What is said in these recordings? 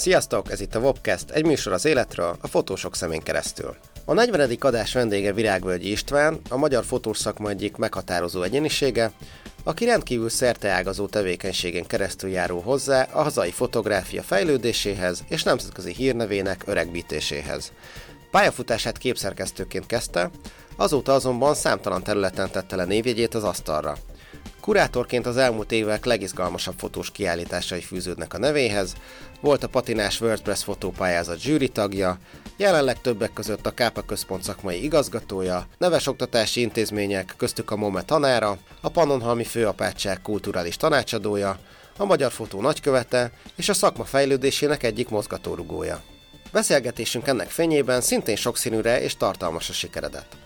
Sziasztok, ez itt a Wobcast, egy műsor az életről, a fotósok szemén keresztül. A 40. adás vendége Virágvölgyi István, a magyar fotós szakma egyik meghatározó egyénisége, aki rendkívül szerteágazó tevékenységen keresztül járó hozzá a hazai fotográfia fejlődéséhez és nemzetközi hírnevének öregbítéséhez. Pályafutását képszerkesztőként kezdte, azóta azonban számtalan területen tette le névjegyét az asztalra. Kurátorként az elmúlt évek legizgalmasabb fotós kiállításai fűződnek a nevéhez, volt a patinás WordPress fotópályázat zsűri tagja, jelenleg többek között a Kápa Központ szakmai igazgatója, neves oktatási intézmények, köztük a MOME tanára, a Pannonhalmi Főapátság kulturális tanácsadója, a Magyar Fotó nagykövete és a szakma fejlődésének egyik mozgatórugója. Beszélgetésünk ennek fényében szintén sokszínűre és tartalmas a sikeredett.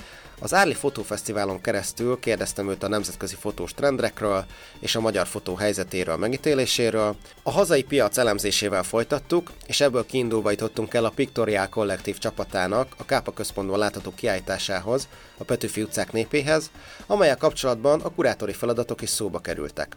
Az Árli Fotófesztiválon keresztül kérdeztem őt a nemzetközi fotós trendekről és a magyar fotó helyzetéről, megítéléséről. A hazai piac elemzésével folytattuk, és ebből kiindulva jutottunk el a Pictorial Kollektív csapatának a Kápa központban látható kiállításához, a Petőfi utcák népéhez, amelyek kapcsolatban a kurátori feladatok is szóba kerültek.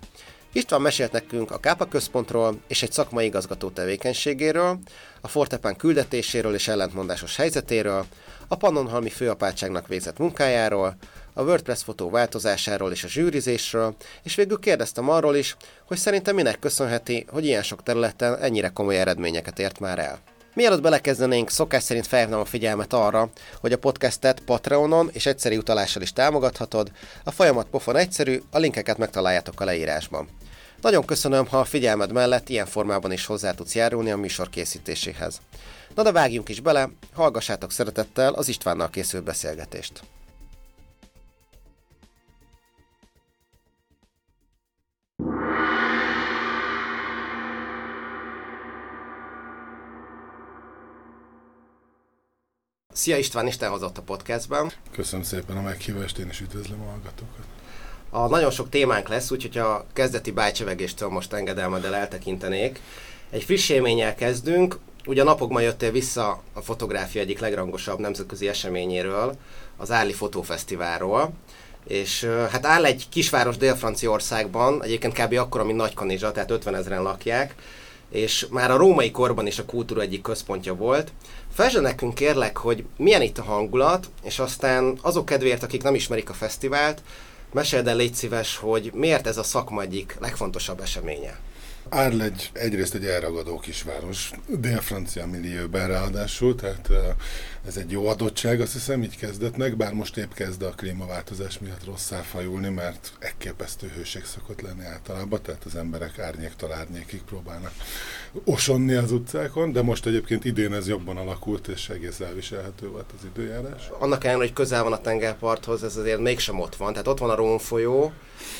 István mesélt nekünk a Kápa központról és egy szakmai igazgató tevékenységéről, a Fortepen küldetéséről és ellentmondásos helyzetéről, a Pannonhalmi főapátságnak végzett munkájáról, a WordPress fotó változásáról és a zsűrizésről, és végül kérdeztem arról is, hogy szerintem minek köszönheti, hogy ilyen sok területen ennyire komoly eredményeket ért már el. Mielőtt belekezdenénk, szokás szerint felhívnám a figyelmet arra, hogy a podcastet Patreonon és egyszerű utalással is támogathatod. A folyamat pofon egyszerű, a linkeket megtaláljátok a leírásban. Nagyon köszönöm, ha a figyelmed mellett ilyen formában is hozzá tudsz járulni a műsor készítéséhez. Na de vágjunk is bele, hallgassátok szeretettel az Istvánnal készült beszélgetést. Szia István, Isten hozott a podcastben. Köszönöm szépen a meghívást, én is üdvözlöm a hallgatókat. A nagyon sok témánk lesz, úgyhogy a kezdeti bájcsevegéstől most engedelmeddel eltekintenék. Egy friss élménnyel kezdünk. Ugye napokban jöttél vissza a fotográfia egyik legrangosabb nemzetközi eseményéről, az Árli Fotófesztiválról. És hát áll egy kisváros Dél-Franciaországban, egyébként kb. akkora, mint Nagykanizsa, tehát 50 ezeren lakják, és már a római korban is a kultúra egyik központja volt. Felzse nekünk kérlek, hogy milyen itt a hangulat, és aztán azok kedvéért, akik nem ismerik a fesztivált, meséld el légy szíves, hogy miért ez a szakma egyik legfontosabb eseménye. Árlegy egyrészt egy elragadó kisváros, dél-francia millióben ráadásul, tehát ez egy jó adottság, azt hiszem, így kezdetnek, bár most épp kezd a klímaváltozás miatt rosszá fajulni, mert elképesztő hőség szokott lenni általában, tehát az emberek árnyéktól árnyékig próbálnak osonni az utcákon, de most egyébként idén ez jobban alakult, és egész elviselhető volt az időjárás. Annak ellenére, hogy közel van a tengerparthoz, ez azért mégsem ott van, tehát ott van a Rón folyó,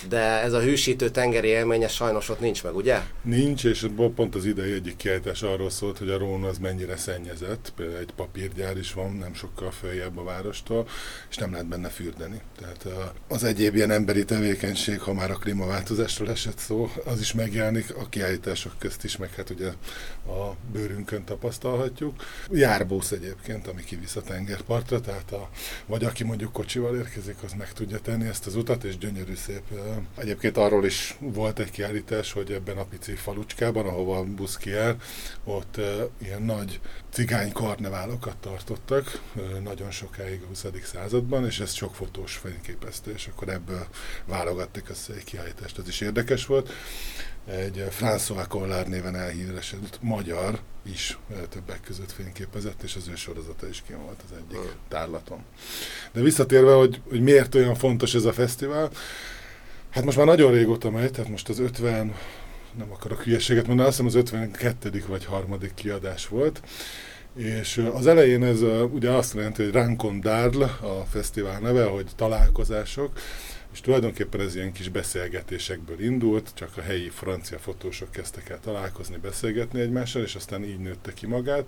de ez a hűsítő tengeri élménye sajnos ott nincs meg, ugye? Nincs, és pont az idei egyik kiállítás arról szólt, hogy a Rón az mennyire szennyezett, például egy papírgyár is van, nem sokkal följebb a várostól, és nem lehet benne fürdeni. Tehát az egyéb ilyen emberi tevékenység, ha már a klímaváltozásról esett szó, az is megjelenik a kiállítások közt is, meg hát ugye a bőrünkön tapasztalhatjuk. Járbósz egyébként, ami kivisz a tengerpartra, tehát a, vagy aki mondjuk kocsival érkezik, az meg tudja tenni ezt az utat, és gyönyörű szép. Egyébként arról is volt egy kiállítás, hogy ebben a pici falucskában, ahova a busz kiáll, ott ilyen nagy cigány karneválokat tartottak nagyon sokáig a 20. században, és ez sok fotós fényképezte, és akkor ebből válogatták össze egy kiállítást. Ez is érdekes volt. Egy François Collard néven elhíresült magyar is többek között fényképezett, és az ő sorozata is kim volt az egyik tárlaton. De visszatérve, hogy, hogy miért olyan fontos ez a fesztivál, hát most már nagyon régóta megy, tehát most az 50 nem akarok hülyeséget mondani, azt hiszem az 52. vagy harmadik kiadás volt, és az elején ez ugye azt jelenti, hogy Rankon Darl a fesztivál neve, hogy találkozások, és tulajdonképpen ez ilyen kis beszélgetésekből indult, csak a helyi francia fotósok kezdtek el találkozni, beszélgetni egymással, és aztán így nőtte ki magát.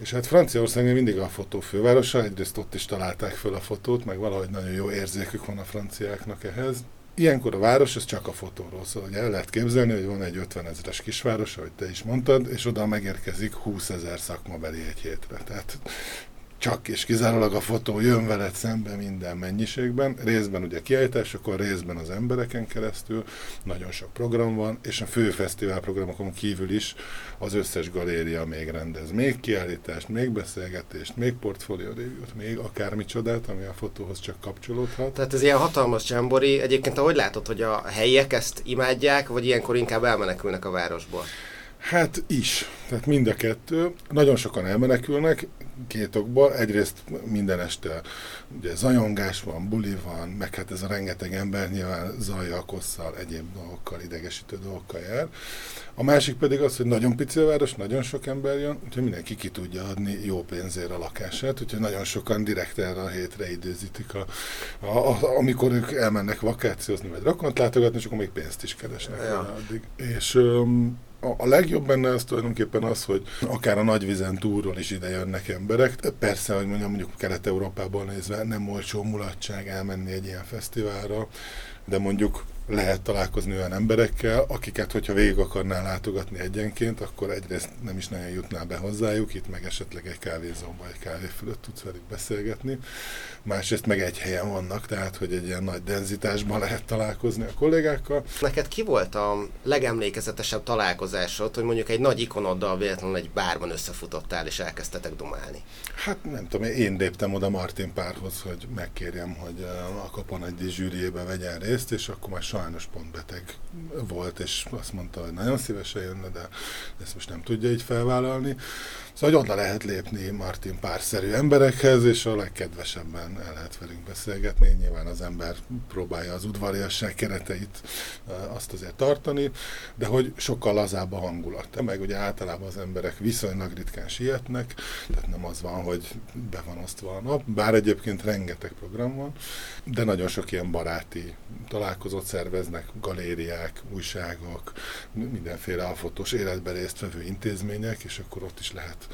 És hát Franciaország mindig a fotó fővárosa, egyrészt ott is találták föl a fotót, meg valahogy nagyon jó érzékük van a franciáknak ehhez, Ilyenkor a város, ez csak a fotóról szól. Hogy el lehet képzelni, hogy van egy 50 ezeres kisváros, ahogy te is mondtad, és oda megérkezik 20 ezer szakmabeli egy hétre. Tehát csak és kizárólag a fotó jön veled szembe minden mennyiségben, részben ugye kiállításokon, részben az embereken keresztül, nagyon sok program van, és a fő fesztiválprogramokon kívül is az összes galéria még rendez. Még kiállítást, még beszélgetést, még portfólió review még akármicsodát, ami a fotóhoz csak kapcsolódhat. Tehát ez ilyen hatalmas jambori. Egyébként ahogy látod, hogy a helyiek ezt imádják, vagy ilyenkor inkább elmenekülnek a városból? Hát is. Tehát mind a kettő. Nagyon sokan elmenekülnek, két okból. Egyrészt minden este ugye zajongás van, buli van, meg hát ez a rengeteg ember nyilván zajjal, kosszal, egyéb dolgokkal, idegesítő dolgokkal jár. A másik pedig az, hogy nagyon pici a város, nagyon sok ember jön, úgyhogy mindenki ki tudja adni jó pénzért a lakását, úgyhogy nagyon sokan direkt erre a hétre időzítik, a, a, a, amikor ők elmennek vakációzni, vagy rakont látogatni, és akkor még pénzt is keresnek ja. addig. És um, a, legjobb benne az tulajdonképpen az, hogy akár a nagyvizen túlról is ide jönnek emberek. Persze, hogy mondjam, mondjuk Kelet-Európából nézve nem olcsó mulatság elmenni egy ilyen fesztiválra, de mondjuk lehet találkozni olyan emberekkel, akiket, hogyha végig akarnál látogatni egyenként, akkor egyrészt nem is nagyon jutnál be hozzájuk, itt meg esetleg egy kávézóban, egy kávé fölött tudsz velük beszélgetni. Másrészt meg egy helyen vannak, tehát hogy egy ilyen nagy denzitásban lehet találkozni a kollégákkal. Neked ki volt a legemlékezetesebb találkozásod, hogy mondjuk egy nagy ikonoddal véletlenül egy bárban összefutottál és elkezdtetek dumálni? Hát nem tudom, én léptem oda Martin párhoz, hogy megkérjem, hogy a Kapon egy zsűriébe vegyen részt, és akkor már sajnos pont beteg volt, és azt mondta, hogy nagyon szívesen jönne, de ezt most nem tudja így felvállalni. Szóval, hogy oda lehet lépni Martin párszerű emberekhez, és a legkedvesebben el lehet velünk beszélgetni. Nyilván az ember próbálja az udvariasság kereteit azt azért tartani, de hogy sokkal lazább a hangulat. Meg ugye általában az emberek viszonylag ritkán sietnek, tehát nem az van, hogy be van osztva a nap, bár egyébként rengeteg program van, de nagyon sok ilyen baráti találkozót szerveznek, galériák, újságok, mindenféle alfotós életben résztvevő intézmények, és akkor ott is lehet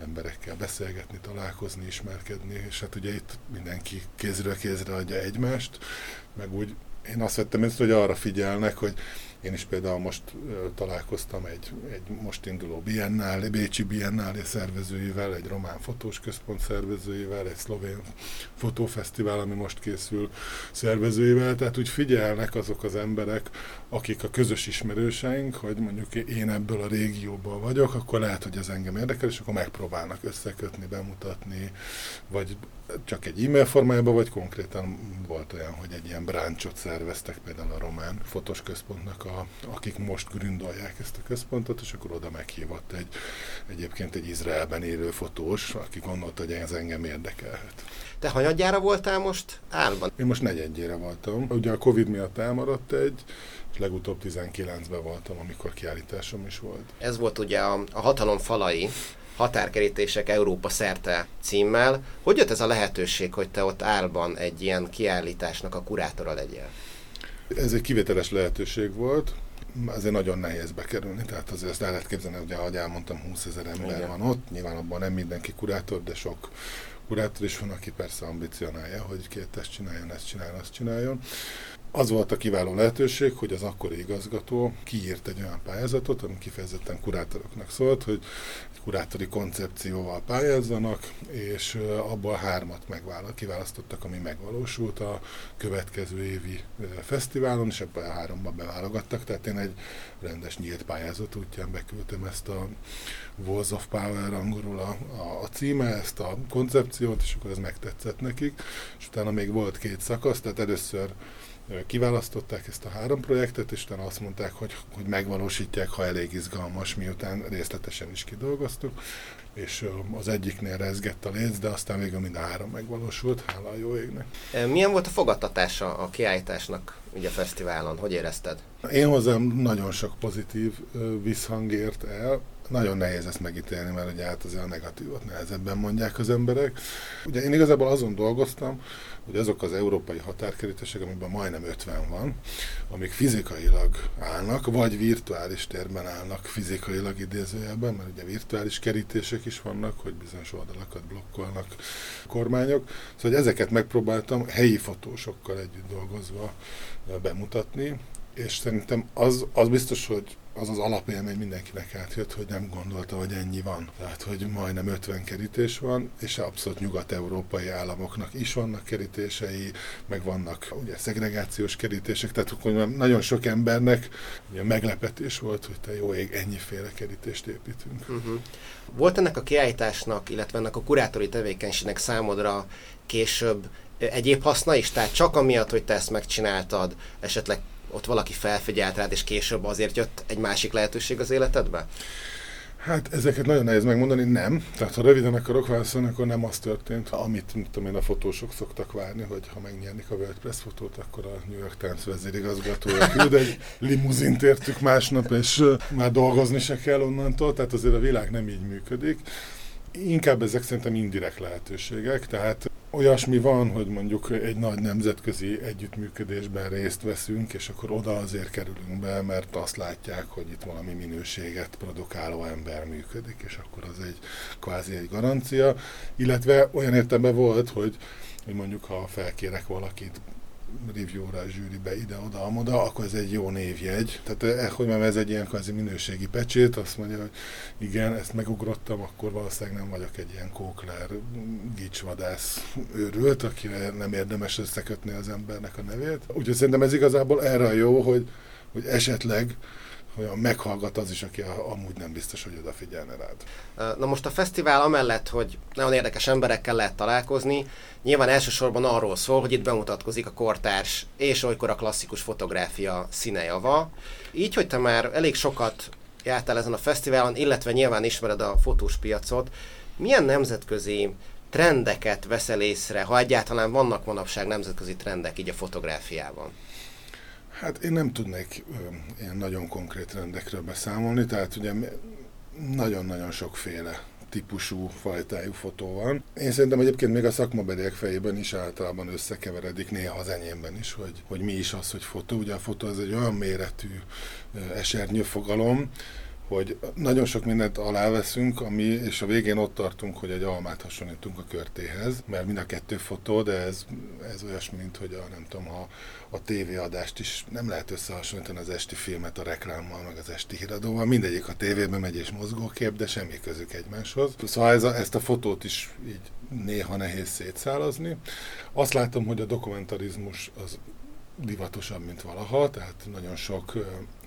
emberekkel beszélgetni, találkozni, ismerkedni, és hát ugye itt mindenki kézről kézre adja egymást, meg úgy én azt vettem észre, hogy arra figyelnek, hogy én is például most találkoztam egy, egy most induló Biennale, Bécsi Biennale szervezőivel, egy román fotós központ szervezőivel, egy szlovén fotófesztivál, ami most készül szervezőivel, tehát úgy figyelnek azok az emberek, akik a közös ismerőseink, hogy mondjuk én ebből a régióból vagyok, akkor lehet, hogy ez engem érdekel, és akkor megpróbálnak összekötni, bemutatni, vagy csak egy e-mail formájában, vagy konkrétan volt olyan, hogy egy ilyen bráncsot szerveztek például a román fotós központnak, a, akik most gründolják ezt a központot, és akkor oda meghívott egy egyébként egy Izraelben élő fotós, aki gondolta, hogy ez engem érdekelhet. Te hanyadjára voltál most álban? Én most negyedjére voltam. Ugye a Covid miatt elmaradt egy, és legutóbb 19-ben voltam, amikor kiállításom is volt. Ez volt ugye a, a hatalom falai, határkerítések Európa szerte címmel. Hogy jött ez a lehetőség, hogy te ott álban egy ilyen kiállításnak a kurátora legyél? Ez egy kivételes lehetőség volt, azért nagyon nehéz bekerülni, tehát azért ezt el lehet képzelni, hogy ahogy elmondtam, 20 ezer ember Igen. van ott, nyilván abban nem mindenki kurátor, de sok kurátor is van, aki persze ambicionálja, hogy két ezt csináljon, ezt csináljon, azt csináljon. Az volt a kiváló lehetőség, hogy az akkori igazgató kiírt egy olyan pályázatot, ami kifejezetten kurátoroknak szólt, hogy egy kurátori koncepcióval pályázzanak, és abból hármat megválaszt, kiválasztottak, ami megvalósult a következő évi fesztiválon, és ebből a háromban beválogattak, tehát én egy rendes nyílt pályázat útján beküldtem ezt a Walls of Power angolul a, a, a címe, ezt a koncepciót, és akkor ez megtetszett nekik, és utána még volt két szakasz, tehát először kiválasztották ezt a három projektet, és utána azt mondták, hogy, hogy megvalósítják, ha elég izgalmas, miután részletesen is kidolgoztuk, és az egyiknél rezgett a léc, de aztán végül mind a három megvalósult, hála a jó égnek. Milyen volt a fogadtatása a kiállításnak ugye a fesztiválon? Hogy érezted? Én hozzám nagyon sok pozitív visszhang ért el, nagyon nehéz ezt megítélni, mert ugye hát azért a negatívot nehezebben mondják az emberek. Ugye én igazából azon dolgoztam, hogy azok az európai határkerítések, amikben majdnem 50 van, amik fizikailag állnak, vagy virtuális térben állnak fizikailag idézőjelben, mert ugye virtuális kerítések is vannak, hogy bizonyos oldalakat blokkolnak kormányok. Szóval hogy ezeket megpróbáltam helyi fotósokkal együtt dolgozva bemutatni, és szerintem az, az biztos, hogy az az alapélmény mindenkinek átjött, hogy nem gondolta, hogy ennyi van. Tehát, hogy majdnem 50 kerítés van, és abszolút nyugat-európai államoknak is vannak kerítései, meg vannak ugye szegregációs kerítések, tehát hogy nagyon sok embernek ugye meglepetés volt, hogy te jó ég, ennyiféle kerítést építünk. Uh-huh. Volt ennek a kiállításnak, illetve ennek a kurátori tevékenységnek számodra később egyéb haszna is? Tehát csak amiatt, hogy te ezt megcsináltad, esetleg ott valaki felfigyelt rád, és később azért jött egy másik lehetőség az életedbe? Hát ezeket nagyon nehéz megmondani, nem. Tehát ha röviden akarok válaszolni, akkor nem az történt, amit mit tudom én, a fotósok szoktak várni, hogy ha megnyernik a WordPress fotót, akkor a New York Times vezérigazgatója küld egy limuzint értük másnap, és már dolgozni se kell onnantól, tehát azért a világ nem így működik. Inkább ezek szerintem indirekt lehetőségek, tehát olyasmi van, hogy mondjuk egy nagy nemzetközi együttműködésben részt veszünk, és akkor oda azért kerülünk be, mert azt látják, hogy itt valami minőséget produkáló ember működik, és akkor az egy kvázi egy garancia. Illetve olyan értelemben volt, hogy, hogy mondjuk ha felkérek valakit review-ra, zsűribe, ide-oda, amoda, akkor ez egy jó névjegy. Tehát eh, hogy már ez egy ilyen kvázi minőségi pecsét, azt mondja, hogy igen, ezt megugrottam, akkor valószínűleg nem vagyok egy ilyen kókler, gicsvadász őrült, akire nem érdemes összekötni az embernek a nevét. Úgyhogy szerintem ez igazából erre jó, hogy, hogy esetleg olyan meghallgat az is, aki amúgy nem biztos, hogy odafigyelne rád. Na most a fesztivál amellett, hogy nagyon érdekes emberekkel lehet találkozni, nyilván elsősorban arról szól, hogy itt bemutatkozik a kortárs és olykor a klasszikus fotográfia színejava. Így, hogy te már elég sokat jártál ezen a fesztiválon, illetve nyilván ismered a fotós piacot, milyen nemzetközi trendeket veszel észre, ha egyáltalán vannak manapság nemzetközi trendek így a fotográfiában? Hát én nem tudnék ilyen nagyon konkrét rendekről beszámolni, tehát ugye nagyon-nagyon sokféle típusú, fajtájú fotó van. Én szerintem egyébként még a szakmabeliek fejében is általában összekeveredik, néha az enyémben is, hogy, hogy mi is az, hogy fotó. Ugye a fotó az egy olyan méretű esernyő fogalom, hogy nagyon sok mindent aláveszünk, ami, és a végén ott tartunk, hogy egy almát hasonlítunk a körtéhez, mert mind a kettő fotó, de ez, ez olyasmi, mint hogy a, nem tudom, ha a tévéadást is nem lehet összehasonlítani az esti filmet a reklámmal, meg az esti híradóval. Mindegyik a tévébe megy és mozgókép, de semmi közük egymáshoz. Szóval ez a, ezt a fotót is így néha nehéz szétszálazni. Azt látom, hogy a dokumentarizmus az divatosabb, mint valaha, tehát nagyon sok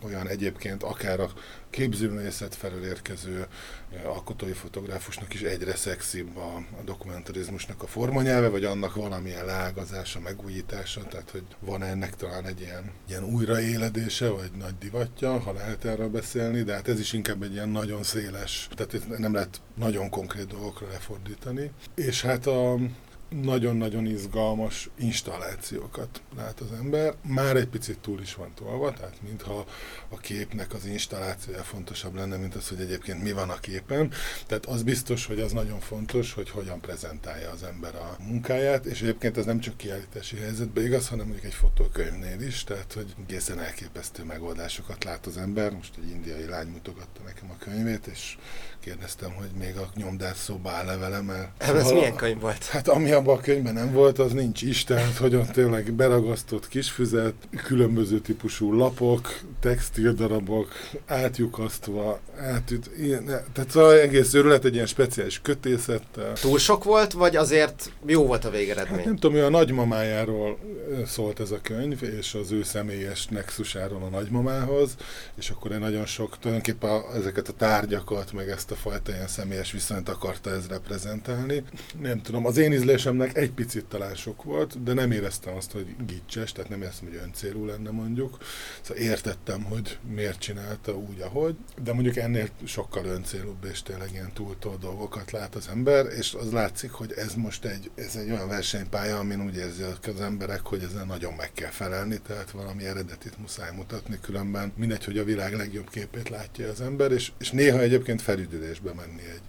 olyan egyébként akár a képzőművészet felől érkező alkotói fotográfusnak is egyre szexibb a, a dokumentarizmusnak a formanyelve, vagy annak valamilyen leágazása, megújítása, tehát hogy van ennek talán egy ilyen, ilyen újraéledése, vagy nagy divatja, ha lehet erről beszélni, de hát ez is inkább egy ilyen nagyon széles, tehát nem lehet nagyon konkrét dolgokra lefordítani. És hát a, nagyon-nagyon izgalmas installációkat lát az ember. Már egy picit túl is van tolva, tehát mintha a képnek az installációja fontosabb lenne, mint az, hogy egyébként mi van a képen. Tehát az biztos, hogy az nagyon fontos, hogy hogyan prezentálja az ember a munkáját, és egyébként ez nem csak kiállítási helyzetben igaz, hanem mondjuk egy fotókönyvnél is, tehát hogy egészen elképesztő megoldásokat lát az ember. Most egy indiai lány mutogatta nekem a könyvét, és kérdeztem, hogy még a nyomdás szoba áll levele, mert... Ez milyen könyv volt? Hát ami abban a könyvben nem volt, az nincs is, tehát hogy ott tényleg beragasztott kisfüzet, különböző típusú lapok, textildarabok, átjukasztva, átüt, ilyen, tehát szóval egész őrület egy ilyen speciális kötészettel. Túl sok volt, vagy azért jó volt a végeredmény? Hát nem tudom, a nagymamájáról szólt ez a könyv, és az ő személyes nexusáról a nagymamához, és akkor egy nagyon sok, tulajdonképpen ezeket a tárgyakat, meg ezt a fajta ilyen személyes viszonyt akarta ez reprezentálni. Nem tudom, az én ízlésemnek egy picit talán sok volt, de nem éreztem azt, hogy gicses, tehát nem éreztem, hogy öncélú lenne mondjuk. Szóval értettem, hogy miért csinálta úgy, ahogy, de mondjuk ennél sokkal öncélúbb és tényleg ilyen túltól dolgokat lát az ember, és az látszik, hogy ez most egy, ez egy olyan versenypálya, amin úgy érzi az emberek, hogy ezen nagyon meg kell felelni, tehát valami eredetit muszáj mutatni, különben mindegy, hogy a világ legjobb képét látja az ember, és, és néha egyébként felüdülésbe menni egy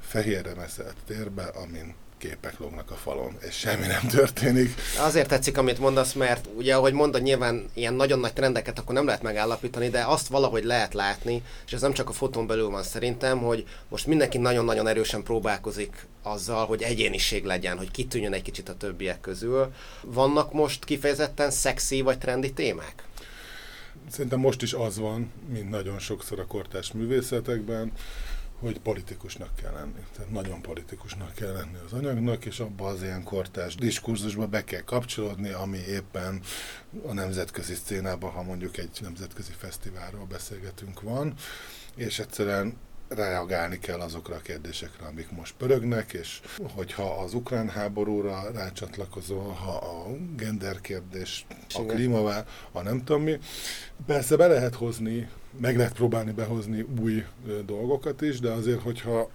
fehérre meszelt térbe, amin képek lógnak a falon, és semmi nem történik. Azért tetszik, amit mondasz, mert ugye, ahogy mondod, nyilván ilyen nagyon nagy trendeket akkor nem lehet megállapítani, de azt valahogy lehet látni, és ez nem csak a fotón belül van szerintem, hogy most mindenki nagyon-nagyon erősen próbálkozik azzal, hogy egyéniség legyen, hogy kitűnjön egy kicsit a többiek közül. Vannak most kifejezetten szexi vagy trendi témák? szerintem most is az van, mint nagyon sokszor a kortás művészetekben, hogy politikusnak kell lenni. Tehát nagyon politikusnak kell lenni az anyagnak, és abba az ilyen kortás diskurzusba be kell kapcsolódni, ami éppen a nemzetközi szcénában, ha mondjuk egy nemzetközi fesztiválról beszélgetünk van, és egyszerűen reagálni kell azokra a kérdésekre, amik most pörögnek, és hogyha az ukrán háborúra rácsatlakozol, ha a gender kérdés, a klímavá, a nem tudom mi, persze be lehet hozni, meg lehet próbálni behozni új dolgokat is, de azért, hogyha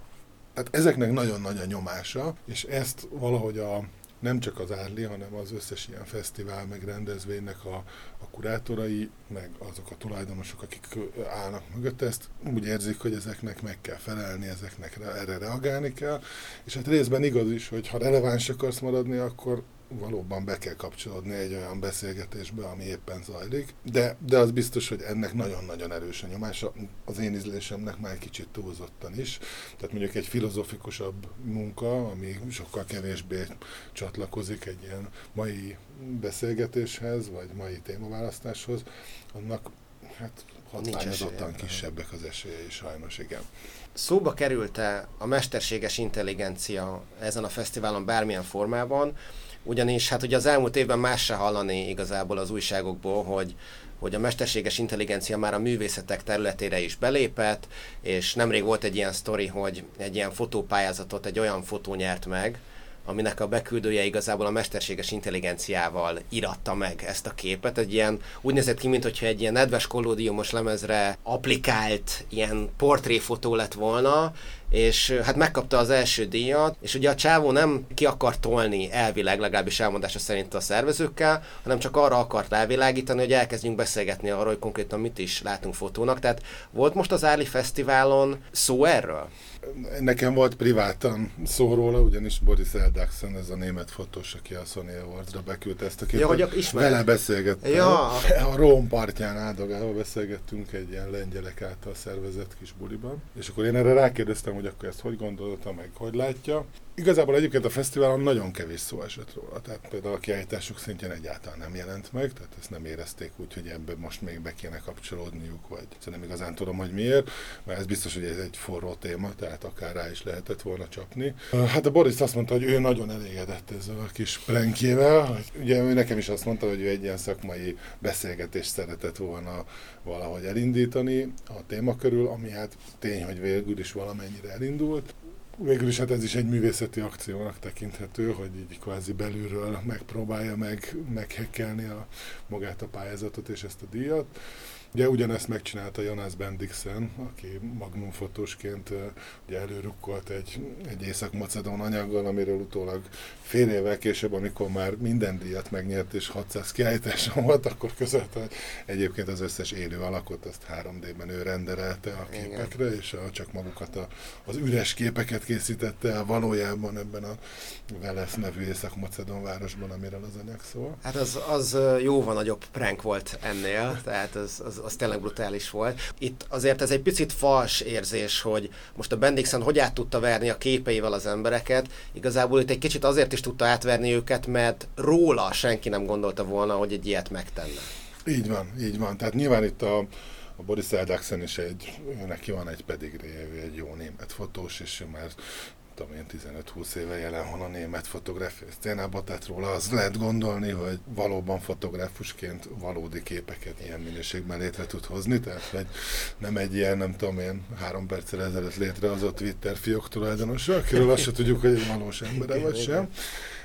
tehát ezeknek nagyon nagy a nyomása, és ezt valahogy a nem csak az Árli, hanem az összes ilyen fesztivál, meg rendezvénynek a, a kurátorai, meg azok a tulajdonosok, akik állnak mögött, ezt úgy érzik, hogy ezeknek meg kell felelni, ezeknek erre reagálni kell, és hát részben igaz is, hogy ha releváns akarsz maradni, akkor valóban be kell kapcsolódni egy olyan beszélgetésbe, ami éppen zajlik, de, de az biztos, hogy ennek nagyon-nagyon erős a nyomása, az én ízlésemnek már egy kicsit túlzottan is. Tehát mondjuk egy filozofikusabb munka, ami sokkal kevésbé csatlakozik egy ilyen mai beszélgetéshez, vagy mai témaválasztáshoz, annak hát hatványozottan kisebbek az esélyei sajnos, igen. Szóba került-e a mesterséges intelligencia ezen a fesztiválon bármilyen formában, ugyanis hát ugye az elmúlt évben más se hallani igazából az újságokból, hogy, hogy a mesterséges intelligencia már a művészetek területére is belépett, és nemrég volt egy ilyen sztori, hogy egy ilyen fotópályázatot egy olyan fotó nyert meg, aminek a beküldője igazából a mesterséges intelligenciával iratta meg ezt a képet. Egy ilyen, úgy nézett ki, mintha egy ilyen nedves kollódiumos lemezre applikált ilyen portréfotó lett volna, és hát megkapta az első díjat, és ugye a csávó nem ki akart tolni elvileg, legalábbis elmondása szerint a szervezőkkel, hanem csak arra akart rávilágítani, hogy elkezdjünk beszélgetni arról, hogy konkrétan mit is látunk fotónak. Tehát volt most az Árli Fesztiválon szó erről? Nekem volt privátan szó róla, ugyanis Boris Eldaxon, ez a német fotós, aki a Sony Awards-ra beküldte ezt a képet. Ja, hogy vele beszélgettem. Ja. A Róm partján áldogálva beszélgettünk egy ilyen lengyelek által szervezett kis buliban. És akkor én erre rákérdeztem, hogy akkor ezt hogy gondolta, meg hogy látja. Igazából egyébként a fesztiválon nagyon kevés szó esett róla, tehát például a kiállítások szintjén egyáltalán nem jelent meg, tehát ezt nem érezték úgy, hogy ebbe most még be kéne kapcsolódniuk, vagy szóval nem igazán tudom, hogy miért, mert ez biztos, hogy ez egy forró téma, tehát akár rá is lehetett volna csapni. Hát a Boris azt mondta, hogy ő nagyon elégedett ezzel a kis prankjével, hogy ugye ő nekem is azt mondta, hogy ő egy ilyen szakmai beszélgetést szeretett volna valahogy elindítani a téma körül, ami hát tény, hogy végül is valamennyire elindult végül is hát ez is egy művészeti akciónak tekinthető, hogy így kvázi belülről megpróbálja meg, meghekkelni a, magát a pályázatot és ezt a díjat. Ugye ugyanezt megcsinálta Jonas Bendixen, aki magnum fotósként ugye előrukkolt egy, egy észak-macedón anyaggal, amiről utólag fél évvel később, amikor már minden díjat megnyert és 600 kiállítása volt, akkor közölte, hogy egyébként az összes élő alakot azt 3D-ben ő renderelte a képekre, Igen. és a, csak magukat a, az üres képeket készítette el valójában ebben a Velesz nevű észak-macedón városban, amiről az anyag szól. Hát az, az jóval nagyobb prank volt ennél, tehát az, az, az tényleg brutális volt. Itt azért ez egy picit fals érzés, hogy most a Bendixen hogy át tudta verni a képeivel az embereket. Igazából itt egy kicsit azért is tudta átverni őket, mert róla senki nem gondolta volna, hogy egy ilyet megtenne. Így van, így van. Tehát nyilván itt a, a Boris Eldaxen is egy, neki van egy pedigréje, egy jó német fotós, és már tudom én, 15-20 éve jelen van a német fotográfia szcénában, tehát róla az lehet gondolni, hogy valóban fotográfusként valódi képeket ilyen minőségben létre tud hozni, tehát hogy nem egy ilyen, nem tudom én, három perccel ezelőtt létrehozott Twitter fiók tulajdonosa, akiről azt se tudjuk, hogy egy valós ember vagy sem.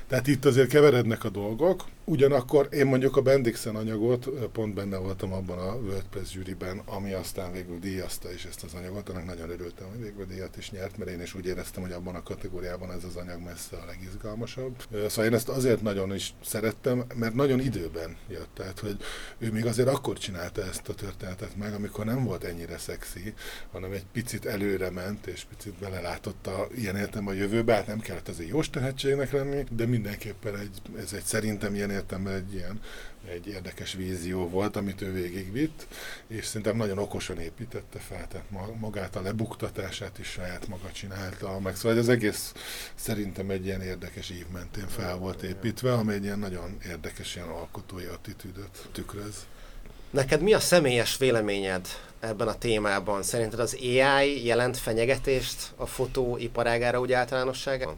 Tehát itt azért keverednek a dolgok, Ugyanakkor én mondjuk a Bendixen anyagot, pont benne voltam abban a WordPress zsűriben, ami aztán végül díjazta is ezt az anyagot, annak nagyon örültem, hogy végül díjat is nyert, mert én is úgy éreztem, hogy abban a kategóriában ez az anyag messze a legizgalmasabb. Szóval én ezt azért nagyon is szerettem, mert nagyon időben jött, tehát hogy ő még azért akkor csinálta ezt a történetet meg, amikor nem volt ennyire szexi, hanem egy picit előre ment, és picit belelátott a, ilyen értem a jövőbe, hát nem kellett azért jó tehetségnek lenni, de mindenképpen egy, ez egy szerintem ilyen értem egy ilyen egy érdekes vízió volt, amit ő végigvitt, és szerintem nagyon okosan építette fel, tehát magát a lebuktatását is saját maga csinálta, meg szóval az egész szerintem egy ilyen érdekes ív mentén fel volt építve, ami egy ilyen nagyon érdekes ilyen alkotói attitűdöt tükröz. Neked mi a személyes véleményed ebben a témában? Szerinted az AI jelent fenyegetést a fotóiparágára úgy általánosságban?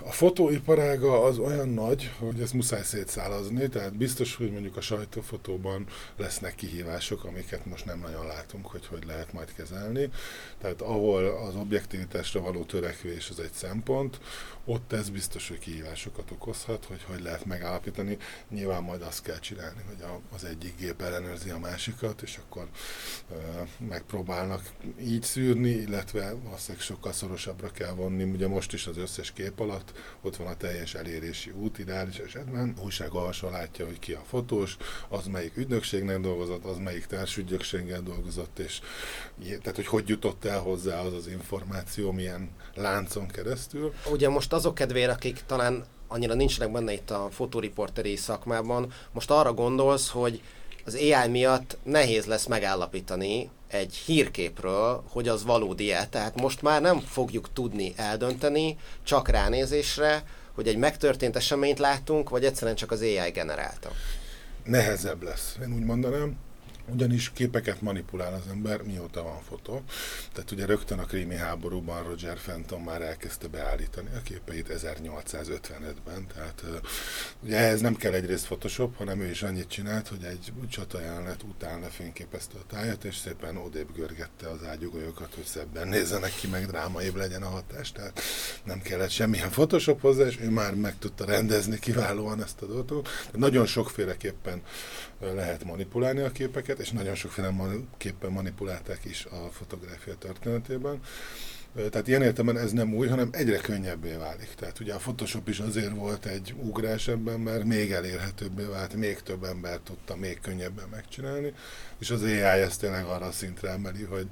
A fotóiparága az olyan nagy, hogy ezt muszáj szétszálazni, tehát biztos, hogy mondjuk a sajtófotóban lesznek kihívások, amiket most nem nagyon látunk, hogy hogy lehet majd kezelni. Tehát ahol az objektivitásra való törekvés az egy szempont, ott ez biztos, hogy kihívásokat okozhat, hogy hogy lehet megállapítani. Nyilván majd azt kell csinálni, hogy az egyik gép ellenőrzi a másikat, és akkor uh, megpróbálnak így szűrni, illetve valószínűleg sokkal szorosabbra kell vonni. Ugye most is az összes kép alatt ott van a teljes elérési út, ideális esetben. Újságolvasó látja, hogy ki a fotós, az melyik ügynökségnek dolgozott, az melyik társügynökséggel dolgozott, és tehát, hogy hogy jutott el hozzá az az információ, milyen láncon keresztül. Ugye most azok kedvére, akik talán annyira nincsenek benne itt a fotóriporteri szakmában, most arra gondolsz, hogy az AI miatt nehéz lesz megállapítani egy hírképről, hogy az valódi-e. Tehát most már nem fogjuk tudni eldönteni, csak ránézésre, hogy egy megtörtént eseményt látunk, vagy egyszerűen csak az AI generálta. Nehezebb lesz, én úgy mondanám ugyanis képeket manipulál az ember, mióta van fotó. Tehát ugye rögtön a krími háborúban Roger Fenton már elkezdte beállítani a képeit 1855-ben, tehát ugye ehhez nem kell egyrészt Photoshop, hanem ő is annyit csinált, hogy egy csatajánlet után lefényképezte a tájat, és szépen odébb görgette az ágyugolyokat, hogy szebben nézzenek ki, meg drámaibb legyen a hatás, tehát nem kellett semmilyen Photoshop hozzá, és ő már meg tudta rendezni kiválóan ezt a dolgot. Nagyon sokféleképpen lehet manipulálni a képeket, és nagyon sokféleképpen manipulálták is a fotográfia történetében. Tehát ilyen értelemben ez nem új, hanem egyre könnyebbé válik. Tehát ugye a Photoshop is azért volt egy ugrás ebben, mert még elérhetőbbé vált, még több ember tudta még könnyebben megcsinálni, és az AI ezt tényleg arra a szintre emeli, hogy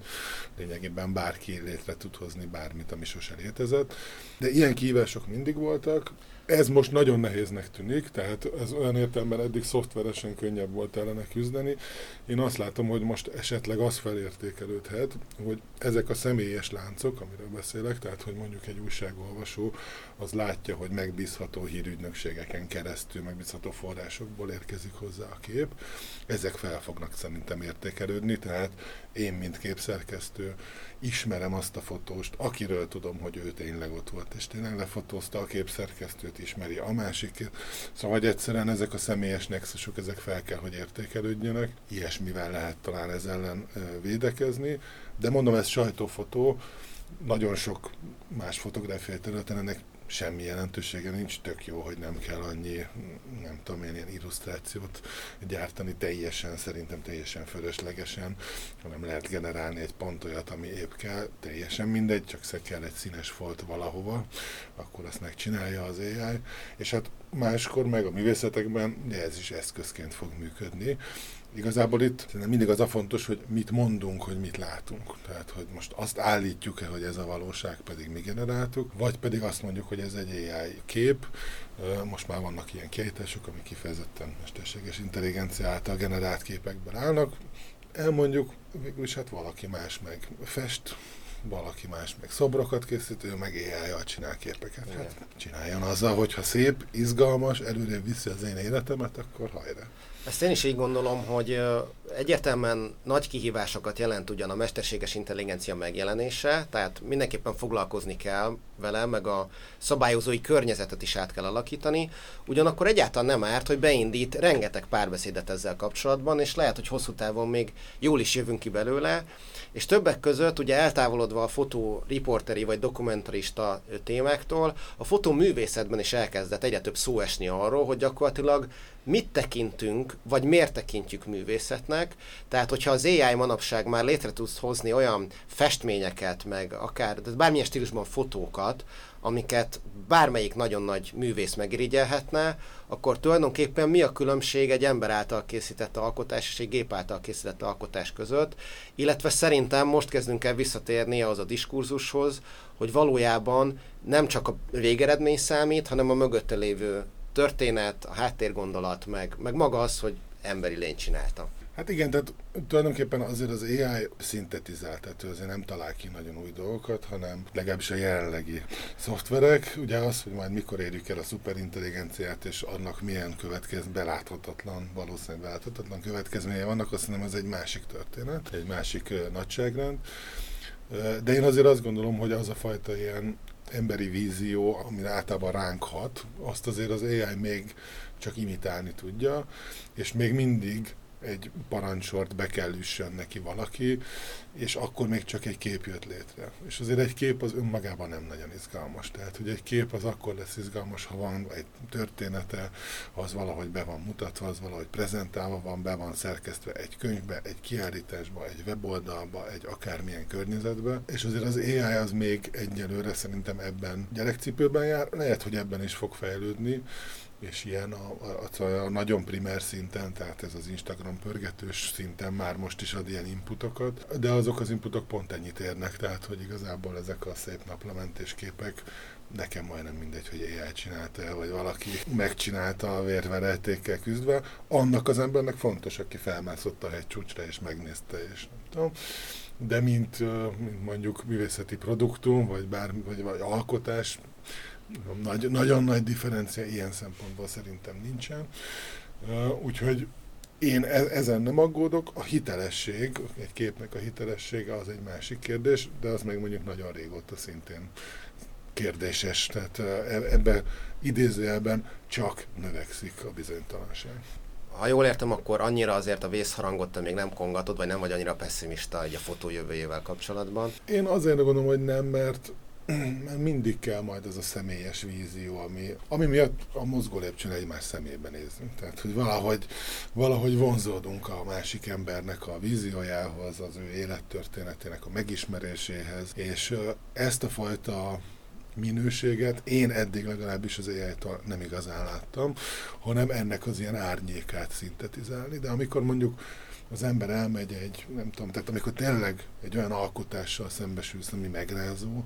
lényegében bárki létre tud hozni bármit, ami sose létezett. De ilyen kihívások mindig voltak, ez most nagyon nehéznek tűnik, tehát ez olyan értelemben eddig szoftveresen könnyebb volt ellene küzdeni. Én azt látom, hogy most esetleg az felértékelődhet, hogy ezek a személyes láncok, amiről beszélek, tehát hogy mondjuk egy újságolvasó az látja, hogy megbízható hírügynökségeken keresztül, megbízható forrásokból érkezik hozzá a kép, ezek fel fognak szerintem értékelődni, tehát én, mint képszerkesztő, ismerem azt a fotóst, akiről tudom, hogy ő tényleg ott volt, és tényleg lefotózta a képszerkesztőt, ismeri a másikét. Szóval, hogy egyszerűen ezek a személyes nexusok, ezek fel kell, hogy értékelődjenek. Ilyesmivel lehet talán ez ellen védekezni, de mondom, ez sajtófotó, nagyon sok más fotográfiai területen ennek semmi jelentősége nincs, tök jó, hogy nem kell annyi, nem tudom én, ilyen illusztrációt gyártani teljesen, szerintem teljesen fölöslegesen, hanem lehet generálni egy pont olyat, ami épp kell, teljesen mindegy, csak se kell egy színes folt valahova, akkor azt megcsinálja az AI, és hát máskor meg a művészetekben ez is eszközként fog működni, Igazából itt mindig az a fontos, hogy mit mondunk, hogy mit látunk. Tehát, hogy most azt állítjuk-e, hogy ez a valóság, pedig mi generáltuk, vagy pedig azt mondjuk, hogy ez egy AI kép. Most már vannak ilyen kiállítások, amik kifejezetten mesterséges intelligencia által generált képekből állnak. Elmondjuk, végülis hát valaki más meg fest, valaki más meg szobrokat készít, ő meg ai csinál képeket. Hát csináljon azzal, hogyha szép, izgalmas, előre viszi az én életemet, akkor hajrá. Ezt én is így gondolom, hogy egyértelműen nagy kihívásokat jelent ugyan a mesterséges intelligencia megjelenése, tehát mindenképpen foglalkozni kell vele, meg a szabályozói környezetet is át kell alakítani, ugyanakkor egyáltalán nem árt, hogy beindít rengeteg párbeszédet ezzel kapcsolatban, és lehet, hogy hosszú távon még jól is jövünk ki belőle, és többek között ugye eltávolodva a fotó riporteri vagy dokumentarista témáktól, a fotó művészetben is elkezdett egyre több szó esni arról, hogy gyakorlatilag mit tekintünk, vagy miért tekintjük művészetnek. Tehát, hogyha az AI manapság már létre tudsz hozni olyan festményeket, meg akár, de bármilyen stílusban fotókat, amiket bármelyik nagyon nagy művész megirigyelhetne, akkor tulajdonképpen mi a különbség egy ember által készített alkotás és egy gép által készített alkotás között, illetve szerintem most kezdünk el visszatérni ahhoz a diskurzushoz, hogy valójában nem csak a végeredmény számít, hanem a mögötte lévő történet, a háttérgondolat, meg, meg maga az, hogy emberi lény csinálta. Hát igen, tehát tulajdonképpen azért az AI szintetizált, tehát azért nem talál ki nagyon új dolgokat, hanem legalábbis a jelenlegi szoftverek, ugye az, hogy majd mikor érjük el a szuperintelligenciát, és annak milyen következ, beláthatatlan, valószínűleg beláthatatlan következménye vannak, azt hiszem ez egy másik történet, egy másik nagyságrend. De én azért azt gondolom, hogy az a fajta ilyen emberi vízió, ami általában ránk hat, azt azért az AI még csak imitálni tudja, és még mindig egy parancsort be kell üssön neki valaki, és akkor még csak egy kép jött létre. És azért egy kép az önmagában nem nagyon izgalmas. Tehát, hogy egy kép az akkor lesz izgalmas, ha van egy története, az valahogy be van mutatva, az valahogy prezentálva van, be van szerkesztve egy könyvbe, egy kiállításba, egy weboldalba, egy akármilyen környezetbe. És azért az AI az még egyelőre szerintem ebben gyerekcipőben jár, lehet, hogy ebben is fog fejlődni, és ilyen a, a, a, a nagyon primer szinten, tehát ez az Instagram pörgetős szinten már most is ad ilyen inputokat, de azok az inputok pont ennyit érnek, tehát hogy igazából ezek a szép naplementés képek nekem majdnem mindegy, hogy AI csinálta vagy valaki megcsinálta a vérverejtékkel küzdve, annak az embernek fontos, aki felmászott a hegycsúcsra és megnézte, és nem tudom. De mint, mint mondjuk művészeti produktum, vagy bár vagy, vagy alkotás, nagy, nagyon nagy differencia ilyen szempontból szerintem nincsen. Úgyhogy én e, ezen nem aggódok, a hitelesség, egy képnek a hitelessége az egy másik kérdés, de az meg mondjuk nagyon régóta szintén kérdéses, tehát e, ebben idézőjelben csak növekszik a bizonytalanság. Ha jól értem, akkor annyira azért a vészharangot te még nem kongatod, vagy nem vagy annyira pessimista egy a fotó jövőjével kapcsolatban? Én azért gondolom, hogy nem, mert mert mindig kell majd az a személyes vízió, ami, ami miatt a mozgó lépcsőn egymás szemébe nézünk. Tehát, hogy valahogy, valahogy vonzódunk a másik embernek a víziójához, az ő élettörténetének a megismeréséhez, és ezt a fajta minőséget én eddig legalábbis az ai nem igazán láttam, hanem ennek az ilyen árnyékát szintetizálni, de amikor mondjuk az ember elmegy egy, nem tudom, tehát amikor tényleg egy olyan alkotással szembesülsz, ami megrázó,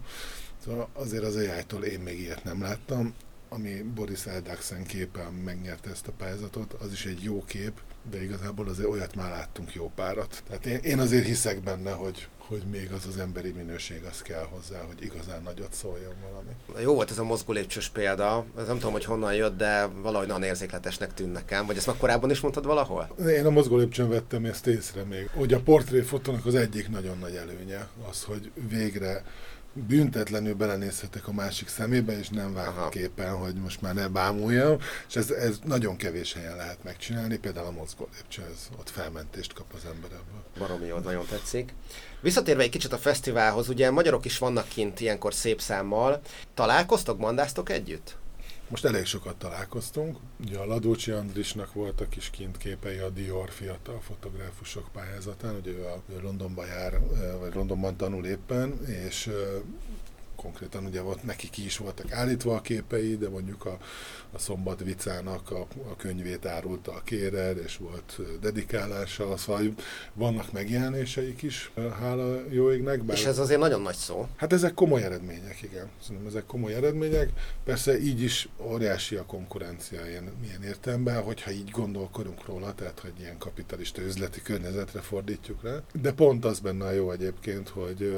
Szóval azért az AI-tól én még ilyet nem láttam. Ami Boris Eldaxen képen megnyerte ezt a pályázatot, az is egy jó kép, de igazából azért olyat már láttunk jó párat. Tehát én, én azért hiszek benne, hogy, hogy még az az emberi minőség az kell hozzá, hogy igazán nagyot szóljon valami. Jó volt ez a mozgó lépcsős példa, ez nem tudom, hogy honnan jött, de valahogy nagyon érzékletesnek tűn nekem, vagy ezt már korábban is mondtad valahol? Én a mozgó lépcsőn vettem ezt észre még, hogy a portréfotónak az egyik nagyon nagy előnye az, hogy végre büntetlenül belenézhetek a másik szemébe, és nem vágok képen, hogy most már ne bámuljam, és ez, ez nagyon kevés helyen lehet megcsinálni, például a mozgó lépcső, ez ott felmentést kap az ember ebből. Baromi jó, nagyon tetszik. Visszatérve egy kicsit a fesztiválhoz, ugye magyarok is vannak kint ilyenkor szép számmal. Találkoztok, mandáztok együtt? Most elég sokat találkoztunk. Ugye a Ladócsi Andrisnak voltak kis kint képei a Dior fiatal fotográfusok pályázatán, ugye ő a Londonba jár, vagy Londonban tanul éppen, és konkrétan ugye volt, neki ki is voltak állítva a képei, de mondjuk a, a Szombat Vicának a, a könyvét árulta a kéred, és volt dedikálása, szóval vannak megjelenéseik is, hála jó égnek. Bár... És ez azért nagyon nagy szó. Hát ezek komoly eredmények, igen. Szerintem ezek komoly eredmények. Persze így is óriási a konkurencia ilyen, ilyen értelemben, hogyha így gondolkodunk róla, tehát hogy ilyen kapitalista üzleti környezetre fordítjuk rá. De pont az benne jó egyébként, hogy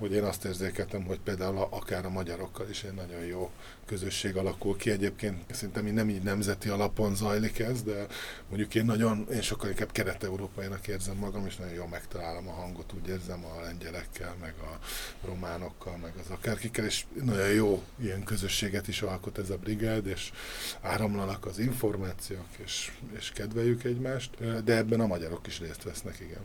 hogy én azt érzékeltem, hogy például akár a magyarokkal is egy nagyon jó közösség alakul ki. Egyébként szerintem én nem így nemzeti alapon zajlik ez, de mondjuk én nagyon, én sokkal inkább kelet-európainak érzem magam, és nagyon jól megtalálom a hangot, úgy érzem a lengyelekkel, meg a románokkal, meg az akárkikkel, és nagyon jó ilyen közösséget is alkot ez a brigád, és áramlanak az információk, és, és kedveljük egymást, de ebben a magyarok is részt vesznek, igen.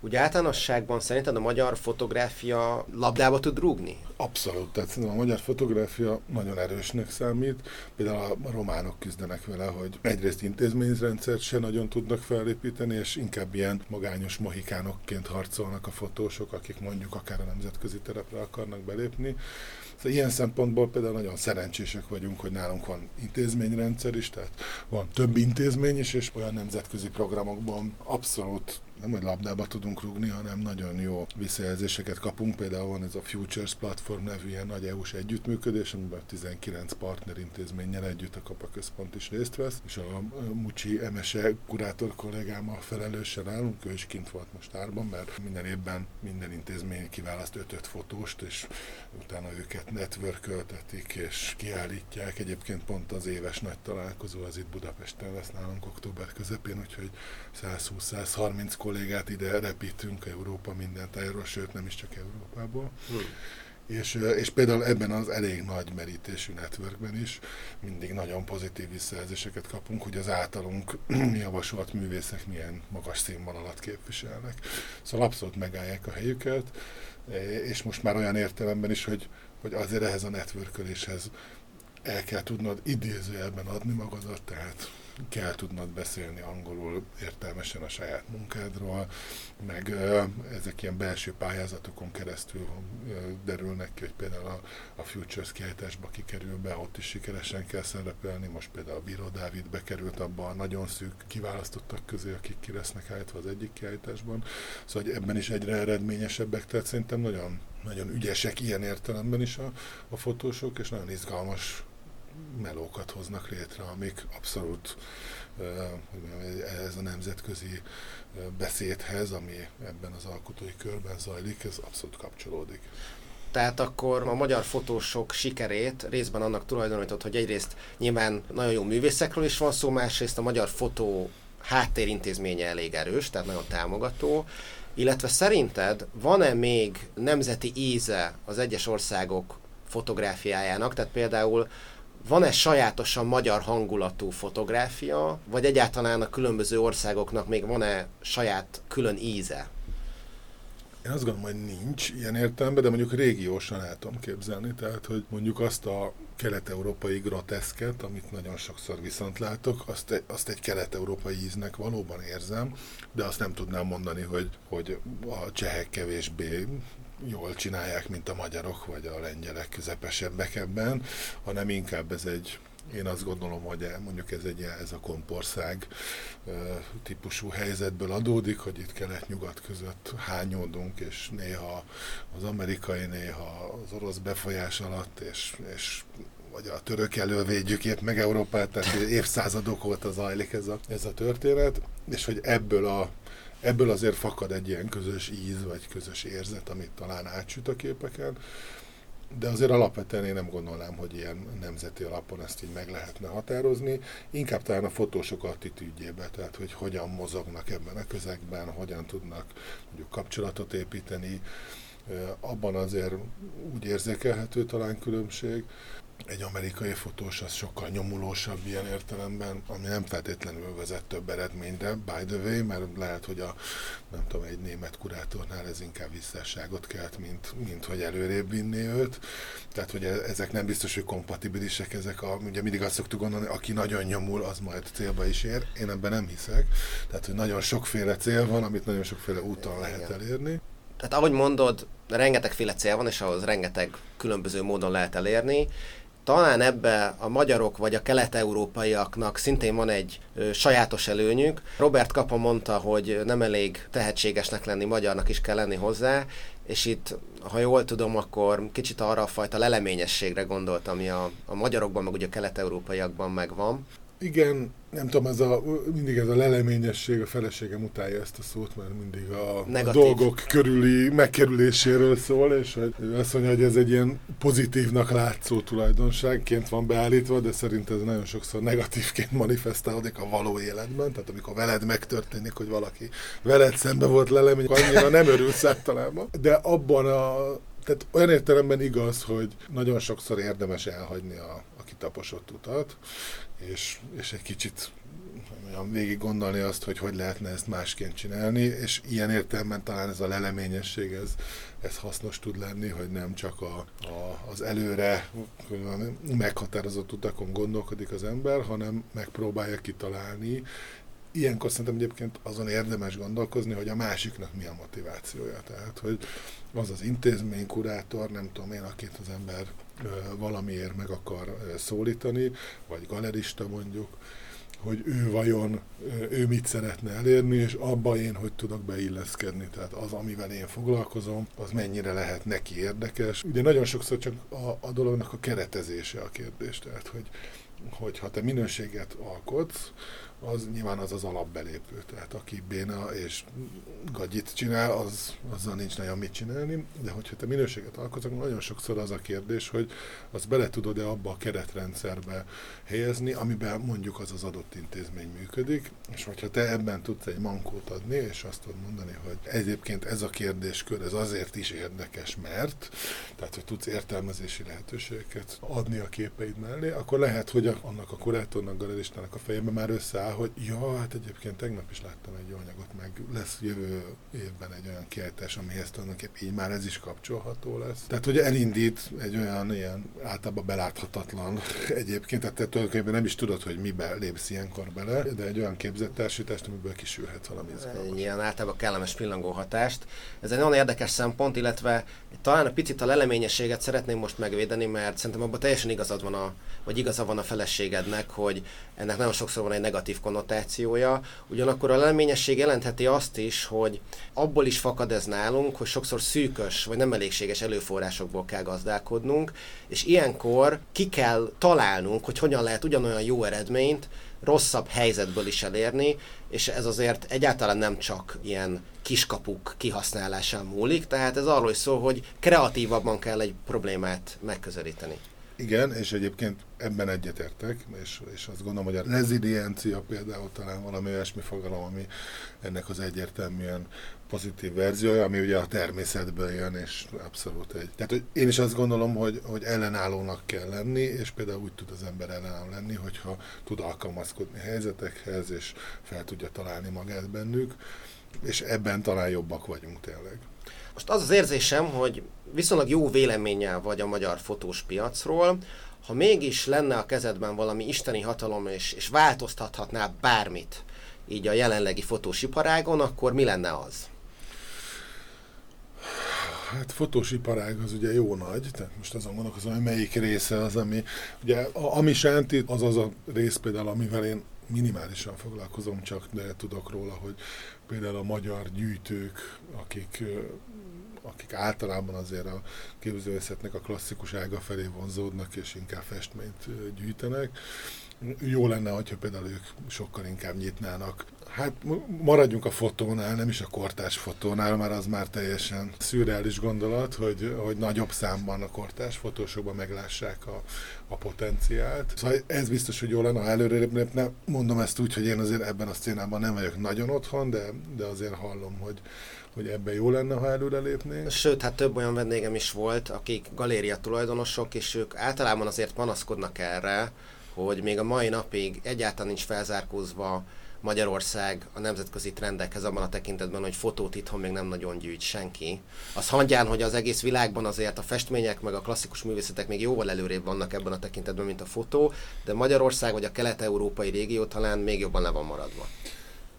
Úgy általánosságban szerinted a magyar fotográfia labdába tud rúgni? Abszolút, tehát szerintem a magyar fotográfia nagyon erősnek számít. Például a románok küzdenek vele, hogy egyrészt intézményrendszert se nagyon tudnak felépíteni, és inkább ilyen magányos mohikánokként harcolnak a fotósok, akik mondjuk akár a nemzetközi terepre akarnak belépni. Szóval ilyen szempontból például nagyon szerencsések vagyunk, hogy nálunk van intézményrendszer is, tehát van több intézmény is, és olyan nemzetközi programokban abszolút nem hogy labdába tudunk rugni, hanem nagyon jó visszajelzéseket kapunk. Például van ez a Futures Platform nevű ilyen nagy EU-s együttműködés, amiben 19 partner intézménnyel együtt a Kapa Központ is részt vesz, és a Mucsi Emese kurátor kollégámmal felelősen állunk, ő is kint volt most árban, mert minden évben minden intézmény kiválaszt 5 fotóst, és utána őket networköltetik és kiállítják. Egyébként pont az éves nagy találkozó az itt Budapesten lesz nálunk október közepén, úgyhogy 120-130 kollégát ide repítünk Európa minden tájáról, sőt nem is csak Európából. Hmm. És, és például ebben az elég nagy merítésű networkben is mindig nagyon pozitív visszajelzéseket kapunk, hogy az általunk javasolt művészek milyen magas színvonalat képviselnek. Szóval abszolút megállják a helyüket, és most már olyan értelemben is, hogy, hogy azért ehhez a networköléshez el kell tudnod idézőjelben adni magadat, tehát kell tudnod beszélni angolul értelmesen a saját munkádról, meg ezek ilyen belső pályázatokon keresztül derülnek ki, hogy például a, a Futures kiállításba kikerül be, ott is sikeresen kell szerepelni, most például a Bíró Dávid bekerült abba a nagyon szűk kiválasztottak közé, akik ki lesznek állítva az egyik kiállításban, szóval ebben is egyre eredményesebbek, tehát szerintem nagyon, nagyon ügyesek ilyen értelemben is a, a fotósok, és nagyon izgalmas melókat hoznak létre, amik abszolút ez a nemzetközi beszédhez, ami ebben az alkotói körben zajlik, ez abszolút kapcsolódik. Tehát akkor a magyar fotósok sikerét részben annak tulajdonított, hogy egyrészt nyilván nagyon jó művészekről is van szó, másrészt a magyar fotó háttérintézménye elég erős, tehát nagyon támogató, illetve szerinted van-e még nemzeti íze az egyes országok fotográfiájának, tehát például van-e sajátosan magyar hangulatú fotográfia, vagy egyáltalán a különböző országoknak még van-e saját külön íze? Én azt gondolom, hogy nincs ilyen értelemben, de mondjuk régiósan el tudom képzelni, tehát hogy mondjuk azt a kelet-európai groteszket, amit nagyon sokszor viszont látok, azt, azt egy kelet-európai íznek valóban érzem, de azt nem tudnám mondani, hogy, hogy a csehek kevésbé jól csinálják, mint a magyarok vagy a lengyelek közepesebbek ebben, hanem inkább ez egy én azt gondolom, hogy mondjuk ez egy ez a kompország típusú helyzetből adódik, hogy itt kelet-nyugat között hányódunk, és néha az amerikai, néha az orosz befolyás alatt, és, és vagy a török elől védjük épp meg Európát, tehát évszázadok óta zajlik ez a, ez a történet, és hogy ebből a ebből azért fakad egy ilyen közös íz, vagy közös érzet, amit talán átsüt a képeken, de azért alapvetően én nem gondolnám, hogy ilyen nemzeti alapon ezt így meg lehetne határozni. Inkább talán a fotósok attitűdjébe, tehát hogy hogyan mozognak ebben a közegben, hogyan tudnak mondjuk kapcsolatot építeni. Abban azért úgy érzékelhető talán különbség, egy amerikai fotós az sokkal nyomulósabb ilyen értelemben, ami nem feltétlenül vezet több eredményre, by the way, mert lehet, hogy a, nem tudom, egy német kurátornál ez inkább visszásságot kelt, mint, mint hogy előrébb vinni őt. Tehát, hogy ezek nem biztos, hogy kompatibilisek, ezek a, ugye mindig azt szoktuk gondolni, aki nagyon nyomul, az majd célba is ér. Én ebben nem hiszek. Tehát, hogy nagyon sokféle cél van, amit nagyon sokféle úton lehet elérni. Tehát ahogy mondod, rengetegféle cél van, és ahhoz rengeteg különböző módon lehet elérni talán ebbe a magyarok vagy a kelet-európaiaknak szintén van egy ö, sajátos előnyük. Robert Kapa mondta, hogy nem elég tehetségesnek lenni, magyarnak is kell lenni hozzá, és itt, ha jól tudom, akkor kicsit arra a fajta leleményességre gondoltam, ami a, a magyarokban, meg ugye a kelet-európaiakban megvan. Igen, nem tudom, ez a, mindig ez a leleményesség, a feleségem utálja ezt a szót, mert mindig a, a dolgok körüli megkerüléséről szól, és hogy azt mondja, hogy ez egy ilyen pozitívnak látszó tulajdonságként van beállítva, de szerint ez nagyon sokszor negatívként manifestálódik a való életben, tehát amikor veled megtörténik, hogy valaki veled szembe volt lelemény, annyira nem örülsz általában, de abban a tehát olyan értelemben igaz, hogy nagyon sokszor érdemes elhagyni a, a kitaposott utat, és, és egy kicsit olyan végig gondolni azt, hogy hogy lehetne ezt másként csinálni, és ilyen értelemben talán ez a leleményesség, ez, ez hasznos tud lenni, hogy nem csak a, a, az előre meghatározott utakon gondolkodik az ember, hanem megpróbálja kitalálni, ilyenkor szerintem egyébként azon érdemes gondolkozni, hogy a másiknak mi a motivációja. Tehát, hogy az az intézmény, kurátor, nem tudom én, akit az ember valamiért meg akar szólítani, vagy galerista mondjuk, hogy ő vajon, ő mit szeretne elérni, és abba én hogy tudok beilleszkedni. Tehát az, amivel én foglalkozom, az mennyire lehet neki érdekes. Ugye nagyon sokszor csak a, a dolognak a keretezése a kérdés. Tehát, hogy hogy ha te minőséget alkotsz, az nyilván az az alapbelépő. Tehát aki béna és gagyit csinál, az, azzal nincs nagyon mit csinálni, de hogyha te minőséget alkotsz, nagyon sokszor az a kérdés, hogy az bele tudod-e abba a keretrendszerbe helyezni, amiben mondjuk az az adott intézmény működik, és hogyha te ebben tudsz egy mankót adni, és azt tudod mondani, hogy egyébként ez a kérdéskör, ez azért is érdekes, mert, tehát hogy tudsz értelmezési lehetőségeket adni a képeid mellé, akkor lehet, hogy annak a kurátornak, galeristának a fejében már összeáll rá, hogy ja, hát egyébként tegnap is láttam egy anyagot, meg lesz jövő évben egy olyan kiállítás, amihez tulajdonképpen így már ez is kapcsolható lesz. Tehát, hogy elindít egy olyan ilyen általában beláthatatlan egyébként, tehát te tulajdonképpen nem is tudod, hogy mibe lépsz ilyenkor bele, de egy olyan képzett társítást, amiből kisülhet valami izgalmas. Ilyen általában kellemes pillangó hatást. Ez egy nagyon érdekes szempont, illetve talán a picit a leleményességet szeretném most megvédeni, mert szerintem abban teljesen igazad van a, vagy igaza van a feleségednek, hogy ennek nagyon sokszor van egy negatív konnotációja. Ugyanakkor a leleményesség jelentheti azt is, hogy abból is fakad ez nálunk, hogy sokszor szűkös vagy nem elégséges előforrásokból kell gazdálkodnunk, és ilyenkor ki kell találnunk, hogy hogyan lehet ugyanolyan jó eredményt rosszabb helyzetből is elérni, és ez azért egyáltalán nem csak ilyen kiskapuk kihasználásán múlik, tehát ez arról is szól, hogy kreatívabban kell egy problémát megközelíteni. Igen, és egyébként ebben egyetértek, és, és azt gondolom, hogy a reziliencia például talán valami olyasmi fogalom, ami ennek az egyértelműen pozitív verziója, ami ugye a természetből jön, és abszolút egy. Tehát hogy én is azt gondolom, hogy, hogy ellenállónak kell lenni, és például úgy tud az ember ellenálló lenni, hogyha tud alkalmazkodni helyzetekhez, és fel tudja találni magát bennük, és ebben talán jobbak vagyunk tényleg. Most az az érzésem, hogy viszonylag jó véleménnyel vagy a magyar fotós piacról, ha mégis lenne a kezedben valami isteni hatalom, és, és változtathatná bármit így a jelenlegi fotós iparágon, akkor mi lenne az? Hát fotós iparág az ugye jó nagy, tehát most azon gondolkozom, hogy melyik része az, ami, ugye a, ami sánti, az az a rész például, amivel én minimálisan foglalkozom, csak de tudok róla, hogy például a magyar gyűjtők, akik akik általában azért a képzőművészetnek a klasszikus ága felé vonzódnak, és inkább festményt gyűjtenek. Jó lenne, hogyha például ők sokkal inkább nyitnának. Hát maradjunk a fotónál, nem is a kortás fotónál, mert az már teljesen szürreális gondolat, hogy, hogy nagyobb számban a kortás fotósokban meglássák a, a potenciált. Szóval ez biztos, hogy jó lenne, ha előrébb nem Mondom ezt úgy, hogy én azért ebben a szcénában nem vagyok nagyon otthon, de, de azért hallom, hogy, hogy ebben jó lenne, ha előre lépnénk. Sőt, hát több olyan vendégem is volt, akik galéria tulajdonosok, és ők általában azért panaszkodnak erre, hogy még a mai napig egyáltalán nincs felzárkózva Magyarország a nemzetközi trendekhez abban a tekintetben, hogy fotót itthon még nem nagyon gyűjt senki. Az hangyán, hogy az egész világban azért a festmények meg a klasszikus művészetek még jóval előrébb vannak ebben a tekintetben, mint a fotó, de Magyarország vagy a kelet-európai régió talán még jobban le van maradva.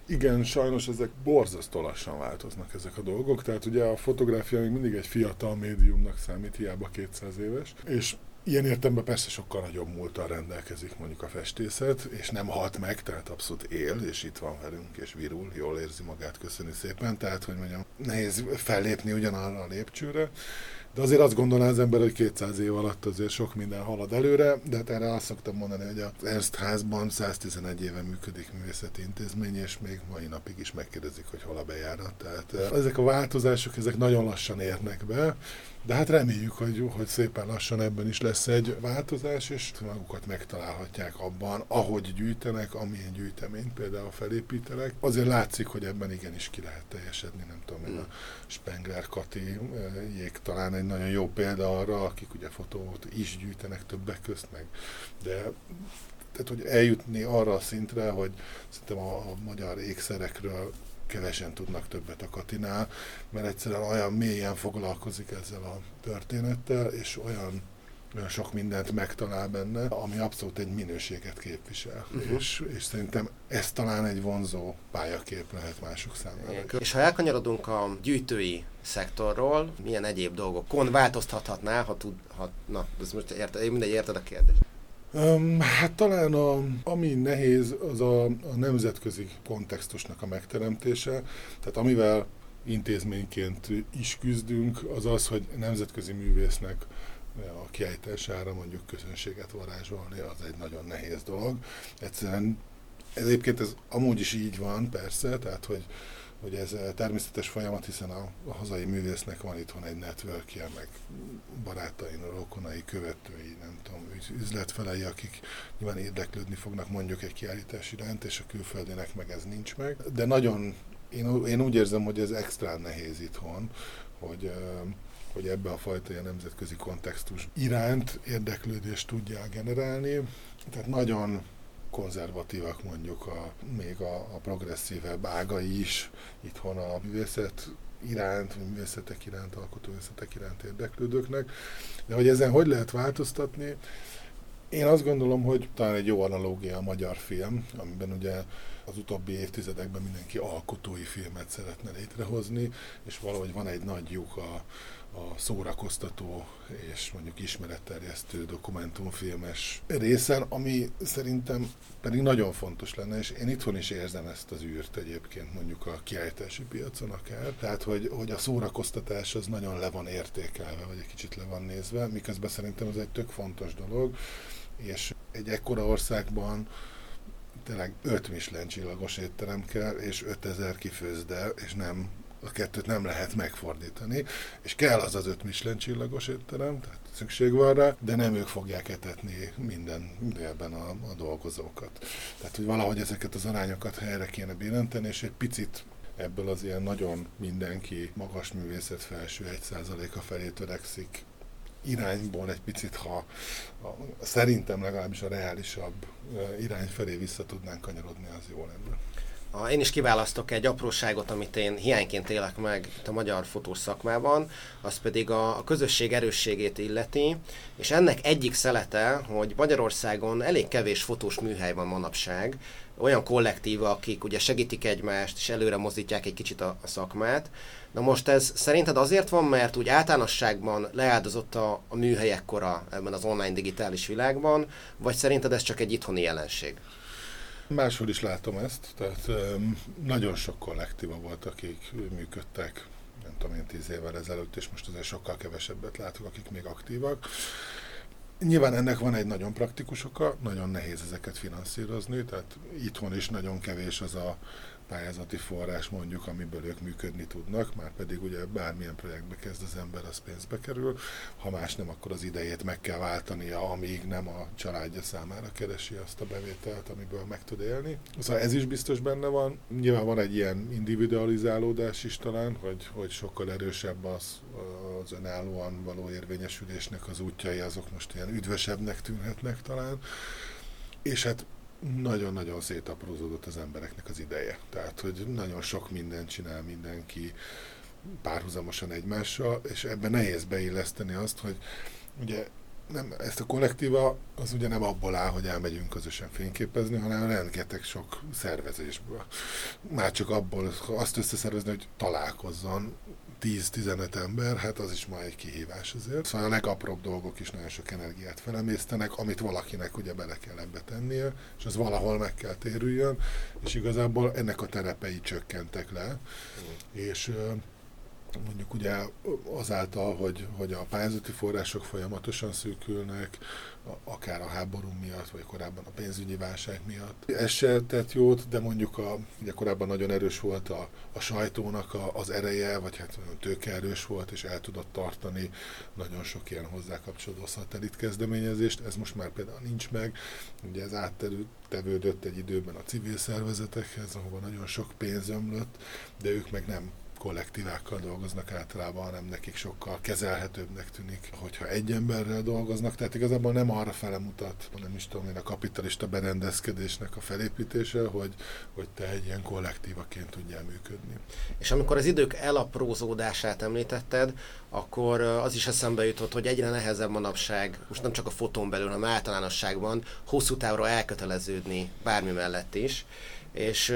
Igen, sajnos ezek borzasztó lassan változnak ezek a dolgok, tehát ugye a fotográfia még mindig egy fiatal médiumnak számít, hiába 200 éves, és Ilyen értelemben persze sokkal nagyobb múltal rendelkezik mondjuk a festészet, és nem halt meg, tehát abszolút él, és itt van velünk, és virul, jól érzi magát, köszöni szépen, tehát hogy mondjam, nehéz fellépni ugyanarra a lépcsőre, de azért azt gondolná az ember, hogy 200 év alatt azért sok minden halad előre, de hát erre azt szoktam mondani, hogy az Ernst házban 111 éve működik művészeti intézmény, és még mai napig is megkérdezik, hogy hol a bejárat. Tehát eh, ezek a változások, ezek nagyon lassan érnek be, de hát reméljük, hogy, hogy szépen lassan ebben is lesz egy változás, és magukat megtalálhatják abban, ahogy gyűjtenek, amilyen gyűjteményt például felépítenek. Azért látszik, hogy ebben igenis ki lehet teljesedni, nem tudom, én a Spengler Kati eh, jég talán egy nagyon jó példa arra, akik ugye fotót is gyűjtenek többek közt meg, de tehát, hogy eljutni arra a szintre, hogy szerintem a, a magyar ékszerekről kevesen tudnak többet a Katinál, mert egyszerűen olyan mélyen foglalkozik ezzel a történettel, és olyan olyan sok mindent megtalál benne, ami abszolút egy minőséget képvisel. Uh-huh. És, és szerintem ez talán egy vonzó pályakép lehet mások számára. Igen. És ha elkanyarodunk a gyűjtői szektorról, milyen egyéb dolgokon változtathatná, ha tud, ha, na, ez most érted, mindegy, érted a kérdést. Hát talán a, ami nehéz, az a, a nemzetközi kontextusnak a megteremtése. Tehát amivel intézményként is küzdünk, az az, hogy nemzetközi művésznek a kiállítására mondjuk közönséget varázsolni, az egy nagyon nehéz dolog. Egyszerűen egyébként ez amúgy is így van, persze, tehát hogy, hogy ez természetes folyamat, hiszen a, a hazai művésznek van itthon egy networkje, meg barátai, rokonai, követői, nem tudom, üzletfelei, akik nyilván érdeklődni fognak mondjuk egy kiállítás iránt, és a külföldinek meg ez nincs meg. De nagyon, én, én úgy érzem, hogy ez extra nehéz itthon, hogy hogy ebbe a fajta ilyen nemzetközi kontextus iránt érdeklődést tudják generálni. Tehát nagyon konzervatívak mondjuk a, még a, a progresszívebb ágai is itthon a művészet iránt, művészetek iránt, alkotóművészetek iránt érdeklődőknek. De hogy ezen hogy lehet változtatni, én azt gondolom, hogy talán egy jó analógia a magyar film, amiben ugye az utóbbi évtizedekben mindenki alkotói filmet szeretne létrehozni, és valahogy van egy nagy lyuk a, a szórakoztató és mondjuk ismeretterjesztő dokumentumfilmes részen, ami szerintem pedig nagyon fontos lenne, és én itthon is érzem ezt az űrt egyébként mondjuk a kiállítási piacon akár. Tehát, hogy, hogy a szórakoztatás az nagyon le van értékelve, vagy egy kicsit le van nézve, miközben szerintem ez egy tök fontos dolog, és egy ekkora országban tényleg 5 Michelin csillagos étterem kell, és 5000 kifőzde, és nem a kettőt nem lehet megfordítani, és kell az az öt Michelin csillagos étterem, tehát szükség van rá, de nem ők fogják etetni minden délben a, a dolgozókat. Tehát, hogy valahogy ezeket az arányokat helyre kéne billenteni, és egy picit ebből az ilyen nagyon mindenki magas művészet felső egy százaléka felé törekszik irányból egy picit, ha a, szerintem legalábbis a reálisabb irány felé vissza tudnánk kanyarodni, az jó lenne. Én is kiválasztok egy apróságot, amit én hiányként élek meg itt a magyar fotós szakmában, az pedig a, a közösség erősségét illeti, és ennek egyik szelete, hogy Magyarországon elég kevés fotós műhely van manapság, olyan kollektíva, akik ugye segítik egymást, és előre mozdítják egy kicsit a, a szakmát. Na most ez szerinted azért van, mert úgy általánosságban leáldozott a, a műhelyek kora ebben az online digitális világban, vagy szerinted ez csak egy itthoni jelenség? Máshol is látom ezt, tehát nagyon sok kollektíva volt, akik működtek, nem tudom én, tíz évvel ezelőtt, és most azért sokkal kevesebbet látok, akik még aktívak. Nyilván ennek van egy nagyon praktikus oka, nagyon nehéz ezeket finanszírozni, tehát itthon is nagyon kevés az a pályázati forrás mondjuk, amiből ők működni tudnak, már pedig ugye bármilyen projektbe kezd az ember, az pénzbe kerül, ha más nem, akkor az idejét meg kell váltania, amíg nem a családja számára keresi azt a bevételt, amiből meg tud élni. Szóval ez is biztos benne van. Nyilván van egy ilyen individualizálódás is talán, hogy, hogy sokkal erősebb az, az önállóan való érvényesülésnek az útjai, azok most ilyen üdvösebbnek tűnhetnek talán. És hát nagyon-nagyon szétaprózódott az embereknek az ideje. Tehát, hogy nagyon sok mindent csinál mindenki párhuzamosan egymással, és ebben nehéz beilleszteni azt, hogy ugye nem, ezt a kollektíva az ugye nem abból áll, hogy elmegyünk közösen fényképezni, hanem rengeteg sok szervezésből. Már csak abból azt összeszervezni, hogy találkozzon, 10-15 ember, hát az is már egy kihívás azért. Szóval a legapróbb dolgok is nagyon sok energiát felemésztenek, amit valakinek ugye bele kell ebbe tennie, és az valahol meg kell térüljön, és igazából ennek a terepei csökkentek le, mm. és mondjuk ugye azáltal, hogy, hogy a pályázati források folyamatosan szűkülnek, akár a háború miatt, vagy korábban a pénzügyi válság miatt. Ez se tett jót, de mondjuk a, ugye korábban nagyon erős volt a, a sajtónak a, az ereje, vagy hát nagyon tőkeerős volt, és el tudott tartani nagyon sok ilyen hozzá kapcsolódó szatellit kezdeményezést. Ez most már például nincs meg. Ugye ez áttevődött egy időben a civil szervezetekhez, ahova nagyon sok pénz ömlött, de ők meg nem kollektívákkal dolgoznak általában, hanem nekik sokkal kezelhetőbbnek tűnik, hogyha egy emberrel dolgoznak, tehát igazából nem arra fele mutat, nem is tudom én, a kapitalista berendezkedésnek a felépítése, hogy, hogy te egy ilyen kollektívaként tudjál működni. És amikor az idők elaprózódását említetted, akkor az is eszembe jutott, hogy egyre nehezebb manapság, most nem csak a fotón belül, hanem általánosságban hosszú távra elköteleződni bármi mellett is. És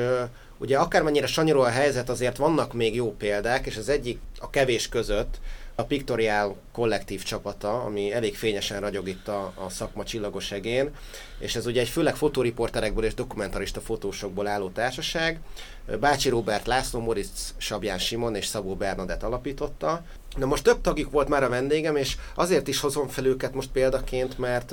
Ugye akármennyire sanyarú a helyzet, azért vannak még jó példák, és az egyik a kevés között a Pictorial kollektív csapata, ami elég fényesen ragyog itt a, a szakma csillagos és ez ugye egy főleg fotóriporterekből és dokumentarista fotósokból álló társaság. Bácsi Robert László, Moritz Sabján Simon és Szabó Bernadett alapította. Na most több tagjuk volt már a vendégem, és azért is hozom fel őket most példaként, mert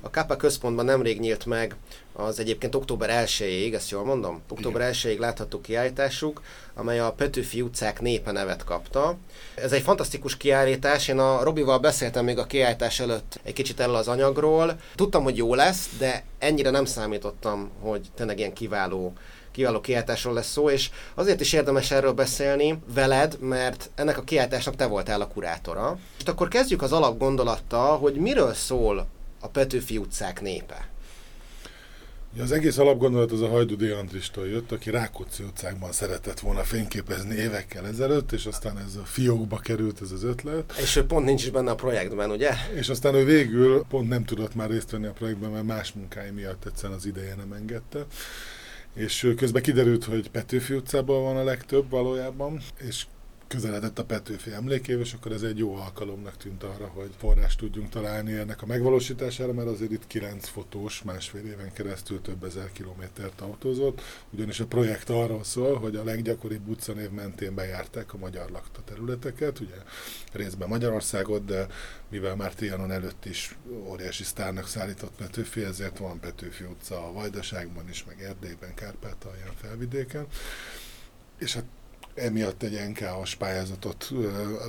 a Kappa központban nemrég nyílt meg az egyébként október 1-ig, ezt jól mondom? Október 1-ig látható kiállításuk, amely a Petőfi utcák népe nevet kapta. Ez egy fantasztikus kiállítás, én a Robival beszéltem még a kiállítás előtt egy kicsit el az anyagról. Tudtam, hogy jó lesz, de ennyire nem számítottam, hogy tényleg ilyen kiváló kiváló kiáltásról lesz szó, és azért is érdemes erről beszélni veled, mert ennek a kiáltásnak te voltál a kurátora. És akkor kezdjük az alapgondolattal, hogy miről szól a Petőfi utcák népe. Ja, az egész alapgondolat az a Hajdudi Andristól jött, aki Rákóczi utcákban szeretett volna fényképezni évekkel ezelőtt, és aztán ez a fiókba került ez az ötlet. És ő pont nincs is benne a projektben, ugye? És aztán ő végül pont nem tudott már részt venni a projektben, mert más munkái miatt egyszerűen az ideje nem engedte és közben kiderült, hogy Petőfi utcában van a legtöbb valójában, és közeledett a Petőfi emlékév, és akkor ez egy jó alkalomnak tűnt arra, hogy forrást tudjunk találni ennek a megvalósítására, mert azért itt kilenc fotós másfél éven keresztül több ezer kilométert autózott, ugyanis a projekt arról szól, hogy a leggyakoribb utcanév mentén bejárták a magyar lakta területeket, ugye részben Magyarországot, de mivel már Trianon előtt is óriási sztárnak szállított Petőfi, ezért van Petőfi utca a Vajdaságban is, meg Erdélyben, Kárpátalján, Felvidéken. És hát emiatt egy NKA-s pályázatot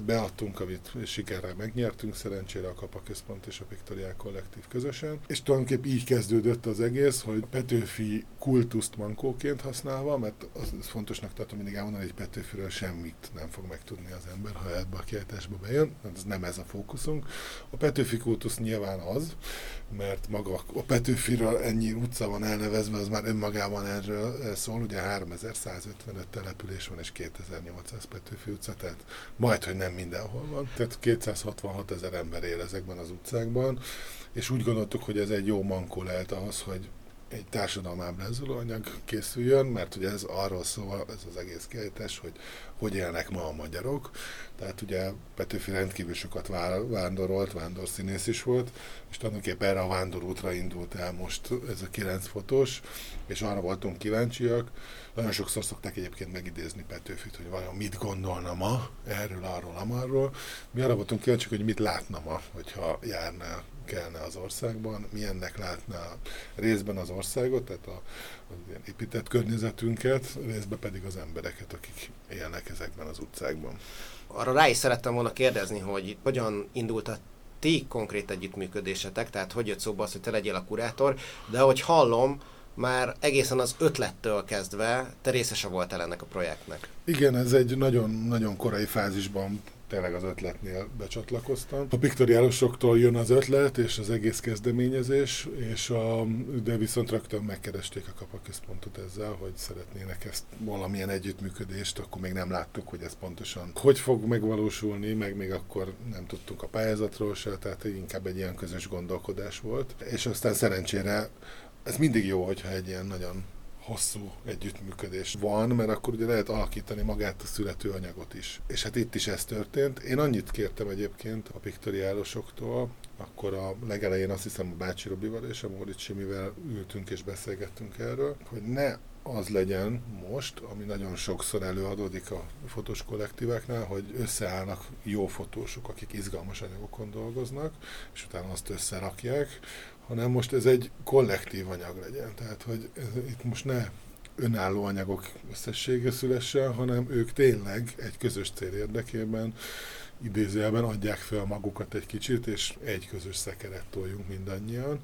beadtunk, amit sikerrel megnyertünk, szerencsére a Kapa Központ és a Piktoriák Kollektív közösen. És tulajdonképpen így kezdődött az egész, hogy Petőfi kultuszt mankóként használva, mert az, fontosnak tartom mindig elmondani, hogy Petőfiről semmit nem fog megtudni az ember, ha ebbe a kiállításba bejön, ez nem ez a fókuszunk. A Petőfi kultusz nyilván az, mert maga a Petőfiről ennyi utca van elnevezve, az már önmagában erről szól, ugye 3155 település van és 2800 Petőfi utca, tehát majd, hogy nem mindenhol van. Tehát 266 ezer ember él ezekben az utcákban, és úgy gondoltuk, hogy ez egy jó mankó lehet ahhoz, hogy egy társadalmábrázoló anyag készüljön, mert ugye ez arról szól, ez az egész kiállítás, hogy hogy élnek ma a magyarok. Tehát ugye Petőfi rendkívül sokat vándorolt, vándorszínész is volt, és tulajdonképpen erre a vándorútra indult el most ez a kilenc fotós, és arra voltunk kíváncsiak. Nagyon sokszor szokták egyébként megidézni Petőfit, hogy vajon mit gondolna ma erről, arról, amarról. Mi arra voltunk kíváncsiak, hogy mit látna ma, hogyha járna kelne az országban, milyennek látná részben az országot, tehát a, az ilyen épített környezetünket, részben pedig az embereket, akik élnek ezekben az utcákban. Arra rá is szerettem volna kérdezni, hogy hogyan indult a ti konkrét együttműködésetek, tehát hogy jött szóba az, hogy te legyél a kurátor, de ahogy hallom, már egészen az ötlettől kezdve te részese voltál ennek a projektnek. Igen, ez egy nagyon-nagyon korai fázisban tényleg az ötletnél becsatlakoztam. A piktoriálosoktól jön az ötlet és az egész kezdeményezés, és a, de viszont rögtön megkeresték a kapaközpontot ezzel, hogy szeretnének ezt valamilyen együttműködést, akkor még nem láttuk, hogy ez pontosan hogy fog megvalósulni, meg még akkor nem tudtunk a pályázatról se, tehát inkább egy ilyen közös gondolkodás volt. És aztán szerencsére ez mindig jó, hogyha egy ilyen nagyon hosszú együttműködés van, mert akkor ugye lehet alakítani magát a születőanyagot is. És hát itt is ez történt. Én annyit kértem egyébként a piktoriálosoktól, akkor a legelején azt hiszem a Bácsi Robival és a Moritz Simivel ültünk és beszélgettünk erről, hogy ne az legyen most, ami nagyon sokszor előadódik a fotós kollektíveknál, hogy összeállnak jó fotósok, akik izgalmas anyagokon dolgoznak, és utána azt összerakják, hanem most ez egy kollektív anyag legyen. Tehát, hogy ez, itt most ne önálló anyagok összessége szülessen, hanem ők tényleg egy közös cél érdekében idézőjelben adják fel magukat egy kicsit, és egy közös szekeret toljunk mindannyian.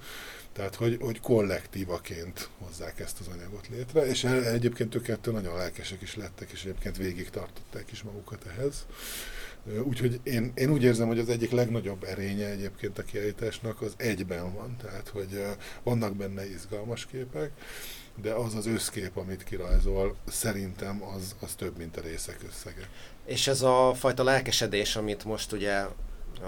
Tehát, hogy, hogy kollektívaként hozzák ezt az anyagot létre, és egyébként ők ettől nagyon lelkesek is lettek, és egyébként végig tartották is magukat ehhez. Úgyhogy én, én úgy érzem, hogy az egyik legnagyobb erénye egyébként a kiállításnak az egyben van, tehát hogy vannak benne izgalmas képek, de az az összkép, amit kirajzol, szerintem az, az több, mint a részek összege. És ez a fajta lelkesedés, amit most ugye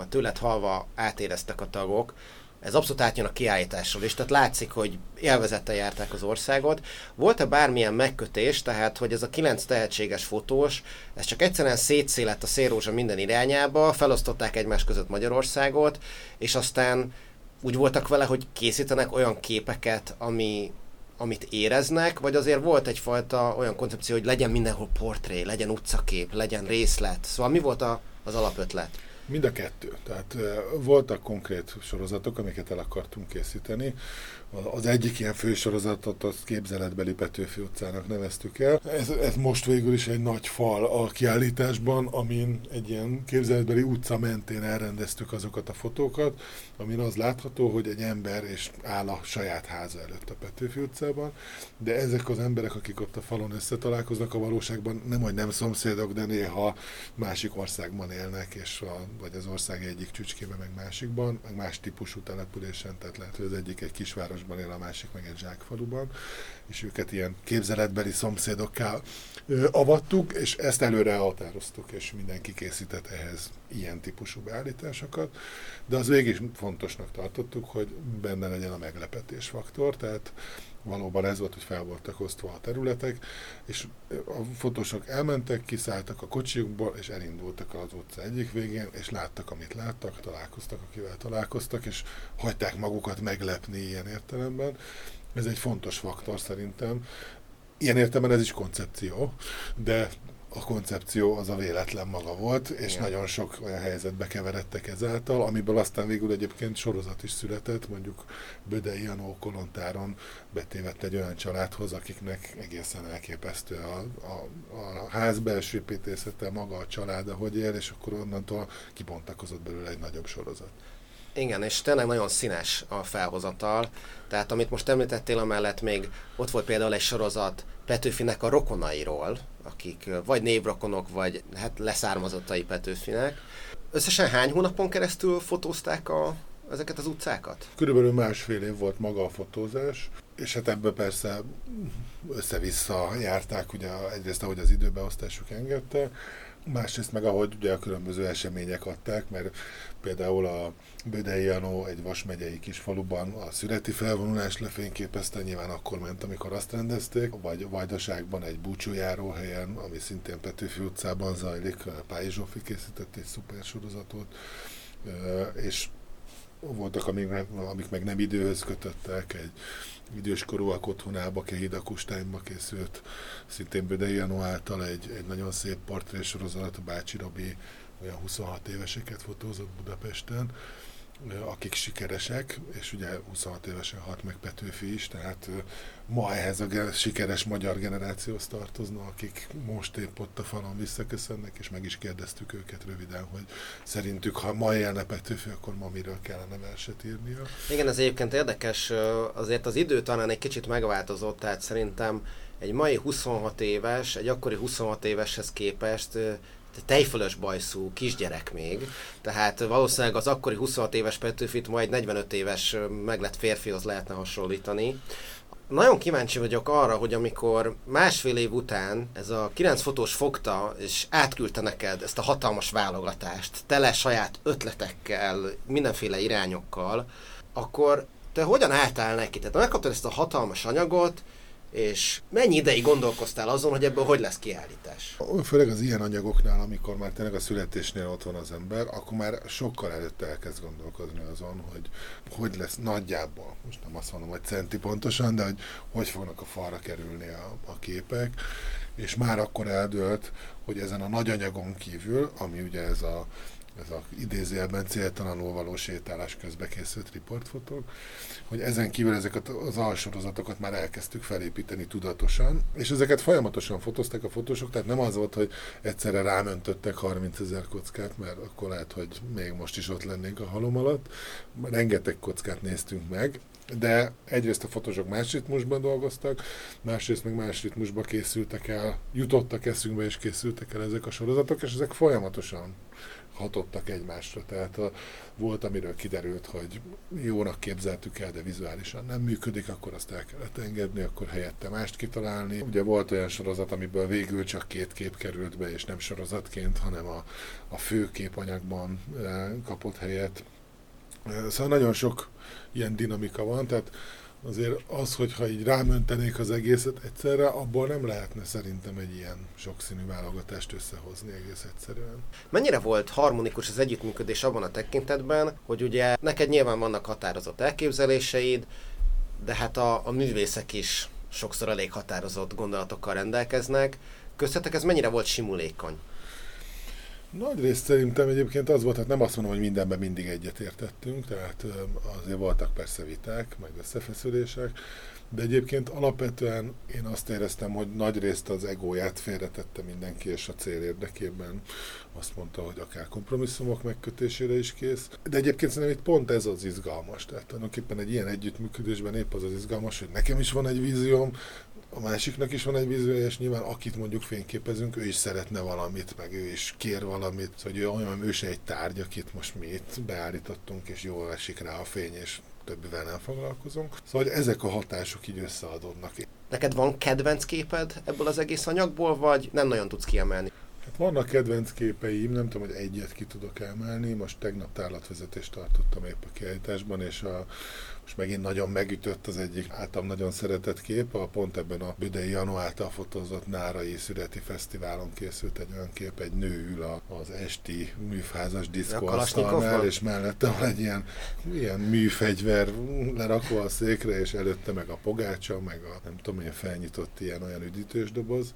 tőled halva átéreztek a tagok, ez abszolút átjön a kiállításról is, tehát látszik, hogy élvezettel járták az országot. Volt-e bármilyen megkötés, tehát hogy ez a kilenc tehetséges fotós, ez csak egyszerűen szétszélett a szélrózsa minden irányába, felosztották egymás között Magyarországot, és aztán úgy voltak vele, hogy készítenek olyan képeket, ami, amit éreznek, vagy azért volt egyfajta olyan koncepció, hogy legyen mindenhol portré, legyen utcakép, legyen részlet. Szóval mi volt a, az alapötlet? Mind a kettő. Tehát voltak konkrét sorozatok, amiket el akartunk készíteni. Az egyik ilyen fősorozatot az képzeletbeli Petőfi utcának neveztük el. Ez, ez most végül is egy nagy fal a kiállításban, amin egy ilyen képzeletbeli utca mentén elrendeztük azokat a fotókat, amin az látható, hogy egy ember és áll a saját háza előtt a Petőfi utcában, de ezek az emberek, akik ott a falon összetalálkoznak, a valóságban nem, hogy nem szomszédok, de néha másik országban élnek, és a, vagy az ország egyik csücskében, meg másikban, meg más típusú településen, tehát lehet, hogy az egyik egy kisváros városban él, a másik meg egy zsákfaluban, és őket ilyen képzeletbeli szomszédokká avattuk, és ezt előre határoztuk, és mindenki készített ehhez ilyen típusú beállításokat, de az végig fontosnak tartottuk, hogy benne legyen a meglepetés faktor, tehát valóban ez volt, hogy fel voltak osztva a területek, és a fotósok elmentek, kiszálltak a kocsiukból, és elindultak az utca egyik végén, és láttak, amit láttak, találkoztak, akivel találkoztak, és hagyták magukat meglepni ilyen értelemben. Ez egy fontos faktor szerintem. Ilyen értelemben ez is koncepció, de a koncepció az a véletlen maga volt, és Igen. nagyon sok olyan helyzetbe keveredtek ezáltal, amiből aztán végül egyébként sorozat is született, mondjuk Bödei Janó Kolontáron betévett egy olyan családhoz, akiknek egészen elképesztő a, a, a ház belső építészete, maga a család, ahogy él, és akkor onnantól kibontakozott belőle egy nagyobb sorozat. Igen, és tényleg nagyon színes a felhozatal. Tehát amit most említettél, amellett még ott volt például egy sorozat Petőfinek a rokonairól, akik vagy névrokonok, vagy hát leszármazottai Petőfinek. Összesen hány hónapon keresztül fotózták a, ezeket az utcákat? Körülbelül másfél év volt maga a fotózás, és hát ebből persze össze-vissza járták, ugye egyrészt ahogy az időbeosztásuk engedte, másrészt meg ahogy ugye a különböző események adták, mert például a Bödei Janó egy Vas megyei kis faluban a születi felvonulást lefényképezte, nyilván akkor ment, amikor azt rendezték, vagy Vajdaságban egy búcsújáró helyen, ami szintén Petőfi utcában zajlik, Pályi Zsófi készített egy szuper sorozatot, és voltak, amik, amik meg nem időhöz kötöttek, egy időskorúak otthonába, Kehidakustányba készült, szintén Bödei Janó által egy, egy nagyon szép portrésorozat, a Bácsi Robi olyan 26 éveseket fotózott Budapesten, akik sikeresek, és ugye 26 évesen halt meg Petőfi is, tehát ma ehhez a sikeres magyar generációhoz tartozna, akik most épp ott a falon visszaköszönnek, és meg is kérdeztük őket röviden, hogy szerintük, ha ma élne Petőfi, akkor ma miről kellene verset írnia. Igen, ez egyébként érdekes, azért az idő talán egy kicsit megváltozott, tehát szerintem egy mai 26 éves, egy akkori 26 éveshez képest tejfölös bajszú kisgyerek még, tehát valószínűleg az akkori 26 éves Petőfit majd 45 éves meglett férfihoz lehetne hasonlítani. Nagyon kíváncsi vagyok arra, hogy amikor másfél év után ez a kilenc fotós fogta, és átküldte neked ezt a hatalmas válogatást, tele saját ötletekkel, mindenféle irányokkal, akkor te hogyan álltál neki? Tehát megkaptad ezt a hatalmas anyagot, és mennyi ideig gondolkoztál azon, hogy ebből hogy lesz kiállítás? Főleg az ilyen anyagoknál, amikor már tényleg a születésnél ott van az ember, akkor már sokkal előtte elkezd gondolkozni azon, hogy hogy lesz nagyjából, most nem azt mondom, hogy centi pontosan, de hogy hogy fognak a falra kerülni a, a képek, és már akkor eldőlt, hogy ezen a nagy anyagon kívül, ami ugye ez a ez a idézőjelben céltalanul való sétálás közben készült riportfotók, hogy ezen kívül ezeket az alsorozatokat már elkezdtük felépíteni tudatosan, és ezeket folyamatosan fotózták a fotósok, tehát nem az volt, hogy egyszerre rámöntöttek 30 ezer kockát, mert akkor lehet, hogy még most is ott lennénk a halom alatt. Rengeteg kockát néztünk meg, de egyrészt a fotósok más ritmusban dolgoztak, másrészt meg más ritmusban készültek el, jutottak eszünkbe és készültek el ezek a sorozatok, és ezek folyamatosan hatottak egymásra. Tehát a, volt, amiről kiderült, hogy jónak képzeltük el, de vizuálisan nem működik, akkor azt el kellett engedni, akkor helyette mást kitalálni. Ugye volt olyan sorozat, amiből végül csak két kép került be, és nem sorozatként, hanem a, a fő képanyagban e, kapott helyet Szóval nagyon sok ilyen dinamika van, tehát azért az, hogyha így rámöntenék az egészet egyszerre, abból nem lehetne szerintem egy ilyen sokszínű válogatást összehozni egész egyszerűen. Mennyire volt harmonikus az együttműködés abban a tekintetben, hogy ugye neked nyilván vannak határozott elképzeléseid, de hát a, a művészek is sokszor elég határozott gondolatokkal rendelkeznek. Köztetek ez mennyire volt simulékony? Nagy részt szerintem egyébként az volt, hát nem azt mondom, hogy mindenben mindig egyetértettünk, tehát azért voltak persze viták, meg összefeszülések, de egyébként alapvetően én azt éreztem, hogy nagy részt az egóját félretette mindenki, és a cél érdekében azt mondta, hogy akár kompromisszumok megkötésére is kész. De egyébként szerintem itt pont ez az izgalmas. Tehát tulajdonképpen egy ilyen együttműködésben épp az az izgalmas, hogy nekem is van egy vízióm, a másiknak is van egy víziója, és nyilván akit mondjuk fényképezünk, ő is szeretne valamit, meg ő is kér valamit, hogy ő olyan, ő se egy tárgy, akit most mi itt beállítottunk, és jól esik rá a fény, és többivel nem foglalkozunk. Szóval hogy ezek a hatások így összeadódnak. Neked van kedvenc képed ebből az egész anyagból, vagy nem nagyon tudsz kiemelni? Hát vannak kedvenc képeim, nem tudom, hogy egyet ki tudok emelni. Most tegnap tárlatvezetést tartottam épp a kiállításban, és a, most megint nagyon megütött az egyik általam nagyon szeretett kép, a pont ebben a Büdei Janu által fotózott Nárai Szüreti Fesztiválon készült egy olyan kép, egy nő ül az esti műfázas diszkóasztalnál, és mellette van egy ilyen, ilyen műfegyver lerakva a székre, és előtte meg a pogácsa, meg a nem tudom, ilyen felnyitott ilyen olyan üdítős doboz.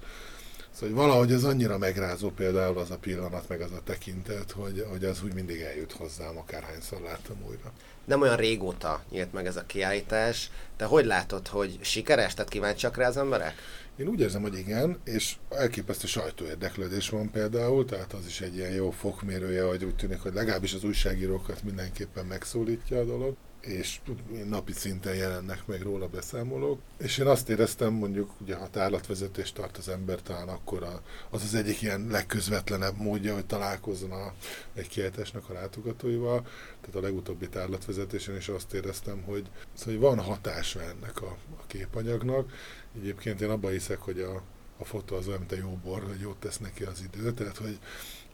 Szóval hogy valahogy ez annyira megrázó például az a pillanat, meg az a tekintet, hogy, hogy az úgy mindig eljut hozzám, akárhányszor láttam újra. Nem olyan régóta nyílt meg ez a kiállítás. Te hogy látod, hogy sikeres, tehát kíváncsiak rá az emberek? Én úgy érzem, hogy igen, és elképesztő sajtóérdeklődés van például, tehát az is egy ilyen jó fokmérője, hogy úgy tűnik, hogy legalábbis az újságírókat mindenképpen megszólítja a dolog és napi szinten jelennek meg róla beszámolók. És én azt éreztem, mondjuk, ugye ha tárlatvezetést tart az ember, talán akkor a, az az egyik ilyen legközvetlenebb módja, hogy találkozzon a, egy kiállításnak a látogatóival. Tehát a legutóbbi tárlatvezetésen is azt éreztem, hogy, szóval, hogy van hatása ennek a, a képanyagnak. Egyébként én abban hiszek, hogy a, a fotó az olyan, a jó bor, hogy jót tesz neki az idő, tehát hogy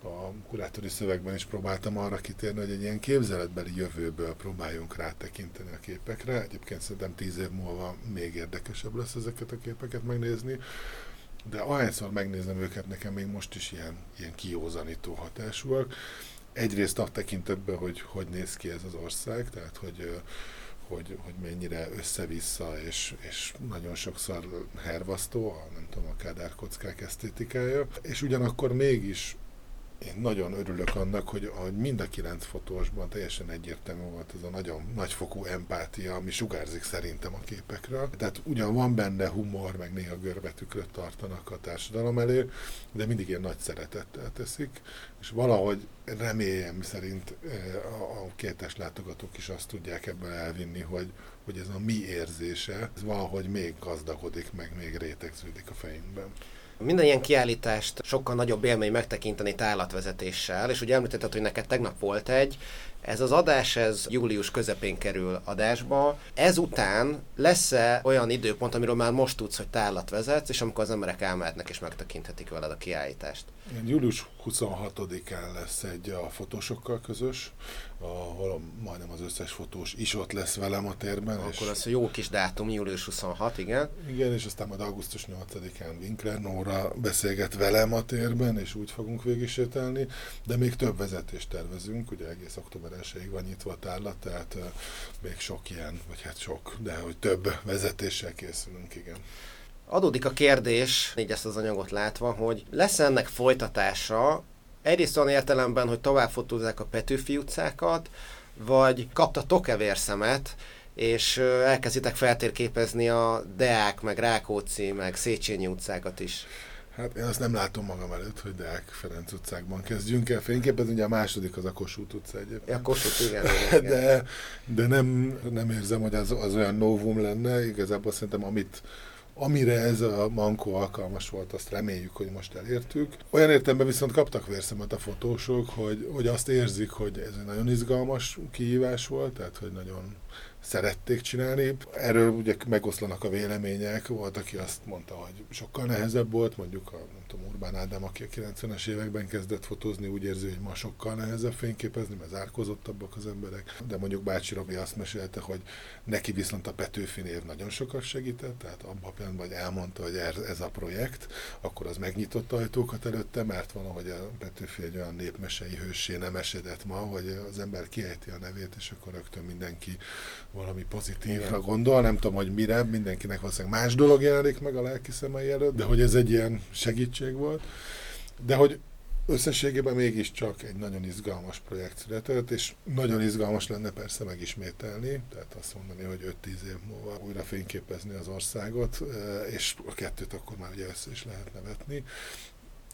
a kurátori szövegben is próbáltam arra kitérni, hogy egy ilyen képzeletbeli jövőből próbáljunk rátekinteni a képekre. Egyébként szerintem tíz év múlva még érdekesebb lesz ezeket a képeket megnézni, de ahányszor megnézem őket, nekem még most is ilyen, ilyen kiózanító hatásúak. Egyrészt a tekintetben, hogy hogy néz ki ez az ország, tehát hogy hogy, hogy mennyire össze-vissza, és, és nagyon sokszor hervasztó, a, nem tudom, a kádárkockák esztétikája, és ugyanakkor mégis én nagyon örülök annak, hogy, hogy mind a kilenc fotósban teljesen egyértelmű volt ez a nagyon nagyfokú empátia, ami sugárzik szerintem a képekről. Tehát ugyan van benne humor, meg néha görbetükröt tartanak a társadalom elé, de mindig ilyen nagy szeretettel teszik, és valahogy remélem szerint eh, a kétes látogatók is azt tudják ebből elvinni, hogy, hogy ez a mi érzése, ez valahogy még gazdagodik, meg még rétegződik a fejünkben. Minden ilyen kiállítást sokkal nagyobb élmény megtekinteni tárlatvezetéssel, és ugye említetted, hogy neked tegnap volt egy, ez az adás, ez július közepén kerül adásba. Ezután lesz-e olyan időpont, amiről már most tudsz, hogy tárlat vezetsz, és amikor az emberek elmehetnek és megtekinthetik veled a kiállítást? Igen, július 26-án lesz egy a fotósokkal közös, ahol majdnem az összes fotós is ott lesz velem a térben. Akkor és... az jó kis dátum, július 26, igen. Igen, és aztán majd augusztus 8-án Winkler Nóra beszélget velem a térben, és úgy fogunk végigsételni, de még több vezetést tervezünk, ugye egész október 1 van nyitva a tárlat, tehát még sok ilyen, vagy hát sok, de hogy több vezetéssel készülünk, igen. Adódik a kérdés, így ezt az anyagot látva, hogy lesz ennek folytatása, egyrészt olyan értelemben, hogy tovább fotózzák a Petőfi utcákat, vagy kaptatok-e vérszemet, és elkezditek feltérképezni a Deák, meg Rákóczi, meg Széchenyi utcákat is. Hát én azt nem látom magam előtt, hogy Deák Ferenc utcákban kezdjünk el fényképezni, ugye a második az a Kossuth utca egyébként. Ja, Kossuth, igen. igen. De, de nem, nem érzem, hogy az, az olyan novum lenne, igazából szerintem amit amire ez a mankó alkalmas volt, azt reméljük, hogy most elértük. Olyan értelemben viszont kaptak vérszemet a fotósok, hogy, hogy azt érzik, hogy ez egy nagyon izgalmas kihívás volt, tehát hogy nagyon szerették csinálni. Erről ugye megoszlanak a vélemények. Volt, aki azt mondta, hogy sokkal nehezebb volt, mondjuk a tudom, Urbán Ádám, aki a 90-es években kezdett fotózni, úgy érzi, hogy ma sokkal nehezebb fényképezni, mert zárkozottabbak az emberek. De mondjuk Bácsi Robi azt mesélte, hogy neki viszont a Petőfi név nagyon sokat segített, tehát abban a pillanatban, hogy elmondta, hogy ez, a projekt, akkor az megnyitotta ajtókat előtte, mert valahogy a Petőfi egy olyan népmesei hősé nem esedett ma, hogy az ember kiejti a nevét, és akkor rögtön mindenki valami pozitívra gondol, nem tudom, hogy mire, mindenkinek valószínűleg más dolog jelenik meg a lelki szemei előtt, de hogy ez egy ilyen segítség volt. De hogy összességében mégiscsak egy nagyon izgalmas projekt született, és nagyon izgalmas lenne persze megismételni, tehát azt mondani, hogy 5-10 év múlva újra fényképezni az országot, eh, és a kettőt akkor már ugye össze is lehetne vetni.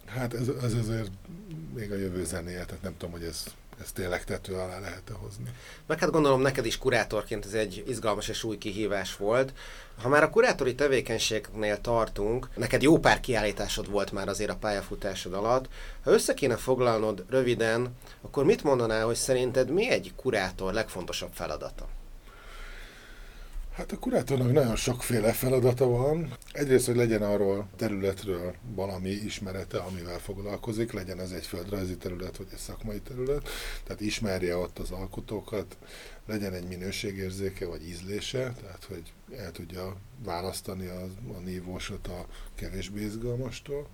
Hát ez, ez azért még a jövő zenéje, tehát nem tudom, hogy ez ezt tényleg tető alá lehet -e hozni. Meg hát gondolom neked is kurátorként ez egy izgalmas és új kihívás volt. Ha már a kurátori tevékenységnél tartunk, neked jó pár kiállításod volt már azért a pályafutásod alatt. Ha össze kéne foglalnod röviden, akkor mit mondanál, hogy szerinted mi egy kurátor legfontosabb feladata? Hát a kurátornak nagyon sokféle feladata van. Egyrészt, hogy legyen arról területről valami ismerete, amivel foglalkozik, legyen ez egy földrajzi terület, vagy egy szakmai terület, tehát ismerje ott az alkotókat, legyen egy minőségérzéke, vagy ízlése, tehát hogy el tudja választani a, a nívósot a kevésbé izgalmastól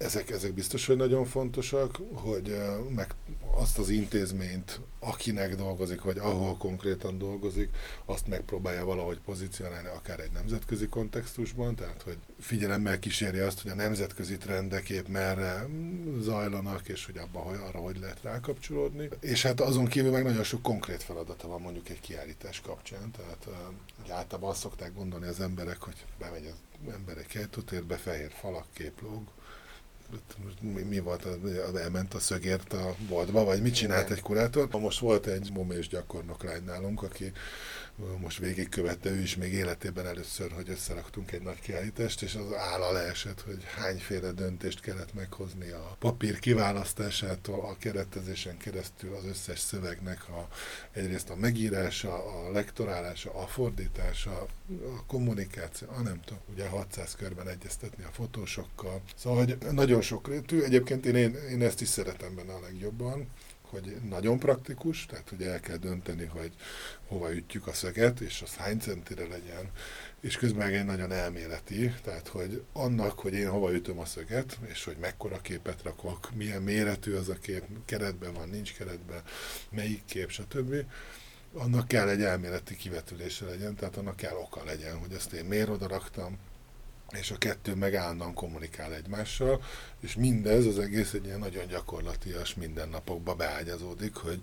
ezek, ezek biztos, hogy nagyon fontosak, hogy meg azt az intézményt, akinek dolgozik, vagy ahol konkrétan dolgozik, azt megpróbálja valahogy pozícionálni, akár egy nemzetközi kontextusban, tehát hogy figyelemmel kísérje azt, hogy a nemzetközi trendek épp merre zajlanak, és hogy abban, hogy arra hogy lehet rákapcsolódni. És hát azon kívül meg nagyon sok konkrét feladata van mondjuk egy kiállítás kapcsán, tehát hogy általában azt szokták gondolni az emberek, hogy bemegy az ember egy kejtótérbe, fehér falak, képlóg, mi, mi volt, elment a szögért a boltba, vagy mit csinált egy kurátor. Most volt egy momés gyakornok lány nálunk, aki most végigkövette ő is még életében először, hogy összeraktunk egy nagy kiállítást, és az álla leesett, hogy hányféle döntést kellett meghozni a papír kiválasztásától, a keretezésen keresztül az összes szövegnek a, egyrészt a megírása, a lektorálása, a fordítása, a kommunikáció, a nem tudom, ugye 600 körben egyeztetni a fotósokkal. Szóval, hogy nagyon sokrétű, egyébként én, én ezt is szeretem benne a legjobban, hogy nagyon praktikus, tehát hogy el kell dönteni, hogy hova ütjük a szöget, és az hány centire legyen, és közben egy nagyon elméleti, tehát hogy annak, hogy én hova ütöm a szöget, és hogy mekkora képet rakok, milyen méretű az a kép, keretben van, nincs keretben, melyik kép, stb., annak kell egy elméleti kivetülése legyen, tehát annak kell oka legyen, hogy ezt én miért oda raktam, és a kettő meg állandóan kommunikál egymással, és mindez az egész egy ilyen nagyon gyakorlatias mindennapokba beágyazódik, hogy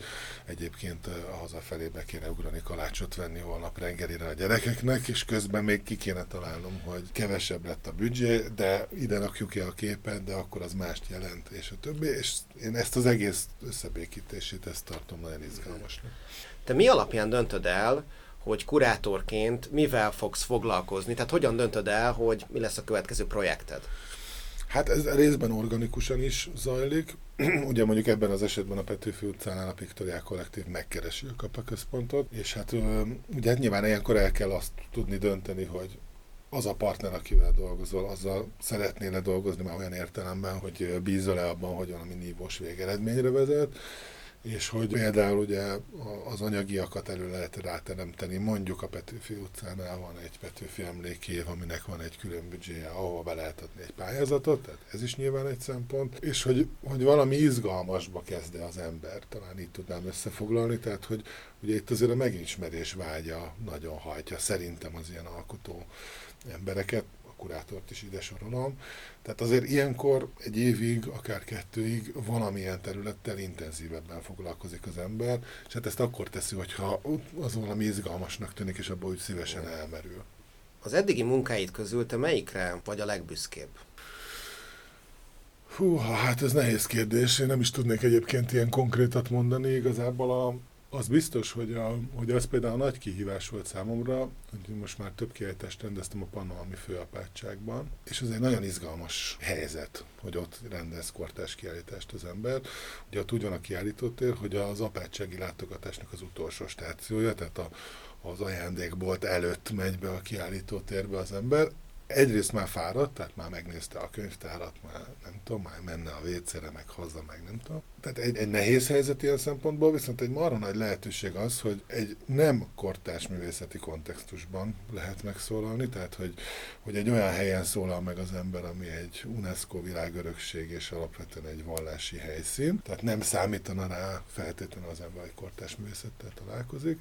egyébként a hazafelébe kéne ugrani kalácsot venni holnap reggelire a gyerekeknek, és közben még ki kéne találnom, hogy kevesebb lett a büdzsé, de ide rakjuk ki a képet, de akkor az mást jelent, és a többi, és én ezt az egész összebékítését, ezt tartom nagyon izgalmasnak. Te mi alapján döntöd el, hogy kurátorként mivel fogsz foglalkozni, tehát hogyan döntöd el, hogy mi lesz a következő projekted? Hát ez részben organikusan is zajlik. Ugye mondjuk ebben az esetben a Petőfi utcánál a Piktoriák Kollektív megkeresi a kapaközpontot, és hát ugye hát nyilván ilyenkor el kell azt tudni dönteni, hogy az a partner, akivel dolgozol, azzal szeretnél dolgozni már olyan értelemben, hogy bízol-e abban, hogy valami nívós végeredményre vezet, és hogy például ugye az anyagiakat elő lehet ráteremteni. Mondjuk a Petőfi utcánál van egy Petőfi emlékév, aminek van egy külön büdzséje, ahova be lehet adni egy pályázatot, tehát ez is nyilván egy szempont, és hogy, hogy valami izgalmasba kezde az ember, talán így tudnám összefoglalni, tehát hogy ugye itt azért a megismerés vágya nagyon hajtja szerintem az ilyen alkotó embereket, kurátort is ide sorolom. Tehát azért ilyenkor egy évig, akár kettőig valamilyen területtel intenzívebben foglalkozik az ember, és hát ezt akkor teszi, hogyha az valami izgalmasnak tűnik, és abból úgy szívesen elmerül. Az eddigi munkáid közül te melyikre vagy a legbüszkébb? Hú, hát ez nehéz kérdés. Én nem is tudnék egyébként ilyen konkrétat mondani. Igazából a, az biztos, hogy, a, hogy az például nagy kihívás volt számomra, hogy most már több kiállítást rendeztem a Pannalmi főapátságban, és ez egy nagyon izgalmas helyzet, hogy ott rendez kortás kiállítást az ember. Ugye ott úgy van a kiállítótér, hogy az apátsági látogatásnak az utolsó stációja, tehát a, az ajándékbolt előtt megy be a kiállító térbe az ember egyrészt már fáradt, tehát már megnézte a könyvtárat, már nem tudom, már menne a vécére, meg haza, meg nem tudom. Tehát egy, egy nehéz helyzet ilyen szempontból, viszont egy marha nagy lehetőség az, hogy egy nem kortás művészeti kontextusban lehet megszólalni, tehát hogy, hogy egy olyan helyen szólal meg az ember, ami egy UNESCO világörökség és alapvetően egy vallási helyszín, tehát nem számítana rá feltétlenül az ember, egy kortás művészettel találkozik,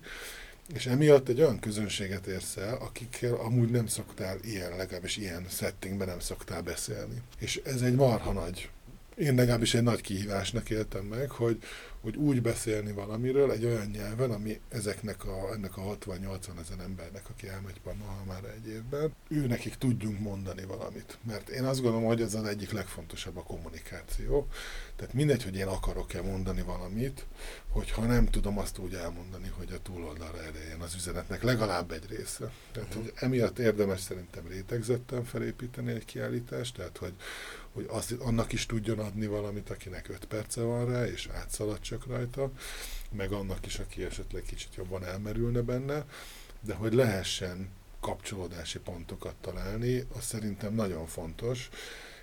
és emiatt egy olyan közönséget érsz el, akikkel amúgy nem szoktál ilyen, legalábbis ilyen settingben nem szoktál beszélni. És ez egy marha nagy én legalábbis egy nagy kihívásnak éltem meg, hogy, hogy úgy beszélni valamiről egy olyan nyelven, ami ezeknek a, ennek a 60-80 ezer embernek, aki elmegy már egy évben, ő nekik tudjunk mondani valamit. Mert én azt gondolom, hogy ez az egyik legfontosabb a kommunikáció. Tehát mindegy, hogy én akarok-e mondani valamit, hogyha nem tudom azt úgy elmondani, hogy a túloldalra elején az üzenetnek legalább egy része. Tehát, uh-huh. hogy emiatt érdemes szerintem rétegzetten felépíteni egy kiállítást, tehát, hogy, hogy azt, annak is tudjon adni valamit, akinek öt perce van rá, és átszalad csak rajta, meg annak is, aki esetleg kicsit jobban elmerülne benne, de hogy lehessen kapcsolódási pontokat találni, az szerintem nagyon fontos,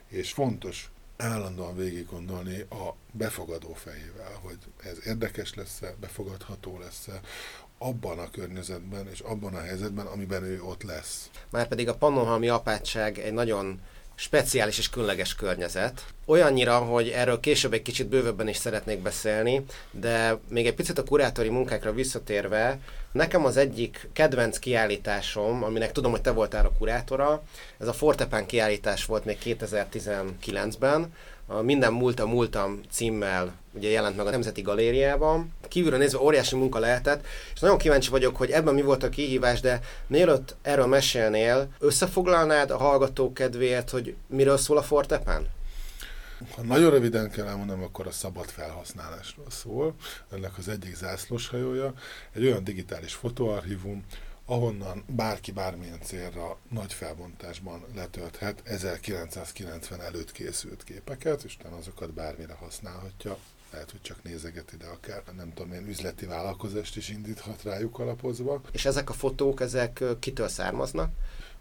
és fontos állandóan végig gondolni a befogadó fejével, hogy ez érdekes lesz-e, befogadható lesz-e, abban a környezetben és abban a helyzetben, amiben ő ott lesz. Márpedig a Pannonhalmi apátság egy nagyon speciális és különleges környezet. Olyannyira, hogy erről később egy kicsit bővebben is szeretnék beszélni, de még egy picit a kurátori munkákra visszatérve, nekem az egyik kedvenc kiállításom, aminek tudom, hogy te voltál a kurátora, ez a Fortepán kiállítás volt még 2019-ben, a Minden múlta múltam címmel ugye jelent meg a Nemzeti Galériában. Kívülről nézve óriási munka lehetett, és nagyon kíváncsi vagyok, hogy ebben mi volt a kihívás, de mielőtt erről mesélnél, összefoglalnád a hallgatók kedvéért, hogy miről szól a Fortepen? Ha nagyon röviden kell elmondanom, akkor a szabad felhasználásról szól. Ennek az egyik zászlós hajója egy olyan digitális fotóarchívum, ahonnan bárki bármilyen célra nagy felbontásban letölthet 1990 előtt készült képeket, és utána azokat bármire használhatja, lehet, hogy csak nézegeti, de akár nem tudom, én üzleti vállalkozást is indíthat rájuk alapozva. És ezek a fotók, ezek kitől származnak?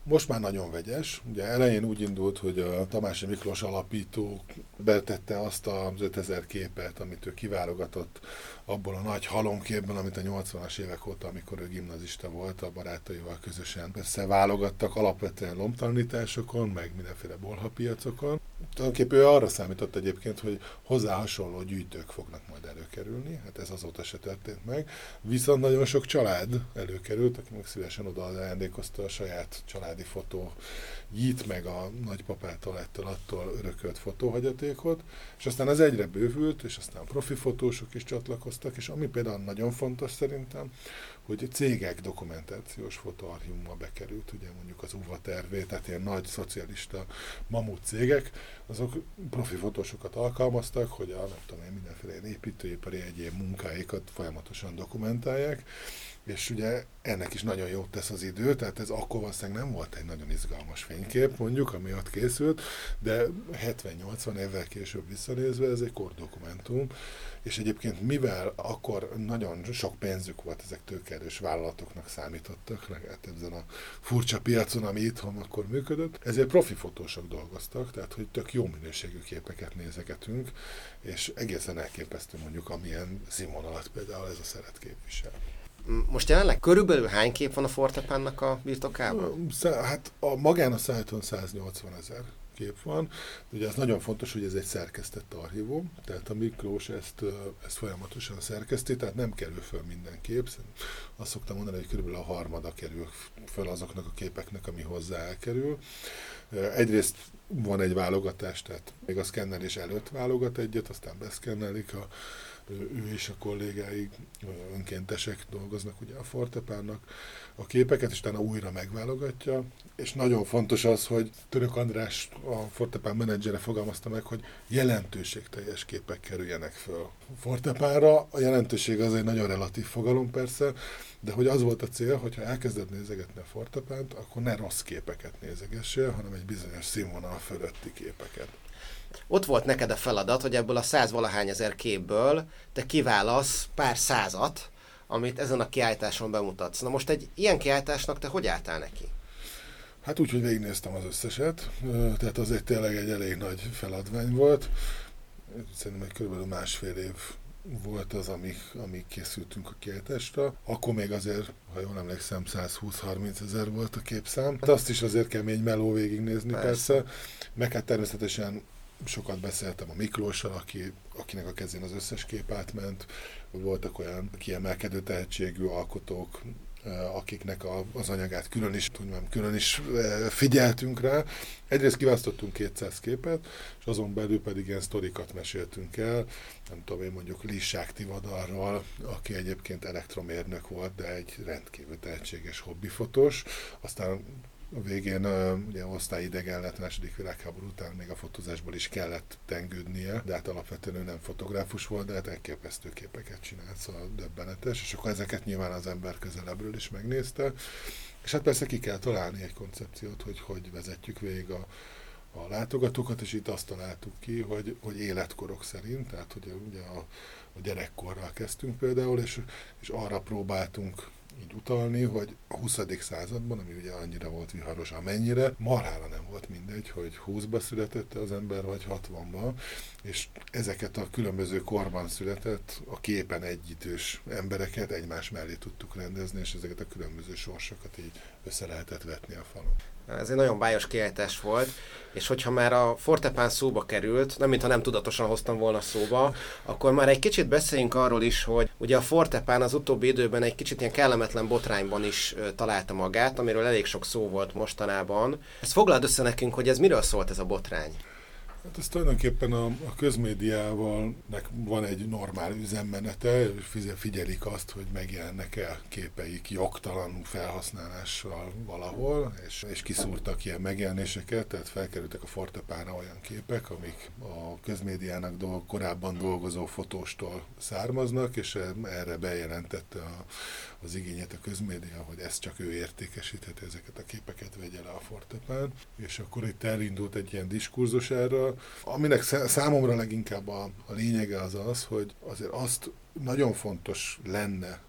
Most már nagyon vegyes. Ugye elején úgy indult, hogy a Tamási Miklós alapító betette azt az 5000 képet, amit ő kiválogatott abból a nagy halomképben, amit a 80-as évek óta, amikor ő gimnazista volt, a barátaival közösen összeválogattak alapvetően lomtalanításokon, meg mindenféle bolhapiacokon. Tulajdonképpen ő arra számított egyébként, hogy hozzá hasonló gyűjtők fognak majd előkerülni, hát ez azóta se történt meg. Viszont nagyon sok család előkerült, aki meg szívesen oda ajándékozta a saját családi fotó jít meg a nagypapától, ettől, attól örökölt fotóhagyatékot, és aztán ez egyre bővült, és aztán profi fotósok is csatlakoztak, és ami például nagyon fontos szerintem, hogy cégek dokumentációs fotóarchívuma bekerült, ugye mondjuk az UVA tervé, tehát ilyen nagy szocialista mamut cégek, azok profi fotósokat alkalmaztak, hogy a nem tudom én, mindenféle építőipari egyéb munkáikat folyamatosan dokumentálják, és ugye ennek is nagyon jót tesz az idő, tehát ez akkor valószínűleg nem volt egy nagyon izgalmas fénykép, mondjuk, ami ott készült, de 70-80 évvel később visszanézve ez egy kordokumentum, és egyébként mivel akkor nagyon sok pénzük volt, ezek tőkerős vállalatoknak számítottak, legalább ezen a furcsa piacon, ami itthon akkor működött, ezért profi fotósok dolgoztak, tehát hogy tök jó minőségű képeket nézegetünk, és egészen elképesztő mondjuk, amilyen színvonalat például ez a szeret képvisel. Most jelenleg körülbelül hány kép van a Fortepánnak a birtokában? Hát a magán a szájton 180 ezer kép van. Ugye ez nagyon fontos, hogy ez egy szerkesztett archívum, tehát a Miklós ezt, ezt folyamatosan szerkeszti, tehát nem kerül föl minden kép. Azt szoktam mondani, hogy körülbelül a harmada kerül föl azoknak a képeknek, ami hozzá elkerül. Egyrészt van egy válogatás, tehát még a szkennelés előtt válogat egyet, aztán beszkennelik a ő és a kollégái önkéntesek dolgoznak ugye a Fortepánnak a képeket, és utána újra megválogatja, és nagyon fontos az, hogy Török András, a Fortepán menedzsere fogalmazta meg, hogy jelentőségteljes képek kerüljenek föl Fortepánra. A jelentőség az egy nagyon relatív fogalom persze, de hogy az volt a cél, hogyha elkezded nézegetni a Fortepánt, akkor ne rossz képeket nézegessél, hanem egy bizonyos színvonal fölötti képeket ott volt neked a feladat, hogy ebből a száz valahány ezer képből te kiválasz pár százat, amit ezen a kiállításon bemutatsz. Na most egy ilyen kiállításnak te hogy álltál neki? Hát úgy, hogy végignéztem az összeset, tehát az egy tényleg egy elég nagy feladvány volt. Szerintem egy kb. másfél év volt az, amik, amik készültünk a kiállításra. Akkor még azért, ha jól emlékszem, 120-30 ezer volt a képszám. Hát azt is azért kemény meló végignézni persze. persze. Meg hát természetesen sokat beszéltem a Miklóssal, aki, akinek a kezén az összes kép átment. Voltak olyan kiemelkedő tehetségű alkotók, Eh, akiknek a, az anyagát külön is, tudnám, külön is eh, figyeltünk rá. Egyrészt kiválasztottunk 200 képet, és azon belül pedig ilyen sztorikat meséltünk el, nem tudom én mondjuk Lissák Tivadarról, aki egyébként elektromérnök volt, de egy rendkívül tehetséges hobbifotós. Aztán a végén ugye osztályidegen lett második világháború után, még a fotózásból is kellett tengődnie, de hát alapvetően ő nem fotográfus volt, de hát elképesztő képeket csinált, szóval döbbenetes, és akkor ezeket nyilván az ember közelebbről is megnézte, és hát persze ki kell találni egy koncepciót, hogy hogy vezetjük végig a, a látogatókat, és itt azt találtuk ki, hogy, hogy életkorok szerint, tehát hogy ugye a, a gyerekkorral kezdtünk például, és, és arra próbáltunk így utalni, hogy a 20. században, ami ugye annyira volt viharos, amennyire, marhára nem volt mindegy, hogy 20-ba született az ember, vagy 60-ba, és ezeket a különböző korban született, a képen egyidős embereket egymás mellé tudtuk rendezni, és ezeket a különböző sorsokat így össze lehetett vetni a falon. Ez egy nagyon bájos kiejtés volt, és hogyha már a Fortepán szóba került, nem mintha nem tudatosan hoztam volna szóba, akkor már egy kicsit beszéljünk arról is, hogy ugye a Fortepán az utóbbi időben egy kicsit ilyen kellemetlen botrányban is találta magát, amiről elég sok szó volt mostanában. Ezt foglald össze nekünk, hogy ez miről szólt ez a botrány? Hát ez tulajdonképpen a, a közmédiával van egy normál üzemmenete, figyelik azt, hogy megjelennek el képeik jogtalanul felhasználással valahol, és, és kiszúrtak ilyen megjelenéseket, tehát felkerültek a fortepára olyan képek, amik a közmédiának dolg, korábban dolgozó fotóstól származnak, és erre bejelentette a, az igényet a közmédia, hogy ezt csak ő értékesítheti, ezeket a képeket vegye le a fortepán, és akkor itt elindult egy ilyen diskurzus erről, aminek számomra leginkább a, a lényege az az, hogy azért azt nagyon fontos lenne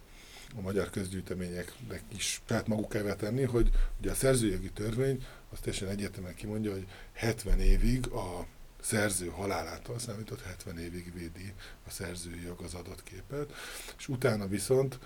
a magyar közgyűjteményeknek is tehát maguk kell tenni, hogy ugye a szerzőjogi törvény azt teljesen egyértelműen kimondja, hogy 70 évig a szerző halálától számított 70 évig védi a szerzői jog az adott képet, és utána viszont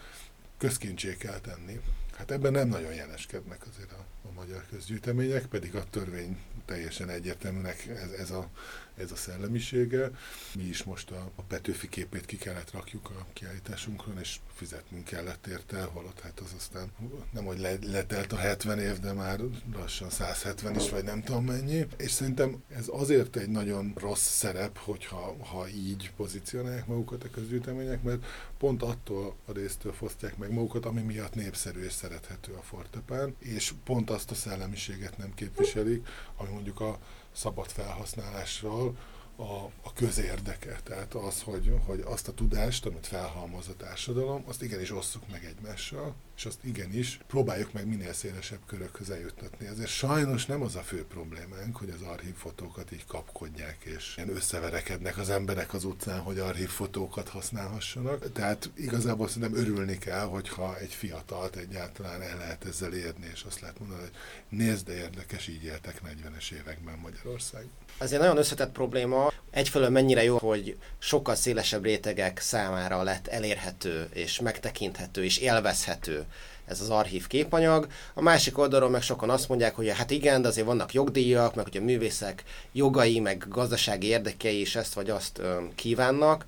közkincsé kell tenni. Hát ebben nem nagyon jeleskednek azért a, a magyar közgyűjtemények, pedig a törvény teljesen egyértelműnek ez, ez, a, ez a szellemisége. Mi is most a, a Petőfi képét ki kellett rakjuk a kiállításunkon, és fizetnünk kellett érte, holott hát az aztán nem, hogy le, letelt a 70 év, de már lassan 170 is, vagy nem tudom mennyi. És szerintem ez azért egy nagyon rossz szerep, hogyha ha így pozícionálják magukat a közgyűjtemények, mert pont attól a résztől fosztják meg magukat, ami miatt népszerű és szerethető a fortepán, és pont azt a szellemiséget nem képviselik, ami mondjuk a szabad felhasználásról a, a közérdeke. Tehát az, hogy, hogy azt a tudást, amit felhalmoz a társadalom, azt igenis osszuk meg egymással, és azt igenis próbáljuk meg minél szélesebb körökhöz eljuttatni. Ezért sajnos nem az a fő problémánk, hogy az archívfotókat így kapkodják, és ilyen összeverekednek az emberek az utcán, hogy archívfotókat használhassanak. Tehát igazából szerintem örülni kell, hogyha egy fiatalt egyáltalán el lehet ezzel érni, és azt lehet mondani, hogy nézd, de érdekes, így éltek 40-es években Magyarország. Ez egy nagyon összetett probléma. Egyfelől mennyire jó, hogy sokkal szélesebb rétegek számára lett elérhető, és megtekinthető, és élvezhető ez az archív képanyag. A másik oldalról meg sokan azt mondják, hogy hát igen, de azért vannak jogdíjak, meg hogy a művészek jogai, meg gazdasági érdekei is ezt vagy azt kívánnak,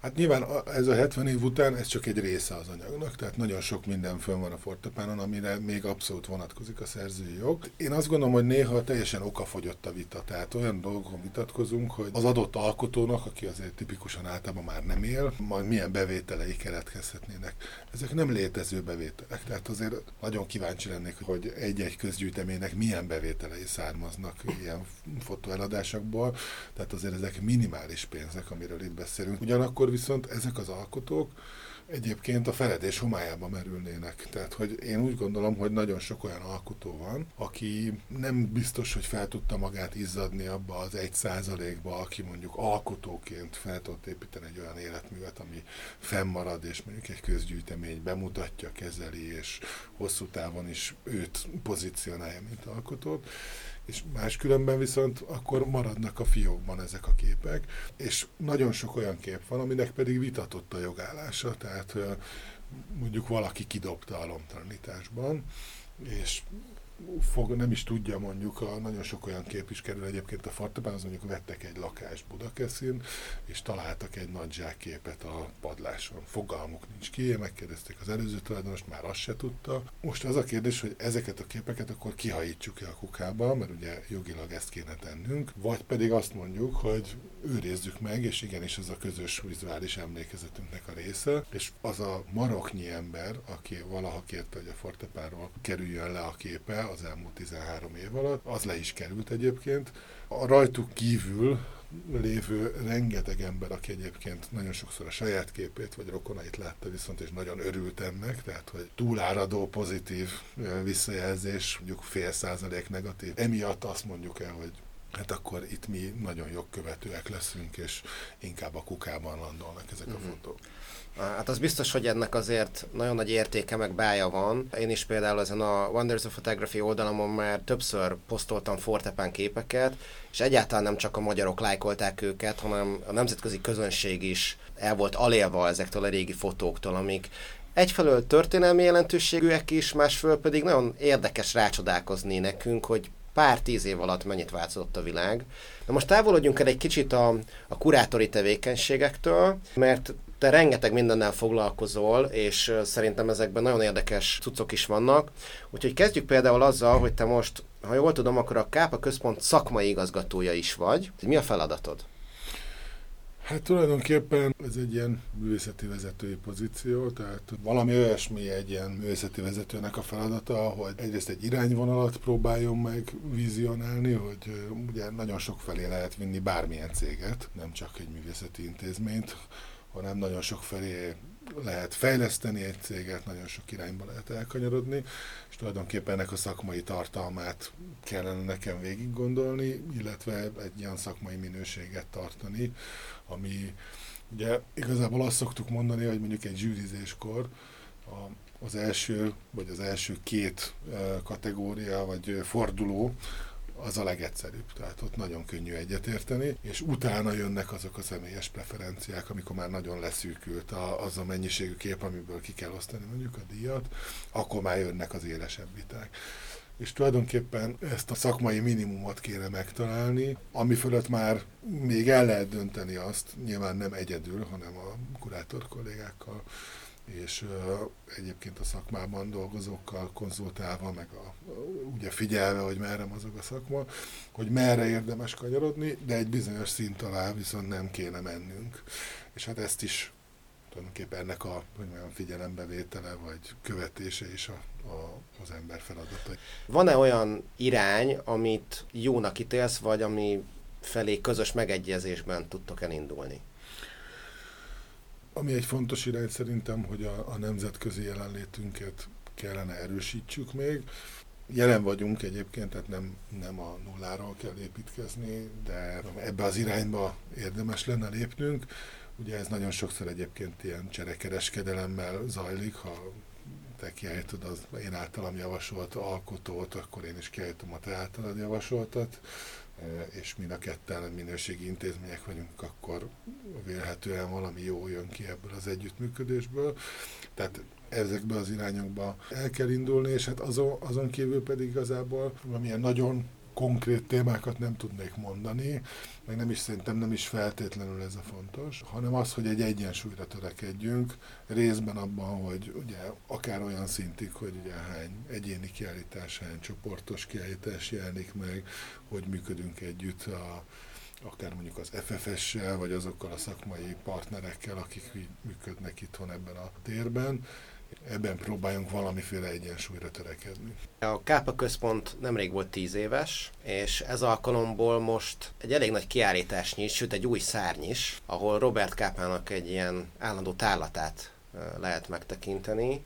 Hát nyilván ez a 70 év után ez csak egy része az anyagnak, tehát nagyon sok minden fönn van a fortepánon, amire még abszolút vonatkozik a szerzői jog. Én azt gondolom, hogy néha teljesen okafogyott a vita, tehát olyan dolgokon vitatkozunk, hogy az adott alkotónak, aki azért tipikusan általában már nem él, majd milyen bevételei keletkezhetnének. Ezek nem létező bevételek, tehát azért nagyon kíváncsi lennék, hogy egy-egy közgyűjteménynek milyen bevételei származnak ilyen fotóeladásokból, tehát azért ezek minimális pénzek, amiről itt beszélünk. Ugyanakkor viszont ezek az alkotók egyébként a feledés homályába merülnének. Tehát, hogy én úgy gondolom, hogy nagyon sok olyan alkotó van, aki nem biztos, hogy fel tudta magát izzadni abba az egy százalékba, aki mondjuk alkotóként fel tudott építeni egy olyan életművet, ami fennmarad, és mondjuk egy közgyűjtemény bemutatja, kezeli, és hosszú távon is őt pozícionálja, mint alkotót és máskülönben viszont akkor maradnak a fiókban ezek a képek, és nagyon sok olyan kép van, aminek pedig vitatott a jogállása, tehát mondjuk valaki kidobta a lomtalanításban, és fog, nem is tudja mondjuk, a, nagyon sok olyan kép is kerül egyébként a Fartabán, az mondjuk vettek egy lakást Budakeszin, és találtak egy nagy zsákképet a padláson. Fogalmuk nincs ki, megkérdezték az előző tulajdonost, már azt se tudta. Most az a kérdés, hogy ezeket a képeket akkor kihajítsuk ki a kukába, mert ugye jogilag ezt kéne tennünk, vagy pedig azt mondjuk, hogy őrizzük meg, és igenis ez a közös vizuális emlékezetünknek a része, és az a maroknyi ember, aki valaha kérte, hogy a Fortepáról kerüljön le a képe az elmúlt 13 év alatt, az le is került egyébként. A rajtuk kívül lévő rengeteg ember, aki egyébként nagyon sokszor a saját képét vagy rokonait látta viszont, és nagyon örült ennek, tehát hogy túláradó pozitív visszajelzés, mondjuk fél százalék negatív. Emiatt azt mondjuk el, hogy hát akkor itt mi nagyon jogkövetőek leszünk, és inkább a kukában landolnak ezek a uh-huh. fotók. Hát az biztos, hogy ennek azért nagyon nagy értéke meg bája van. Én is például ezen a Wonders of Photography oldalamon már többször posztoltam fortepán képeket, és egyáltalán nem csak a magyarok lájkolták őket, hanem a nemzetközi közönség is el volt alélva ezektől a régi fotóktól, amik egyfelől történelmi jelentőségűek is, másfelől pedig nagyon érdekes rácsodálkozni nekünk, hogy pár tíz év alatt mennyit változott a világ. Na most távolodjunk el egy kicsit a, a kurátori tevékenységektől, mert te rengeteg mindennel foglalkozol, és szerintem ezekben nagyon érdekes cuccok is vannak. Úgyhogy kezdjük például azzal, hogy te most, ha jól tudom, akkor a Kápa Központ szakmai igazgatója is vagy. Mi a feladatod? Hát tulajdonképpen ez egy ilyen művészeti vezetői pozíció, tehát valami olyasmi egy ilyen művészeti vezetőnek a feladata, hogy egyrészt egy irányvonalat próbáljon meg vizionálni, hogy ugye nagyon sok felé lehet vinni bármilyen céget, nem csak egy művészeti intézményt, hanem nagyon sok felé lehet fejleszteni egy céget, nagyon sok irányba lehet elkanyarodni, és tulajdonképpen ennek a szakmai tartalmát kellene nekem végig gondolni, illetve egy ilyen szakmai minőséget tartani, ami ugye igazából azt szoktuk mondani, hogy mondjuk egy zsűrizéskor a, az első, vagy az első két kategória, vagy forduló, az a legegyszerűbb, tehát ott nagyon könnyű egyetérteni, és utána jönnek azok a személyes preferenciák, amikor már nagyon leszűkült a, az a mennyiségű kép, amiből ki kell osztani mondjuk a díjat, akkor már jönnek az élesebb viták. És tulajdonképpen ezt a szakmai minimumot kéne megtalálni, ami fölött már még el lehet dönteni azt, nyilván nem egyedül, hanem a kurátor kollégákkal, és egyébként a szakmában dolgozókkal konzultálva, meg a, ugye figyelve, hogy merre mozog a szakma, hogy merre érdemes kanyarodni, de egy bizonyos szint alá viszont nem kéne mennünk. És hát ezt is tulajdonképpen ennek a hogy mondjam, figyelembevétele vagy követése is a, a, az ember feladata. Van-e olyan irány, amit jónak ítélsz, vagy ami felé közös megegyezésben tudtok elindulni? Ami egy fontos irány szerintem, hogy a, a nemzetközi jelenlétünket kellene erősítsük még. Jelen vagyunk egyébként, tehát nem, nem a nulláról kell építkezni, de ebbe az irányba érdemes lenne lépnünk. Ugye ez nagyon sokszor egyébként ilyen cserekereskedelemmel zajlik, ha te kiállítod az én általam javasolt alkotót, akkor én is kiállítom a te általad javasoltat, és mind a ketten minőségi intézmények vagyunk, akkor vélhetően valami jó jön ki ebből az együttműködésből. Tehát ezekbe az irányokba el kell indulni, és hát azon, azon kívül pedig igazából valamilyen nagyon konkrét témákat nem tudnék mondani, meg nem is szerintem nem is feltétlenül ez a fontos, hanem az, hogy egy egyensúlyra törekedjünk, részben abban, hogy ugye akár olyan szintig, hogy ugye hány egyéni kiállítás, hány csoportos kiállítás jelenik meg, hogy működünk együtt a, akár mondjuk az FFS-sel, vagy azokkal a szakmai partnerekkel, akik működnek itthon ebben a térben, ebben próbáljunk valamiféle egyensúlyra törekedni. A Kápa Központ nemrég volt tíz éves, és ez alkalomból most egy elég nagy kiállítás nyit, sőt egy új szárny is, ahol Robert Kápának egy ilyen állandó tárlatát lehet megtekinteni.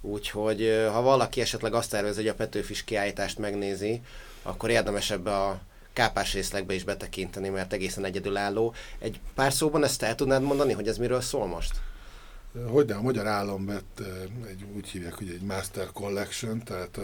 Úgyhogy ha valaki esetleg azt tervez, hogy a Petőfis kiállítást megnézi, akkor érdemes ebbe a kápás részlegbe is betekinteni, mert egészen egyedülálló. Egy pár szóban ezt el tudnád mondani, hogy ez miről szól most? Hogy a magyar állam vett egy, úgy hívják, hogy egy Master Collection, tehát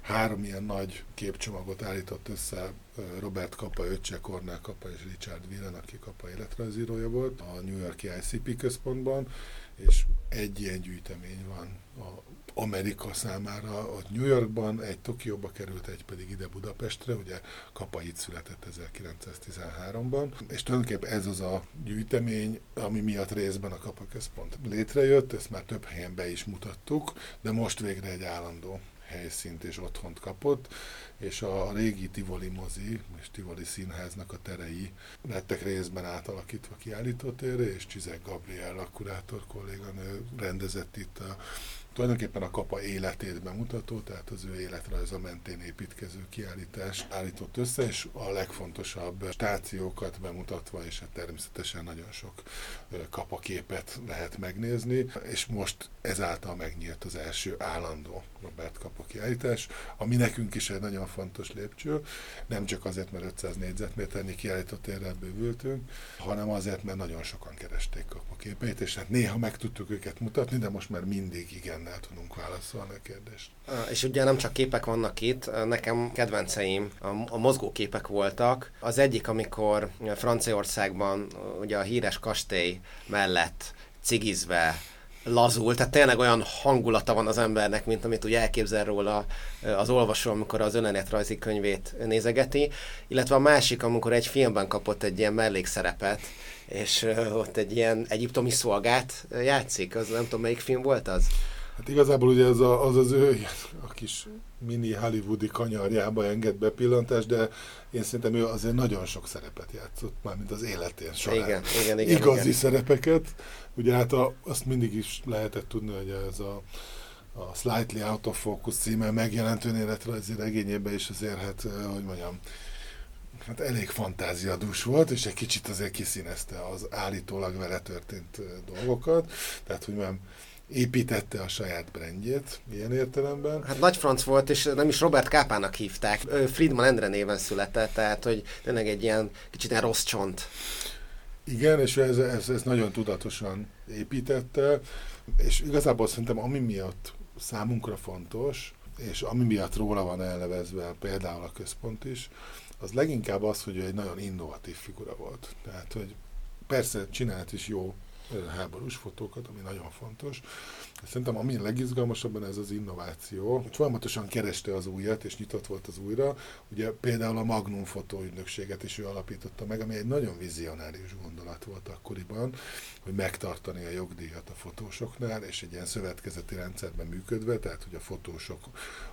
három ilyen nagy képcsomagot állított össze Robert Kappa, öccse, Cornell Kappa és Richard Willen, aki Kappa életrajzírója volt a New Yorki ICP központban, és egy ilyen gyűjtemény van a Amerika számára, ott New Yorkban, egy Tokióba került, egy pedig ide Budapestre, ugye Kapa itt született 1913-ban, és tulajdonképpen ez az a gyűjtemény, ami miatt részben a Kapa Központ létrejött, ezt már több helyen be is mutattuk, de most végre egy állandó helyszínt és otthont kapott, és a régi Tivoli mozi és Tivoli színháznak a terei lettek részben átalakítva kiállítótérre, és Csizek Gabriel, a kurátor kolléganő rendezett itt a tulajdonképpen a kapa életét bemutató, tehát az ő életrajza mentén építkező kiállítás állított össze, és a legfontosabb stációkat bemutatva, és hát természetesen nagyon sok kapaképet lehet megnézni, és most ezáltal megnyílt az első állandó Robert kapa kiállítás, ami nekünk is egy nagyon fontos lépcső, nem csak azért, mert 500 négyzetméternyi kiállított érrel bővültünk, hanem azért, mert nagyon sokan keresték kapaképeit, és hát néha meg tudtuk őket mutatni, de most már mindig igen igennel tudunk válaszolni a kérdést. És ugye nem csak képek vannak itt, nekem kedvenceim a, a mozgóképek voltak. Az egyik, amikor Franciaországban ugye a híres kastély mellett cigizve lazul, tehát tényleg olyan hangulata van az embernek, mint amit úgy elképzel róla az olvasó, amikor az önéletrajzi könyvét nézegeti, illetve a másik, amikor egy filmben kapott egy ilyen mellékszerepet, és ott egy ilyen egyiptomi szolgát játszik, az nem tudom melyik film volt az? Hát igazából ugye az a, az, az ő a kis mini hollywoodi kanyarjába enged bepillantást, de én szerintem ő azért nagyon sok szerepet játszott, már mint az életén során. Igen, igen, igen, Igazi igen. szerepeket. Ugye hát a, azt mindig is lehetett tudni, hogy ez a, a Slightly Out of Focus címe megjelent önéletrajzi regényében is azért, hát, hogy mondjam, hát elég fantáziadús volt, és egy kicsit azért kiszínezte az állítólag vele történt dolgokat. Tehát, hogy nem építette a saját brandjét, ilyen értelemben. Hát nagy franc volt, és nem is Robert Kápának hívták. Ő Friedman Endre néven született, tehát hogy tényleg egy ilyen kicsit ilyen rossz csont. Igen, és ez, ez, ez nagyon tudatosan építette, és igazából szerintem ami miatt számunkra fontos, és ami miatt róla van elnevezve például a központ is, az leginkább az, hogy ő egy nagyon innovatív figura volt. Tehát, hogy persze csinált is jó háborús fotókat, ami nagyon fontos. Szerintem ami legizgalmasabban ez az innováció, hogy folyamatosan kereste az újat, és nyitott volt az újra. Ugye például a Magnum fotóügynökséget is ő alapította meg, ami egy nagyon vizionárius gondolat volt akkoriban, hogy megtartani a jogdíjat a fotósoknál, és egy ilyen szövetkezeti rendszerben működve, tehát hogy a fotósok,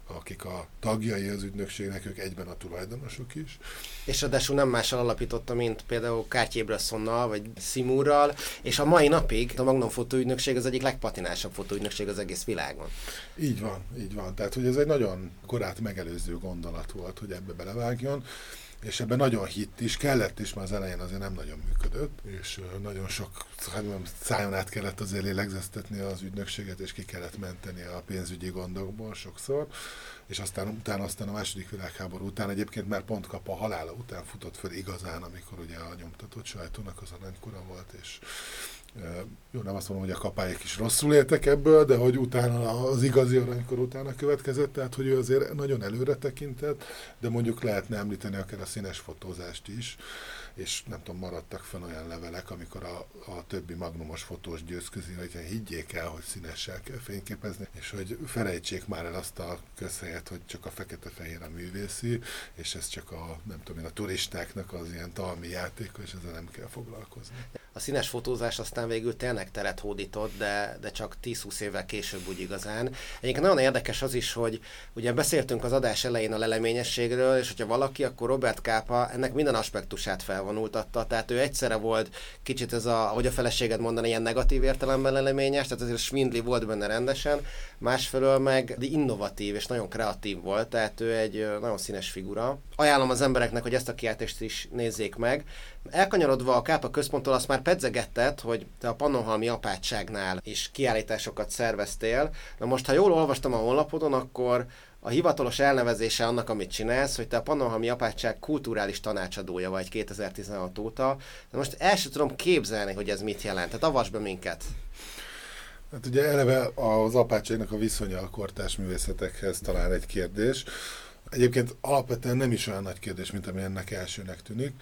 akik a tagjai az ügynökségnek, ők egyben a tulajdonosok is. És ráadásul nem mással alapította, mint például Kártyé Bressonnal, vagy Simurral, és a mai napig a Magnum fotóügynökség az egyik legpatinásabb fotóügynökség az egész világon. Így van, így van. Tehát, hogy ez egy nagyon korát megelőző gondolat volt, hogy ebbe belevágjon és ebben nagyon hitt is, kellett is, mert az elején azért nem nagyon működött, és nagyon sok hát szájon át kellett azért lélegzeztetni az ügynökséget, és ki kellett menteni a pénzügyi gondokból sokszor, és aztán utána, aztán a második világháború után egyébként már pont kap a halála után futott föl igazán, amikor ugye a nyomtatott sajtónak az aranykora volt, és jó, nem azt mondom, hogy a kapályok is rosszul éltek ebből, de hogy utána az igazi aranykor utána következett, tehát hogy ő azért nagyon előre tekintett, de mondjuk lehetne említeni akár a színes fotózást is, és nem tudom, maradtak fenn olyan levelek, amikor a, a többi magnumos fotós győzközi, hogy higgyék el, hogy színessel kell fényképezni, és hogy felejtsék már el azt a közhelyet, hogy csak a fekete-fehér a művészi, és ez csak a, nem tudom én, a turistáknak az ilyen talmi játéka, és ezzel nem kell foglalkozni. A színes fotózás aztán végül tényleg teret hódított, de, de csak 10-20 évvel később úgy igazán. Egyébként nagyon érdekes az is, hogy ugye beszéltünk az adás elején a leleményességről, és hogyha valaki, akkor Robert Kápa ennek minden aspektusát fel felvonultatta, tehát ő egyszerre volt kicsit ez a, ahogy a feleséged mondani, ilyen negatív értelemben leleményes, tehát azért Svindli volt benne rendesen, másfelől meg innovatív és nagyon kreatív volt, tehát ő egy nagyon színes figura. Ajánlom az embereknek, hogy ezt a kiáltást is nézzék meg. Elkanyarodva a Kápa központtól azt már pedzegetted, hogy te a Pannonhalmi apátságnál is kiállításokat szerveztél. Na most, ha jól olvastam a honlapodon, akkor a hivatalos elnevezése annak, amit csinálsz, hogy te a Pannonhalmi Apátság kulturális tanácsadója vagy 2016 óta. De most el sem tudom képzelni, hogy ez mit jelent. Tehát avasd be minket. Hát ugye eleve az apátságnak a viszonya a kortás művészetekhez talán egy kérdés. Egyébként alapvetően nem is olyan nagy kérdés, mint ami ennek elsőnek tűnik.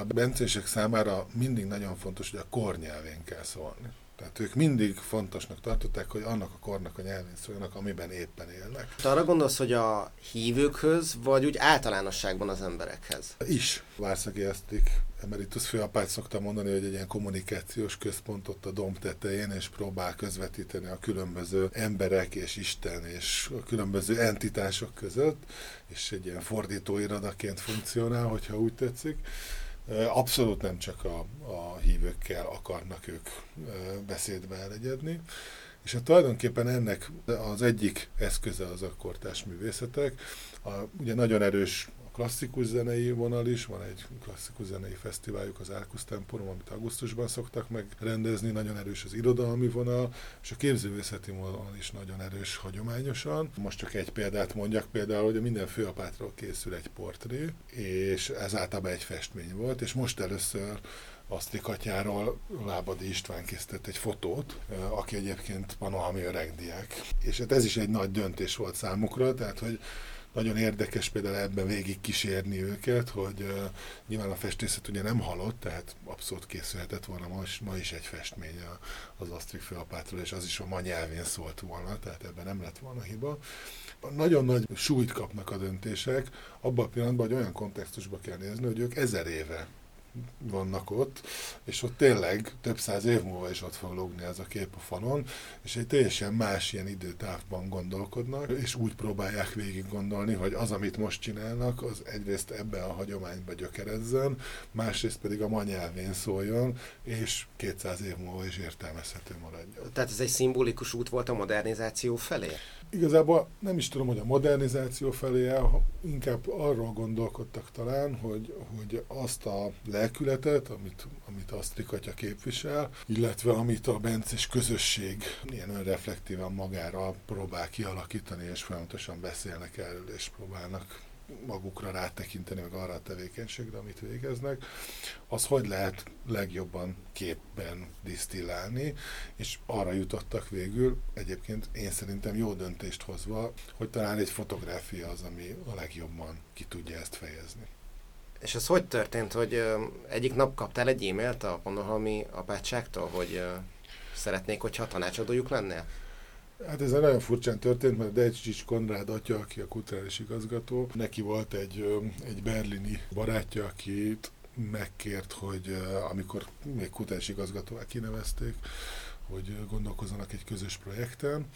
A bencések számára mindig nagyon fontos, hogy a kornyelvén kell szólni. Tehát ők mindig fontosnak tartották, hogy annak a kornak a nyelvén szóljanak, amiben éppen élnek. Te arra gondolsz, hogy a hívőkhöz, vagy úgy általánosságban az emberekhez? Is. Várszaki Esztik emeritus főapát szokta mondani, hogy egy ilyen kommunikációs központ ott a domb tetején, és próbál közvetíteni a különböző emberek és Isten és a különböző entitások között, és egy ilyen fordítóiradaként funkcionál, hogyha úgy tetszik. Abszolút nem csak a, a hívőkkel akarnak ők beszédbe elegyedni. És hát tulajdonképpen ennek az egyik eszköze az a kortás művészetek. A, ugye nagyon erős klasszikus zenei vonal is, van egy klasszikus zenei fesztiváljuk, az Árkusz Temporum, amit augusztusban szoktak megrendezni, nagyon erős az irodalmi vonal, és a képzővészeti vonal is nagyon erős hagyományosan. Most csak egy példát mondjak, például, hogy minden főapátról készül egy portré, és ez általában egy festmény volt, és most először Asztrik atyáról Lábadi István készített egy fotót, aki egyébként panohami öregdiák. És hát ez is egy nagy döntés volt számukra, tehát hogy nagyon érdekes például ebben végig kísérni őket, hogy uh, nyilván a festészet ugye nem halott, tehát abszolút készülhetett volna ma, ma is egy festmény az Asztrik főapátról, és az is a ma nyelvén szólt volna, tehát ebben nem lett volna hiba. Nagyon nagy súlyt kapnak a döntések, abban a pillanatban, hogy olyan kontextusba kell nézni, hogy ők ezer éve vannak ott, és ott tényleg több száz év múlva is ott fog lógni ez a kép a falon, és egy teljesen más ilyen időtávban gondolkodnak, és úgy próbálják végig gondolni, hogy az, amit most csinálnak, az egyrészt ebben a hagyományba gyökerezzen, másrészt pedig a ma nyelvén szóljon, és 200 év múlva is értelmezhető maradjon. Tehát ez egy szimbolikus út volt a modernizáció felé? Igazából nem is tudom, hogy a modernizáció felé el, inkább arról gondolkodtak talán, hogy, hogy azt a lelkületet, amit, amit Asztrik atya képvisel, illetve amit a Bences közösség ilyen önreflektívan magára próbál kialakítani, és folyamatosan beszélnek erről, és próbálnak magukra rátekinteni, meg arra a tevékenységre, amit végeznek, az hogy lehet legjobban képben disztillálni, és arra jutottak végül, egyébként én szerintem jó döntést hozva, hogy talán egy fotográfia az, ami a legjobban ki tudja ezt fejezni. És ez hogy történt, hogy egyik nap kaptál egy e-mailt a Panohalmi apátságtól, hogy ö, szeretnék, hogyha tanácsadójuk lennél? Hát ez nagyon furcsán történt, mert Dejcsics Konrád atya, aki a kulturális igazgató, neki volt egy, egy berlini barátja, akit megkért, hogy amikor még kulturális igazgatóvá kinevezték, hogy gondolkozzanak egy közös projekten,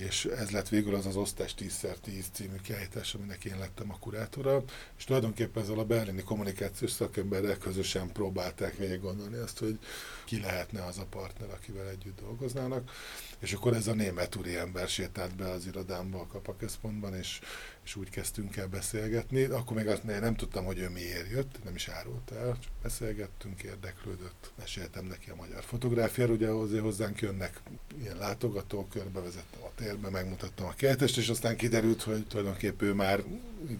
és ez lett végül az az osztás 10x10 című kiállítás, aminek én lettem a kurátora, és tulajdonképpen ezzel a berlini kommunikációs szakemberrel közösen próbálták végig gondolni azt, hogy ki lehetne az a partner, akivel együtt dolgoznának, és akkor ez a német úri ember sétált be az irodámba a kapaközpontban, és, és úgy kezdtünk el beszélgetni. Akkor még azt nem tudtam, hogy ő miért jött, nem is árult el, csak beszélgettünk, érdeklődött, meséltem neki a magyar fotográfiára, ugye hozzá hozzánk jönnek ilyen látogatók, körbevezettem a térbe, megmutattam a kertest, és aztán kiderült, hogy tulajdonképpen ő már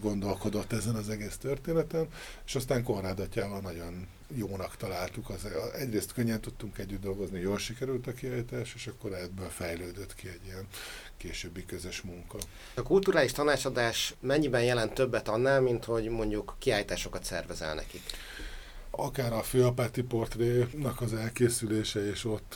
gondolkodott ezen az egész történeten, és aztán Konrád atyával nagyon jónak találtuk. Az, egyrészt könnyen tudtunk együtt dolgozni, jól sikerült a kiállítás, és akkor ebből fejlődött ki egy ilyen későbbi közös munka. A kulturális tanácsadás mennyiben jelent többet annál, mint hogy mondjuk kiállításokat szervezel nekik? akár a főapáti portrénak az elkészülése, és ott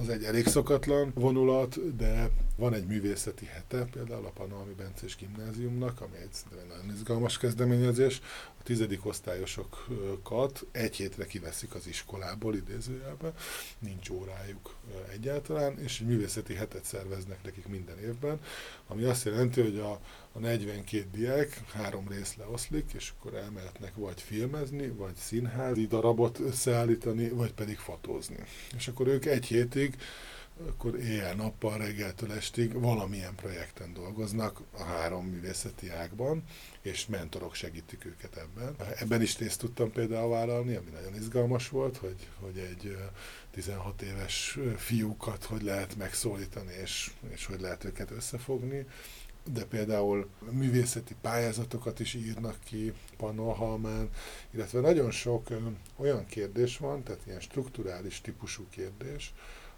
az egy elég szokatlan vonulat, de van egy művészeti hete, például a Panalmi Bencés Gimnáziumnak, ami egy nagyon izgalmas kezdeményezés. A tizedik osztályosokat egy hétre kiveszik az iskolából idézőjelben, nincs órájuk egyáltalán, és egy művészeti hetet szerveznek nekik minden évben, ami azt jelenti, hogy a a 42 diák három rész leoszlik, és akkor elmehetnek vagy filmezni, vagy színházi darabot összeállítani, vagy pedig fotózni. És akkor ők egy hétig akkor éjjel-nappal, reggeltől estig valamilyen projekten dolgoznak a három művészeti ágban, és mentorok segítik őket ebben. Ebben is részt tudtam például vállalni, ami nagyon izgalmas volt, hogy, hogy egy 16 éves fiúkat hogy lehet megszólítani, és, és hogy lehet őket összefogni de például művészeti pályázatokat is írnak ki Pannonhalmán, illetve nagyon sok olyan kérdés van, tehát ilyen strukturális típusú kérdés,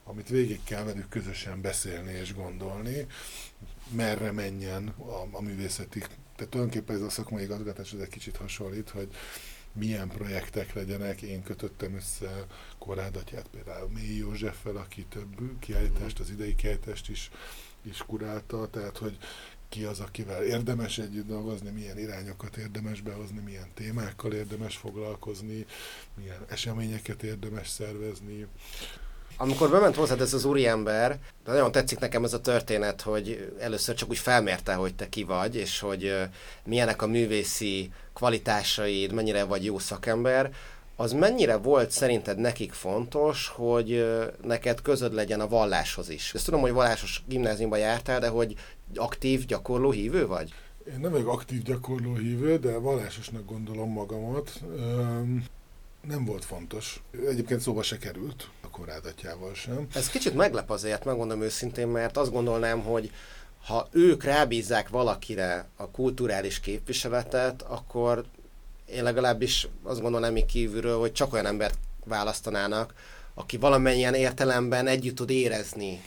amit végig kell velük közösen beszélni és gondolni, merre menjen a, a művészeti. Tehát tulajdonképpen ez a szakmai igazgatás ez egy kicsit hasonlít, hogy milyen projektek legyenek. Én kötöttem össze Korádatját például Mély Józseffel, aki több kiállítást, az idei kiállítást is, is kurálta, tehát hogy ki az, akivel érdemes együtt dolgozni, milyen irányokat érdemes behozni, milyen témákkal érdemes foglalkozni, milyen eseményeket érdemes szervezni. Amikor bement hozzád ez az úriember, de nagyon tetszik nekem ez a történet, hogy először csak úgy felmérte, hogy te ki vagy, és hogy milyenek a művészi kvalitásaid, mennyire vagy jó szakember, az mennyire volt szerinted nekik fontos, hogy neked közöd legyen a valláshoz is? Ezt tudom, hogy vallásos gimnáziumban jártál, de hogy aktív, gyakorló hívő vagy? Én nem vagyok aktív gyakorló hívő, de vallásosnak gondolom magamat. nem volt fontos. Egyébként szóba se került korádatjával sem. Ez kicsit meglep azért, megmondom őszintén, mert azt gondolnám, hogy ha ők rábízzák valakire a kulturális képviseletet, akkor én legalábbis azt gondolom még kívülről, hogy csak olyan embert választanának, aki valamennyien értelemben együtt tud érezni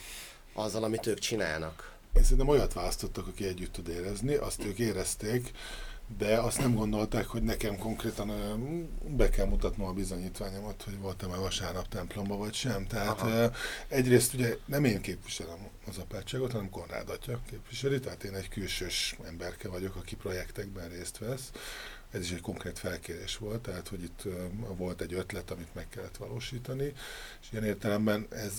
azzal, amit ők csinálnak. Én szerintem olyat választottak, aki együtt tud érezni, azt ők érezték, de azt nem gondolták, hogy nekem konkrétan be kell mutatnom a bizonyítványomat, hogy voltam-e vasárnap templomba, vagy sem. Tehát Aha. egyrészt ugye nem én képviselem az apátságot, hanem Konrád atya képviseli, tehát én egy külsős emberke vagyok, aki projektekben részt vesz. Ez is egy konkrét felkérés volt, tehát hogy itt volt egy ötlet, amit meg kellett valósítani, és ilyen értelemben ez,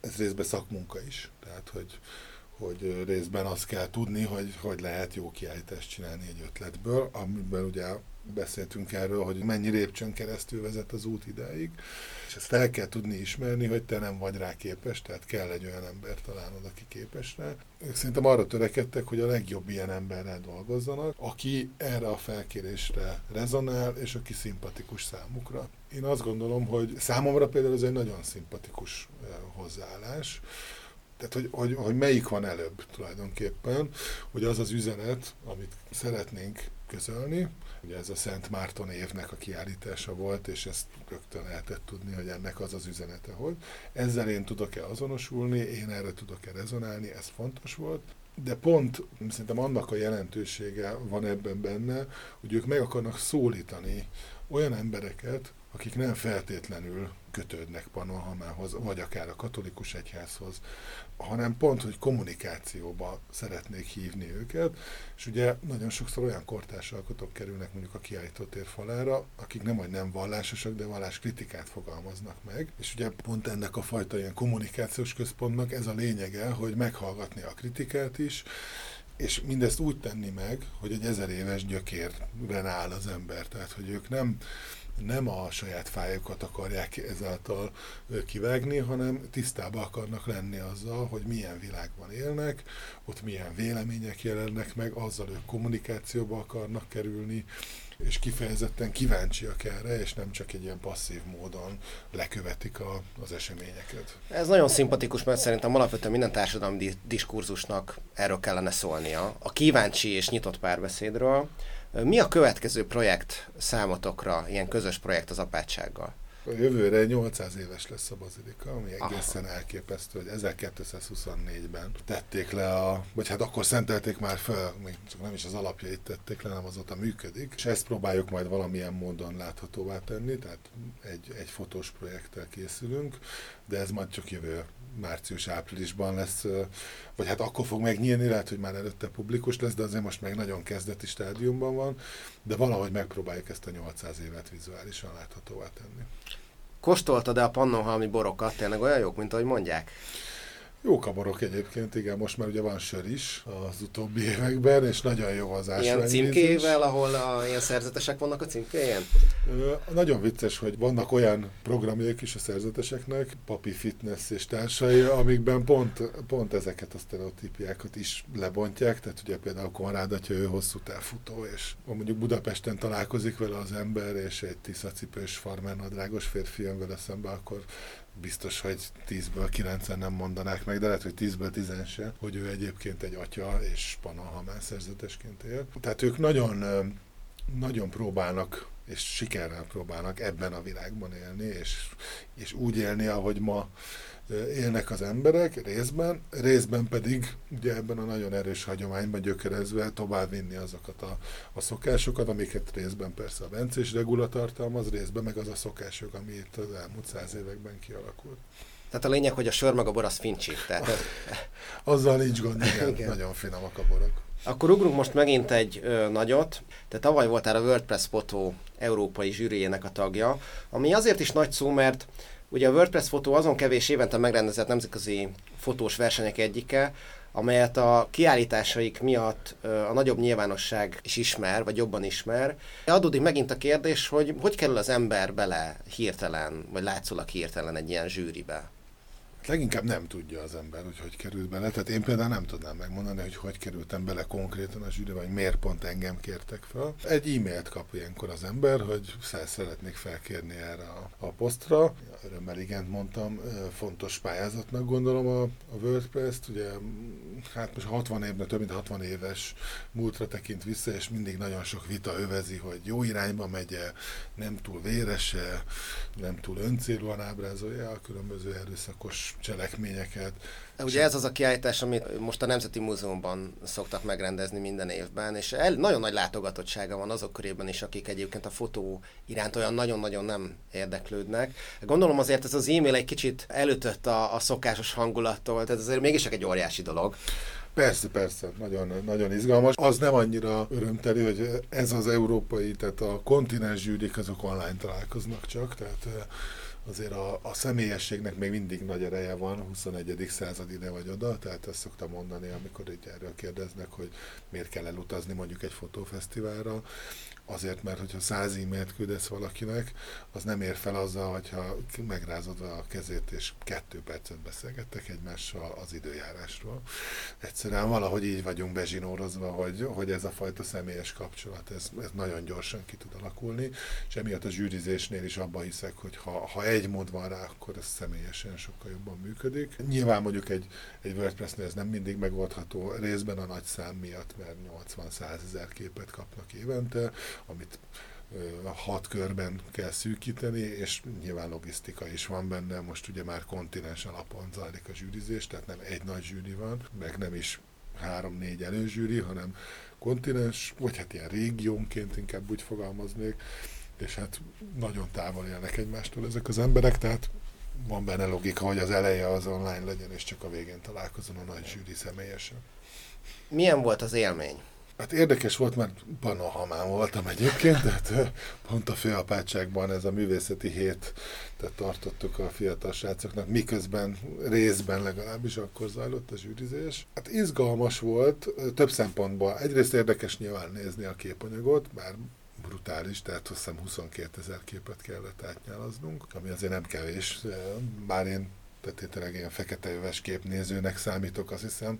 ez részben szakmunka is. Tehát, hogy hogy részben azt kell tudni, hogy hogy lehet jó kiállítást csinálni egy ötletből, amiben ugye beszéltünk erről, hogy mennyi lépcsőn keresztül vezet az út ideig, és ezt fel kell tudni ismerni, hogy te nem vagy rá képes, tehát kell egy olyan ember találnod, aki képes rá. Ők szerintem arra törekedtek, hogy a legjobb ilyen emberrel dolgozzanak, aki erre a felkérésre rezonál, és aki szimpatikus számukra. Én azt gondolom, hogy számomra például ez egy nagyon szimpatikus hozzáállás, tehát, hogy, hogy, hogy melyik van előbb tulajdonképpen, hogy az az üzenet, amit szeretnénk közölni, ugye ez a Szent Márton évnek a kiállítása volt, és ezt rögtön lehetett tudni, hogy ennek az az üzenete, hogy ezzel én tudok-e azonosulni, én erre tudok-e rezonálni, ez fontos volt, de pont szerintem annak a jelentősége van ebben benne, hogy ők meg akarnak szólítani olyan embereket, akik nem feltétlenül kötődnek Pannonhalmához, vagy akár a katolikus egyházhoz, hanem pont, hogy kommunikációba szeretnék hívni őket, és ugye nagyon sokszor olyan kortárs alkotók kerülnek mondjuk a kiállítótér falára, akik nem vagy nem vallásosak, de vallás kritikát fogalmaznak meg, és ugye pont ennek a fajta ilyen kommunikációs központnak ez a lényege, hogy meghallgatni a kritikát is, és mindezt úgy tenni meg, hogy egy ezer éves gyökérben áll az ember, tehát hogy ők nem nem a saját fájukat akarják ezáltal kivágni, hanem tisztába akarnak lenni azzal, hogy milyen világban élnek, ott milyen vélemények jelennek meg, azzal ők kommunikációba akarnak kerülni, és kifejezetten kíváncsiak erre, és nem csak egy ilyen passzív módon lekövetik a, az eseményeket. Ez nagyon szimpatikus, mert szerintem alapvetően minden társadalmi diskurzusnak erről kellene szólnia. A kíváncsi és nyitott párbeszédről, mi a következő projekt számotokra, ilyen közös projekt az apátsággal? A jövőre 800 éves lesz a bazilika, ami egészen Aha. elképesztő, hogy 1224-ben tették le a, vagy hát akkor szentelték már fel, még csak nem is az alapjait tették le, hanem azóta működik, és ezt próbáljuk majd valamilyen módon láthatóvá tenni, tehát egy, egy fotós projekttel készülünk, de ez majd csak jövő március-áprilisban lesz, vagy hát akkor fog megnyílni, lehet, hogy már előtte publikus lesz, de azért most még nagyon kezdeti stádiumban van, de valahogy megpróbáljuk ezt a 800 évet vizuálisan láthatóvá tenni. Kóstoltad-e a pannonhalmi borokat? Tényleg olyan jók, mint ahogy mondják? Jó kaborok egyébként, igen, most már ugye van sör is az utóbbi években, és nagyon jó az ásványvíz Ilyen címkével, ahol a, ilyen szerzetesek vannak a címkéjén? Nagyon vicces, hogy vannak olyan programjaik is a szerzeteseknek, papi fitness és társai, amikben pont, pont ezeket a sztereotípiákat is lebontják, tehát ugye például Konrád atya, ő hosszú távfutó, és mondjuk Budapesten találkozik vele az ember, és egy tiszacipős farmer nadrágos férfi jön vele szembe, akkor biztos, hogy 10-ből 9 nem mondanák meg, de lehet, hogy 10-ből 10 se, hogy ő egyébként egy atya és Panahamán szerzetesként él. Tehát ők nagyon, nagyon próbálnak és sikerrel próbálnak ebben a világban élni, és, és úgy élni, ahogy ma élnek az emberek részben, részben pedig ugye ebben a nagyon erős hagyományban gyökerezve tovább vinni azokat a, a szokásokat, amiket részben persze a bencés regula tartalmaz, részben meg az a szokások, ami itt az elmúlt száz években kialakult. Tehát a lényeg, hogy a sör meg a bor az fincsi. Tehát... Azzal nincs gond, igen, igen. nagyon finomak a borok. Akkor ugrunk most megint egy ö, nagyot. Te tavaly voltál a WordPress Photo európai zsűriének a tagja, ami azért is nagy szó, mert Ugye a WordPress fotó azon kevés évente megrendezett nemzetközi fotós versenyek egyike, amelyet a kiállításaik miatt a nagyobb nyilvánosság is ismer, vagy jobban ismer. Adódik megint a kérdés, hogy hogy kerül az ember bele hirtelen, vagy látszólag hirtelen egy ilyen zsűribe? Leginkább nem tudja az ember, hogy hogy került bele. Tehát én például nem tudnám megmondani, hogy hogy kerültem bele konkrétan a zsűribe, vagy miért pont engem kértek fel. Egy e-mailt kap ilyenkor az ember, hogy szeretnék felkérni erre a, a posztra. Örömmel igent mondtam, fontos pályázatnak gondolom a, a WordPress-t. Ugye hát most 60 évben, több mint 60 éves múltra tekint vissza, és mindig nagyon sok vita övezi, hogy jó irányba megy nem túl vérese, nem túl öncélúan ábrázolja a különböző erőszakos cselekményeket. Ugye ez az a kiállítás, amit most a Nemzeti Múzeumban szoktak megrendezni minden évben, és el, nagyon nagy látogatottsága van azok körében is, akik egyébként a fotó iránt olyan nagyon-nagyon nem érdeklődnek. Gondolom azért ez az e-mail egy kicsit előtött a, a szokásos hangulattól, tehát azért mégis egy óriási dolog. Persze, persze, nagyon, nagyon izgalmas. Az nem annyira örömteli, hogy ez az európai, tehát a kontinens zsűrik azok online találkoznak csak, tehát azért a, a személyességnek még mindig nagy ereje van, 21. század ide vagy oda, tehát ezt szoktam mondani, amikor így erről kérdeznek, hogy miért kell elutazni mondjuk egy fotófesztiválra, Azért, mert hogyha száz e-mailt küldesz valakinek, az nem ér fel azzal, hogyha megrázod a kezét, és kettő percet beszélgettek egymással az időjárásról. Egyszerűen valahogy így vagyunk bezsinórozva, hogy, hogy ez a fajta személyes kapcsolat, ez, ez nagyon gyorsan ki tud alakulni, és emiatt a zsűrizésnél is abban hiszek, hogy ha, ha egy mód van rá, akkor ez személyesen sokkal jobban működik. Nyilván mondjuk egy, egy WordPress-nél ez nem mindig megoldható, részben a nagy szám miatt, mert 80-100 ezer képet kapnak évente, amit hat körben kell szűkíteni, és nyilván logisztika is van benne, most ugye már kontinens alapon zajlik a zsűrizés, tehát nem egy nagy zsűri van, meg nem is három-négy előzsűri, hanem kontinens, vagy hát ilyen régiónként inkább úgy fogalmaznék, és hát nagyon távol élnek egymástól ezek az emberek, tehát van benne logika, hogy az eleje az online legyen, és csak a végén találkozom a nagy zsűri személyesen. Milyen volt az élmény? Hát érdekes volt, mert Panahamán voltam egyébként, tehát pont a főapátságban ez a művészeti hét, tehát tartottuk a fiatal srácoknak, miközben részben legalábbis akkor zajlott a zsűrizés. Hát izgalmas volt, több szempontból. Egyrészt érdekes nyilván nézni a képanyagot, bár brutális, tehát azt hiszem 22 ezer képet kellett átnyálaznunk, ami azért nem kevés, bár én tehát én tényleg ilyen fekete öves képnézőnek számítok, azt hiszem.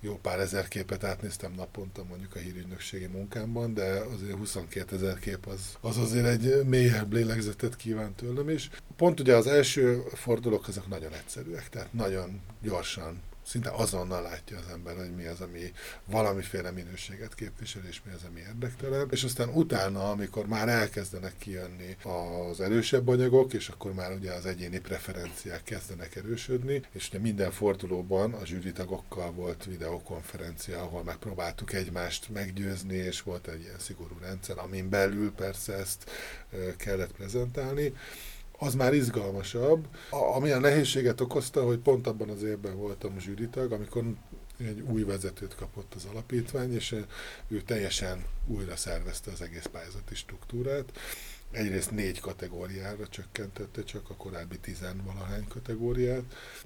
Jó pár ezer képet átnéztem naponta mondjuk a hírügynökségi munkámban, de azért 22 ezer kép az, az azért egy mélyebb lélegzetet kíván tőlem is. Pont ugye az első fordulók azok nagyon egyszerűek, tehát nagyon gyorsan szinte azonnal látja az ember, hogy mi az, ami valamiféle minőséget képvisel, és mi az, ami érdektelen. És aztán utána, amikor már elkezdenek kijönni az erősebb anyagok, és akkor már ugye az egyéni preferenciák kezdenek erősödni, és ugye minden fordulóban a zsűritagokkal volt videokonferencia, ahol megpróbáltuk egymást meggyőzni, és volt egy ilyen szigorú rendszer, amin belül persze ezt kellett prezentálni az már izgalmasabb. A, ami a nehézséget okozta, hogy pont abban az évben voltam zsűritag, amikor egy új vezetőt kapott az alapítvány, és ő teljesen újra szervezte az egész pályázati struktúrát, egyrészt négy kategóriára csökkentette csak a korábbi tizenvalahány kategóriát,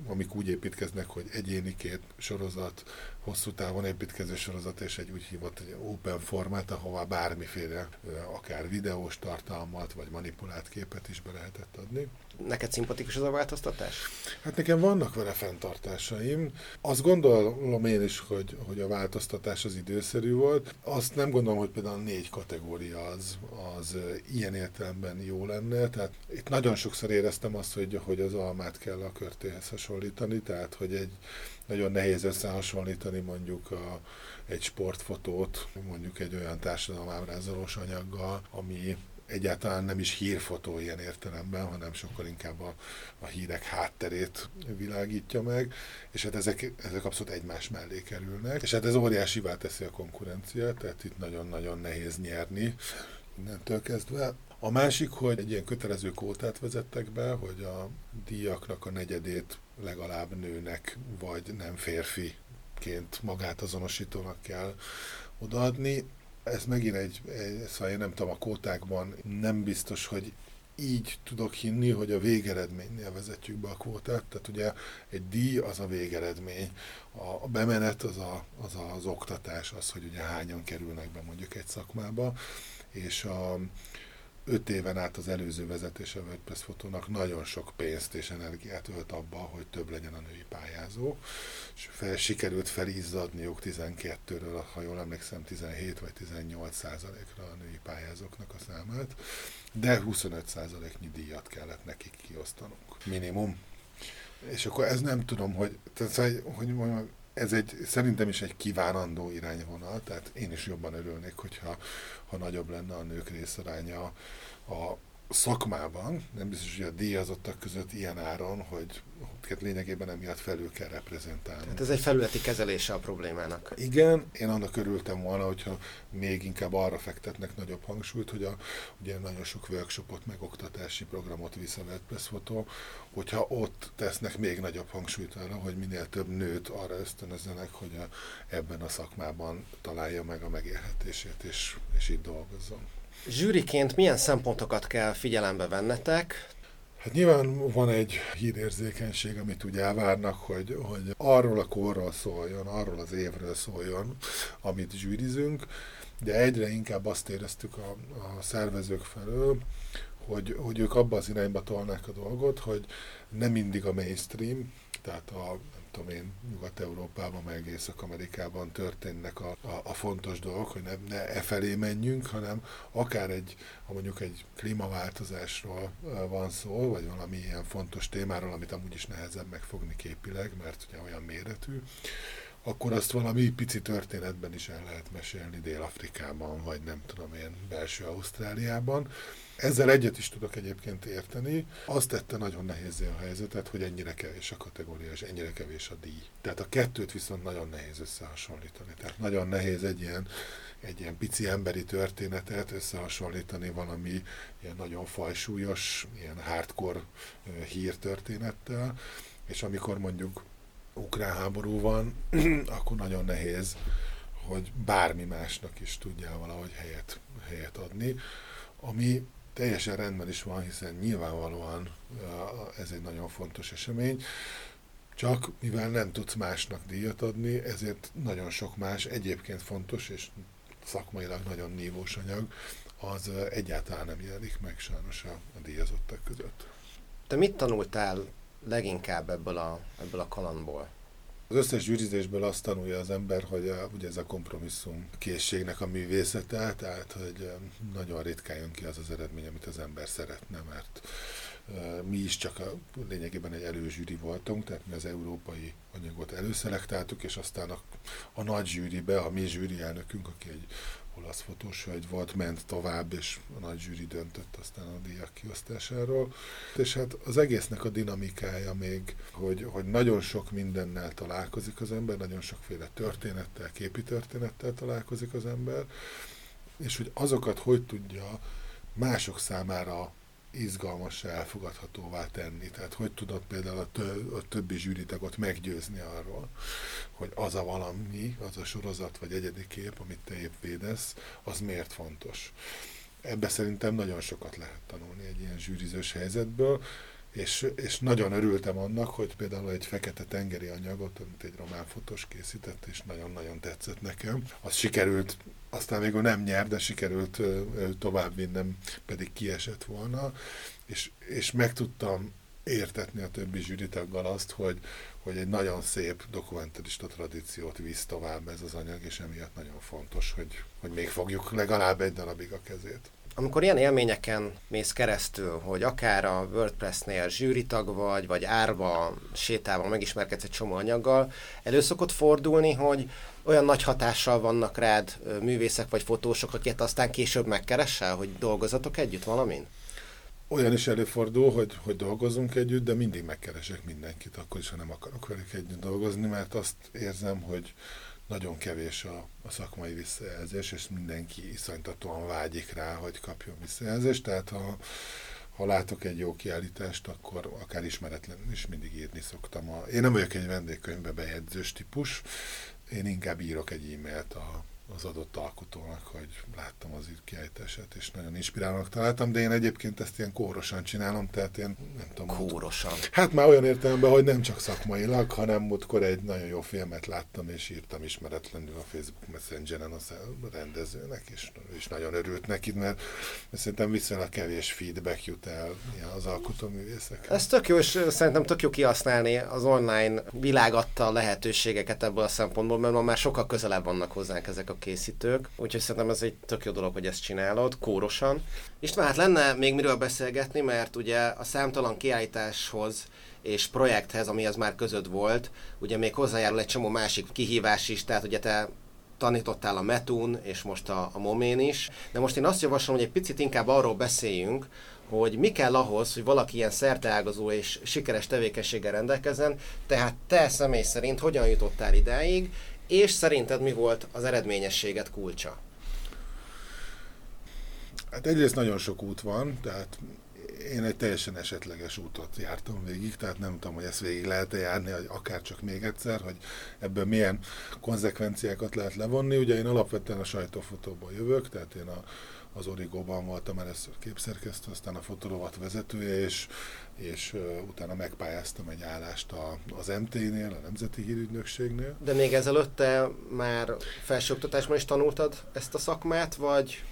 amik úgy építkeznek, hogy egyéni két sorozat, hosszú távon építkező sorozat és egy úgy hívott egy open formát, ahová bármiféle akár videós tartalmat vagy manipulált képet is be lehetett adni. Neked szimpatikus az a változtatás? Hát nekem vannak vele fenntartásaim. Azt gondolom én is, hogy, hogy a változtatás az időszerű volt. Azt nem gondolom, hogy például a négy kategória az, az ilyen értelemben jó lenne. Tehát itt nagyon sokszor éreztem azt, hogy, hogy az almát kell a körtéhez hasonlítani, tehát hogy egy nagyon nehéz összehasonlítani mondjuk a, egy sportfotót, mondjuk egy olyan társadalomábrázolós anyaggal, ami egyáltalán nem is hírfotó ilyen értelemben, hanem sokkal inkább a, a hírek hátterét világítja meg, és hát ezek, ezek abszolút egymás mellé kerülnek, és hát ez óriásivá teszi a konkurenciát, tehát itt nagyon-nagyon nehéz nyerni innentől kezdve. A másik, hogy egy ilyen kötelező kótát vezettek be, hogy a díjaknak a negyedét legalább nőnek, vagy nem férfiként magát azonosítónak kell odaadni. Ez megint egy, egy szóval én nem tudom, a kótákban nem biztos, hogy így tudok hinni, hogy a végeredménynél vezetjük be a kvótát. Tehát ugye egy díj az a végeredmény, a bemenet az, a, az az oktatás, az, hogy ugye hányan kerülnek be mondjuk egy szakmába, és a, öt éven át az előző vezetése a WordPress fotónak nagyon sok pénzt és energiát ölt abba, hogy több legyen a női pályázó, és fel, sikerült felizzadniuk 12-ről, ha jól emlékszem, 17 vagy 18 százalékra a női pályázóknak a számát, de 25 százaléknyi díjat kellett nekik kiosztanunk, minimum. És akkor ez nem tudom, hogy, tehát, hogy, hogy mondjam, ez egy, szerintem is egy kívánandó irányvonal, tehát én is jobban örülnék, hogyha ha nagyobb lenne a nők részaránya a szakmában, nem biztos, hogy a díjazottak között ilyen áron, hogy őket lényegében emiatt felül kell reprezentálni. Tehát ez egy felületi kezelése a problémának. Igen, én annak örültem volna, hogyha még inkább arra fektetnek nagyobb hangsúlyt, hogy a, ugye nagyon sok workshopot, meg oktatási programot WordPress fotó, hogyha ott tesznek még nagyobb hangsúlyt arra, hogy minél több nőt arra ösztönözzenek, hogy a, ebben a szakmában találja meg a megélhetését, és, és itt dolgozzon. Zsűriként milyen szempontokat kell figyelembe vennetek? Hát nyilván van egy hírérzékenység, amit úgy elvárnak, hogy, hogy arról a korról szóljon, arról az évről szóljon, amit zsűrizünk, de egyre inkább azt éreztük a, a szervezők felől, hogy, hogy ők abba az irányba tolnák a dolgot, hogy nem mindig a mainstream, tehát a tudom én, Nyugat-Európában, meg Észak-Amerikában történnek a, a, a fontos dolgok, hogy ne, ne e felé menjünk, hanem akár egy, ha mondjuk egy klímaváltozásról van szó, vagy valami ilyen fontos témáról, amit amúgy is nehezebb megfogni képileg, mert ugye olyan méretű, akkor azt valami pici történetben is el lehet mesélni Dél-Afrikában, vagy nem tudom én, belső Ausztráliában. Ezzel egyet is tudok egyébként érteni. Azt tette nagyon nehézé a helyzetet, hogy ennyire kevés a kategória, és ennyire kevés a díj. Tehát a kettőt viszont nagyon nehéz összehasonlítani. Tehát nagyon nehéz egy ilyen, egy ilyen pici emberi történetet összehasonlítani valami ilyen nagyon fajsúlyos, ilyen hardcore hírtörténettel, és amikor mondjuk ukrán háború van, akkor nagyon nehéz, hogy bármi másnak is tudjál valahogy helyet, helyet adni, ami teljesen rendben is van, hiszen nyilvánvalóan ez egy nagyon fontos esemény, csak mivel nem tudsz másnak díjat adni, ezért nagyon sok más egyébként fontos és szakmailag nagyon nívós anyag, az egyáltalán nem jelenik meg sajnos a, díjazottak között. Te mit tanultál leginkább ebből a, ebből a kalandból? Az összes gyűrizésből azt tanulja az ember, hogy a, ugye ez a kompromisszum készségnek a művészete, tehát hogy nagyon ritkán jön ki az az eredmény, amit az ember szeretne, mert mi is csak a, lényegében egy előzsűri voltunk, tehát mi az európai anyagot előszelektáltuk, és aztán a, a nagy zsűribe, a mi zsűri elnökünk, aki egy olasz fotós hölgy volt, ment tovább, és a nagy zsűri döntött aztán a díjak kiosztásáról. És hát az egésznek a dinamikája még, hogy, hogy nagyon sok mindennel találkozik az ember, nagyon sokféle történettel, képi történettel találkozik az ember, és hogy azokat hogy tudja mások számára izgalmas, elfogadhatóvá tenni. Tehát hogy tudod például a, tö- a többi zsűritagot meggyőzni arról, hogy az a valami, az a sorozat vagy egyedi kép, amit te épp védesz, az miért fontos. ebbe szerintem nagyon sokat lehet tanulni egy ilyen zsűrizős helyzetből, és, és nagyon örültem annak, hogy például egy fekete tengeri anyagot, amit egy román fotós készített, és nagyon-nagyon tetszett nekem. Az sikerült, aztán végül nem nyer, de sikerült tovább vinnem, pedig kiesett volna, és, és meg tudtam értetni a többi zsűritaggal azt, hogy, hogy egy nagyon szép dokumentarista tradíciót visz tovább ez az anyag, és emiatt nagyon fontos, hogy, hogy még fogjuk legalább egy darabig a kezét. Amikor ilyen élményeken mész keresztül, hogy akár a WordPress-nél zsűritag vagy, vagy árva sétálva megismerkedsz egy csomó anyaggal, elő szokott fordulni, hogy olyan nagy hatással vannak rád művészek vagy fotósok, akiket aztán később megkeresel, hogy dolgozatok együtt valamin? Olyan is előfordul, hogy, hogy dolgozunk együtt, de mindig megkeresek mindenkit, akkor is, ha nem akarok velük együtt dolgozni, mert azt érzem, hogy, nagyon kevés a, a szakmai visszajelzés, és mindenki iszonytatóan vágyik rá, hogy kapjon visszajelzést, tehát ha, ha látok egy jó kiállítást, akkor akár ismeretlenül is mindig írni szoktam. A, én nem vagyok egy vendégkönyvbe bejegyzős típus, én inkább írok egy e-mailt a, az adott alkotónak, hogy láttam az kiállítását, és nagyon inspirálónak találtam, de én egyébként ezt ilyen kórosan csinálom, tehát én nem tudom. Kórosan? Hát már olyan értelemben, hogy nem csak szakmailag, hanem múltkor egy nagyon jó filmet láttam, és írtam ismeretlenül a Facebook Messengeren a rendezőnek, és, és nagyon örült neki, mert szerintem viszonylag kevés feedback jut el az alkotóművészek. Ez tök jó, és szerintem tök jó kihasználni az online világ adta lehetőségeket ebből a szempontból, mert ma már sokkal közelebb vannak hozzánk ezek a készítők, úgyhogy szerintem ez egy tök jó dolog, hogy ezt csinálod, kórosan. István, hát lenne még miről beszélgetni, mert ugye a számtalan kiállításhoz és projekthez, amihez már között volt, ugye még hozzájárul egy csomó másik kihívás is, tehát ugye te tanítottál a Metun, és most a, a Momén is. De most én azt javaslom, hogy egy picit inkább arról beszéljünk, hogy mi kell ahhoz, hogy valaki ilyen szerteágazó és sikeres tevékenységgel rendelkezzen, tehát te személy szerint hogyan jutottál idáig, és szerinted mi volt az eredményességet kulcsa? Hát egyrészt nagyon sok út van, tehát én egy teljesen esetleges útot jártam végig, tehát nem tudom, hogy ezt végig lehet-e járni, akár csak még egyszer, hogy ebből milyen konzekvenciákat lehet levonni. Ugye én alapvetően a sajtófotóból jövök, tehát én a, az Origóban voltam először képszerkesztő, aztán a fotolovat vezetője, és és uh, utána megpályáztam egy állást a, az MT-nél, a Nemzeti Hírügynökségnél. De még ezelőtte már felsőoktatásban is tanultad ezt a szakmát, vagy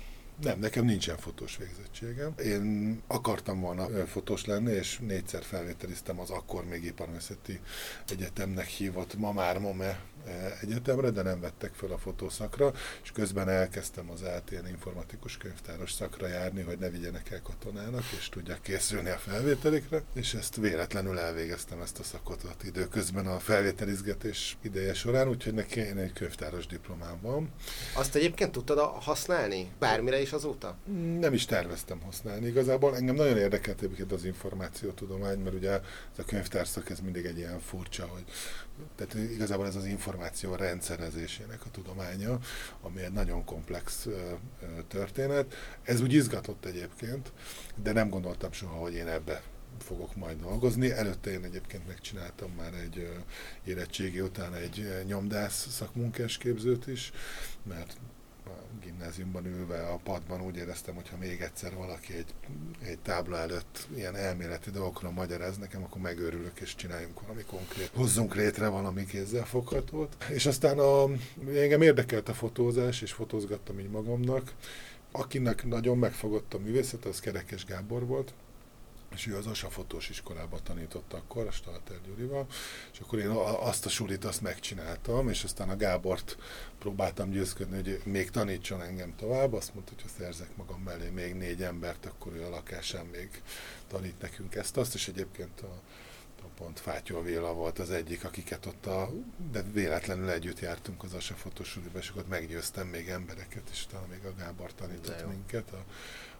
nem, nekem nincsen fotós végzettségem. Én akartam volna fotós lenni, és négyszer felvételiztem az akkor még iparművészeti egyetemnek hívott, ma már MOME egyetemre, de nem vettek fel a fotószakra, és közben elkezdtem az ATN informatikus könyvtáros szakra járni, hogy ne vigyenek el katonának, és tudjak készülni a felvételikre, és ezt véletlenül elvégeztem ezt a szakot ott időközben a felvételizgetés ideje során, úgyhogy nekem egy könyvtáros diplomám van. Azt egyébként tudtad használni? Bármire is is azóta? Nem is terveztem használni. Igazából engem nagyon érdekelt egyébként az információtudomány, mert ugye ez a könyvtárszak ez mindig egy ilyen furcsa, hogy tehát igazából ez az információ rendszerezésének a tudománya, ami egy nagyon komplex történet. Ez úgy izgatott egyébként, de nem gondoltam soha, hogy én ebbe fogok majd dolgozni. Előtte én egyébként megcsináltam már egy érettségi után egy nyomdász szakmunkás képzőt is, mert gimnáziumban ülve a padban úgy éreztem, hogy ha még egyszer valaki egy, egy tábla előtt ilyen elméleti dolgokra magyaráz nekem, akkor megőrülök és csináljunk valami konkrét, hozzunk létre valami kézzel foghatót. És aztán a, engem érdekelt a fotózás, és fotózgattam így magamnak. Akinek nagyon megfogott a művészet, az Kerekes Gábor volt, és ő az Asa fotós iskolában tanította akkor, a Stalter Gyurival, és akkor én azt a sulit azt megcsináltam, és aztán a Gábort próbáltam győzködni, hogy még tanítson engem tovább, azt mondta, hogy ha szerzek magam mellé még négy embert, akkor ő a lakásán még tanít nekünk ezt-azt, és egyébként a, a pont Fátyó Véla volt az egyik, akiket ott a, de véletlenül együtt jártunk az Asa fotós és akkor meggyőztem még embereket, és talán még a Gábor tanított minket a,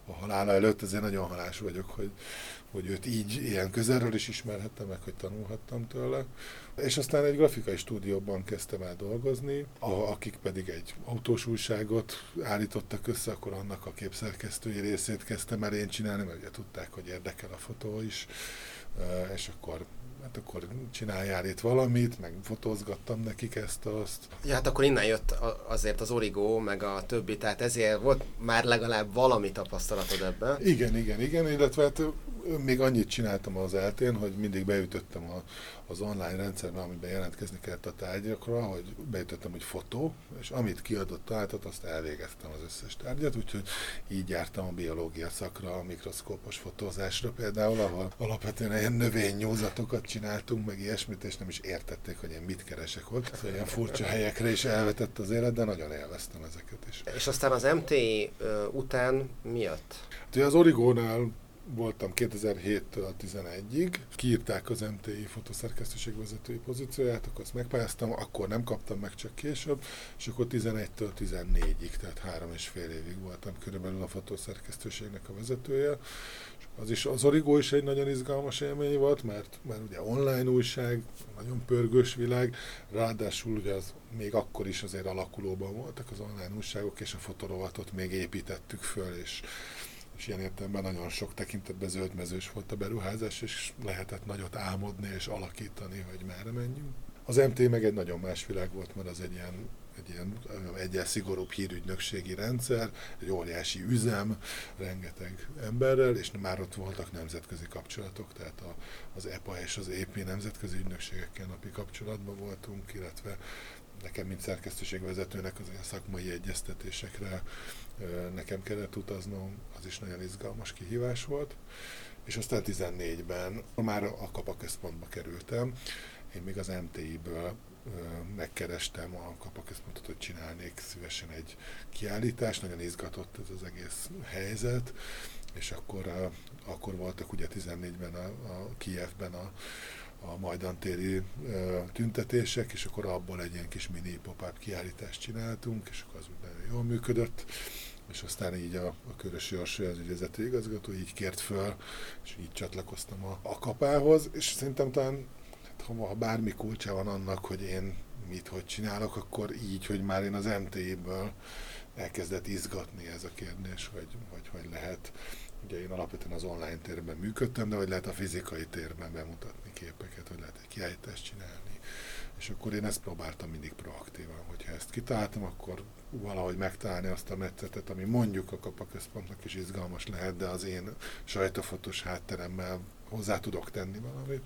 a halála előtt, ezért nagyon halás vagyok, hogy, hogy őt így ilyen közelről is ismerhettem meg, hogy tanulhattam tőle. És aztán egy grafikai stúdióban kezdtem el dolgozni, a, akik pedig egy autós újságot állítottak össze, akkor annak a képszerkesztői részét kezdtem el én csinálni, mert ugye tudták, hogy érdekel a fotó is, és akkor hát akkor csináljál itt valamit, meg fotózgattam nekik ezt, azt. Ja, hát akkor innen jött azért az origó, meg a többi, tehát ezért volt már legalább valami tapasztalatod ebben. Igen, igen, igen, illetve hát még annyit csináltam az eltén, hogy mindig beütöttem a, az online rendszerbe, amiben jelentkezni kellett a tárgyakra, hogy beütöttem, hogy fotó, és amit kiadott találtat, azt elvégeztem az összes tárgyat, úgyhogy így jártam a biológia szakra, a mikroszkópos fotózásra például, ahol alapvetően ilyen növénynyúzatokat csináltunk, meg ilyesmit, és nem is értették, hogy én mit keresek ott. Szóval ilyen furcsa helyekre is elvetett az élet, de nagyon élveztem ezeket is. És aztán az MT után mi jött? Hát, az Origónál voltam 2007-től 11-ig, kiírták az MTI fotoszerkesztőség vezetői pozícióját, akkor azt megpályáztam, akkor nem kaptam meg csak később, és akkor 11-től 14-ig, tehát három és fél évig voltam körülbelül a fotószerkesztőségnek a vezetője. Az, is, az Origo is egy nagyon izgalmas élmény volt, mert, mert ugye online újság, nagyon pörgős világ, ráadásul ugye az még akkor is azért alakulóban voltak az online újságok, és a fotorovatot még építettük föl, és és ilyen értelemben nagyon sok tekintetben zöldmezős volt a beruházás, és lehetett nagyot álmodni és alakítani, hogy merre menjünk. Az MT meg egy nagyon más világ volt, mert az egy ilyen egy ilyen egyel szigorúbb hírügynökségi rendszer, egy óriási üzem, rengeteg emberrel, és már ott voltak nemzetközi kapcsolatok, tehát a, az EPA és az EP nemzetközi ügynökségekkel napi kapcsolatban voltunk, illetve nekem, mint szerkesztőségvezetőnek az ilyen szakmai egyeztetésekre nekem kellett utaznom, az is nagyon izgalmas kihívás volt. És aztán 14-ben már a kapaközpontba kerültem, én még az MTI-ből megkerestem a kapaközpontot, hogy csinálnék szívesen egy kiállítást, nagyon izgatott ez az egész helyzet, és akkor, akkor voltak ugye 14-ben a, a Kievben a, a majdantéri tüntetések, és akkor abból egy ilyen kis mini pop-up kiállítást csináltunk, és akkor az úgy nagyon jól működött, és aztán így a, a Körösi Orsai, az ügyvezető igazgató így kért föl, és így csatlakoztam a, a kapához, és szerintem talán hát, ha bármi kulcsa van annak, hogy én mit, hogy csinálok, akkor így, hogy már én az MT-ből elkezdett izgatni ez a kérdés, hogy, hogy, hogy lehet Ugye én alapvetően az online térben működtem, de hogy lehet a fizikai térben bemutatni képeket, hogy lehet egy kiállítást csinálni. És akkor én ezt próbáltam mindig proaktívan, hogyha ezt kitaláltam, akkor valahogy megtalálni azt a metszetet, ami mondjuk a kapaközpontnak is izgalmas lehet, de az én sajtófotós hátteremmel hozzá tudok tenni valamit.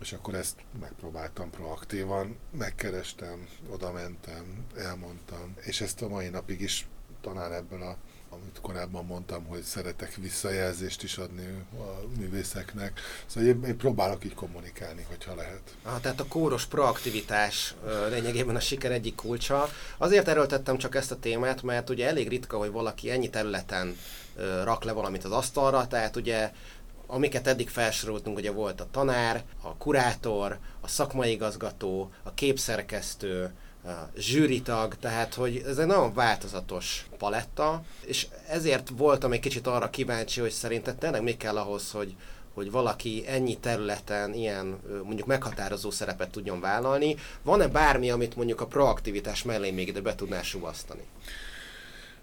És akkor ezt megpróbáltam proaktívan, megkerestem, oda mentem, elmondtam, és ezt a mai napig is talán ebből a amit korábban mondtam, hogy szeretek visszajelzést is adni a művészeknek. Szóval én, én próbálok így kommunikálni, hogyha lehet. Ah, tehát a kóros proaktivitás lényegében a siker egyik kulcsa. Azért erőltettem csak ezt a témát, mert ugye elég ritka, hogy valaki ennyi területen rak le valamit az asztalra, tehát ugye amiket eddig felsoroltunk, ugye volt a tanár, a kurátor, a szakmai igazgató, a képszerkesztő, zsűritag, tehát hogy ez egy nagyon változatos paletta, és ezért voltam egy kicsit arra kíváncsi, hogy szerinted tényleg mi kell ahhoz, hogy, hogy valaki ennyi területen ilyen mondjuk meghatározó szerepet tudjon vállalni. Van-e bármi, amit mondjuk a proaktivitás mellé még ide be tudnál suvasztani?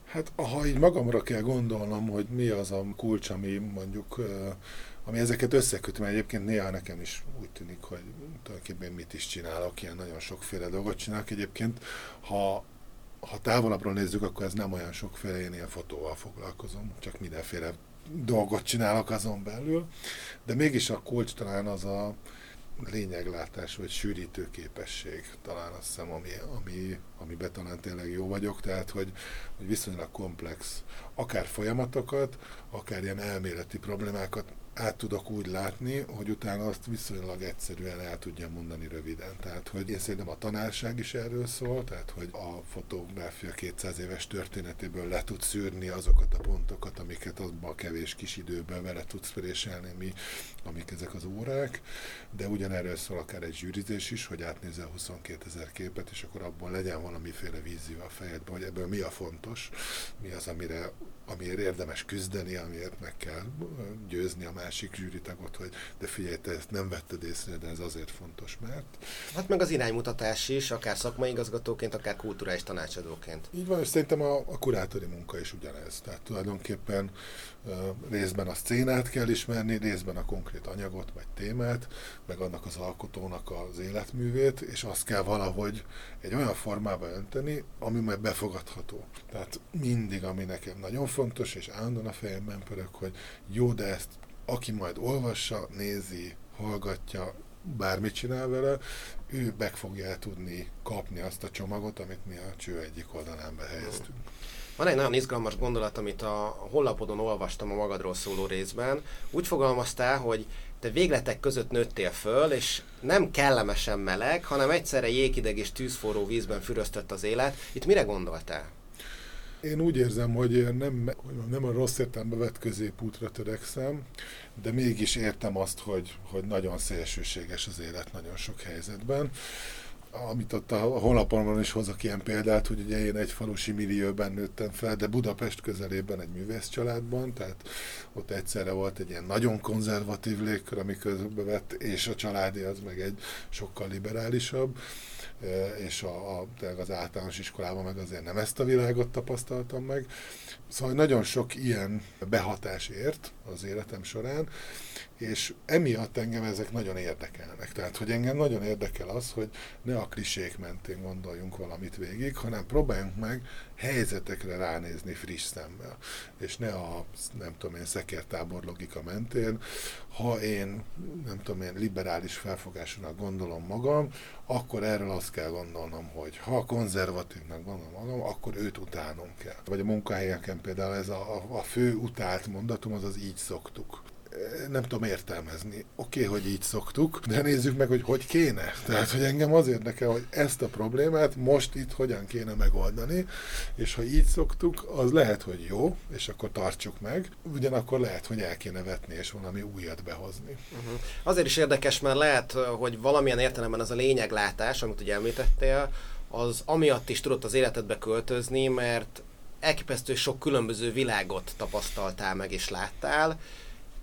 Hát ha így magamra kell gondolnom, hogy mi az a kulcs, ami mondjuk ami ezeket összeköti, mert egyébként néha nekem is úgy tűnik, hogy tulajdonképpen mit is csinálok, ilyen nagyon sokféle dolgot csinálok. Egyébként, ha, ha távolabbról nézzük, akkor ez nem olyan sokféle, én ilyen fotóval foglalkozom, csak mindenféle dolgot csinálok azon belül, de mégis a kulcs talán az a lényeglátás vagy sűrítő képesség, talán azt hiszem, ami, ami, amiben talán tényleg jó vagyok, tehát hogy, hogy viszonylag komplex akár folyamatokat, akár ilyen elméleti problémákat át tudok úgy látni, hogy utána azt viszonylag egyszerűen el tudja mondani röviden. Tehát, hogy én szerintem a tanárság is erről szól, tehát, hogy a fotográfia 200 éves történetéből le tud szűrni azokat a pontokat, amiket abban a kevés kis időben vele tudsz préselni, mi, amik ezek az órák, de ugyanerről szól akár egy zsűrizés is, hogy átnézel 22 ezer képet, és akkor abból legyen valamiféle vízió a fejedben, hogy ebből mi a fontos, mi az, amire amiért érdemes küzdeni, amiért meg kell győzni a másik zsűritagot, hogy de figyelj, te ezt nem vetted észre, de ez azért fontos, mert... Hát meg az iránymutatás is, akár szakmai igazgatóként, akár kulturális tanácsadóként. Így van, és szerintem a, a kurátori munka is ugyanez. Tehát tulajdonképpen részben a szcénát kell ismerni, részben a konkrét anyagot vagy témát, meg annak az alkotónak az életművét, és azt kell valahogy egy olyan formába önteni, ami majd befogadható. Tehát mindig, ami nekem nagyon fontos, és állandóan a fejemben pörög, hogy jó, de ezt aki majd olvassa, nézi, hallgatja, bármit csinál vele, ő meg fogja tudni kapni azt a csomagot, amit mi a cső egyik oldalán behelyeztünk. Van egy nagyon izgalmas gondolat, amit a honlapodon olvastam a magadról szóló részben. Úgy fogalmaztál, hogy te végletek között nőttél föl, és nem kellemesen meleg, hanem egyszerre jéghideg és tűzforró vízben füröztött az élet. Itt mire gondoltál? Én úgy érzem, hogy nem, nem a rossz értelembe vett középútra törekszem, de mégis értem azt, hogy, hogy nagyon szélsőséges az élet nagyon sok helyzetben amit ott a honlapomon is hozok ilyen példát, hogy ugye én egy falusi millióben nőttem fel, de Budapest közelében egy művész családban, tehát ott egyszerre volt egy ilyen nagyon konzervatív légkör, ami vett, és a családi az meg egy sokkal liberálisabb, és a, a, az általános iskolában meg azért nem ezt a világot tapasztaltam meg. Szóval nagyon sok ilyen behatás ért az életem során, és emiatt engem ezek nagyon érdekelnek. Tehát, hogy engem nagyon érdekel az, hogy ne a klisék mentén gondoljunk valamit végig, hanem próbáljunk meg helyzetekre ránézni friss szemmel. És ne a, nem tudom én, szekertábor logika mentén. Ha én, nem tudom én, liberális felfogásúnak gondolom magam, akkor erről azt kell gondolnom, hogy ha konzervatívnak gondolom magam, akkor őt utálnom kell. Vagy a munkahelyeken például ez a, a fő utált mondatom, az az így szoktuk nem tudom értelmezni. Oké, okay, hogy így szoktuk, de nézzük meg, hogy hogy kéne. Tehát, hogy engem az érdekel, hogy ezt a problémát most itt hogyan kéne megoldani, és ha így szoktuk, az lehet, hogy jó, és akkor tartsuk meg, ugyanakkor lehet, hogy el kéne vetni, és valami újat behozni. Uh-huh. Azért is érdekes, mert lehet, hogy valamilyen értelemben az a lényeglátás, amit ugye említettél, az amiatt is tudott az életedbe költözni, mert elképesztő sok különböző világot tapasztaltál meg és láttál,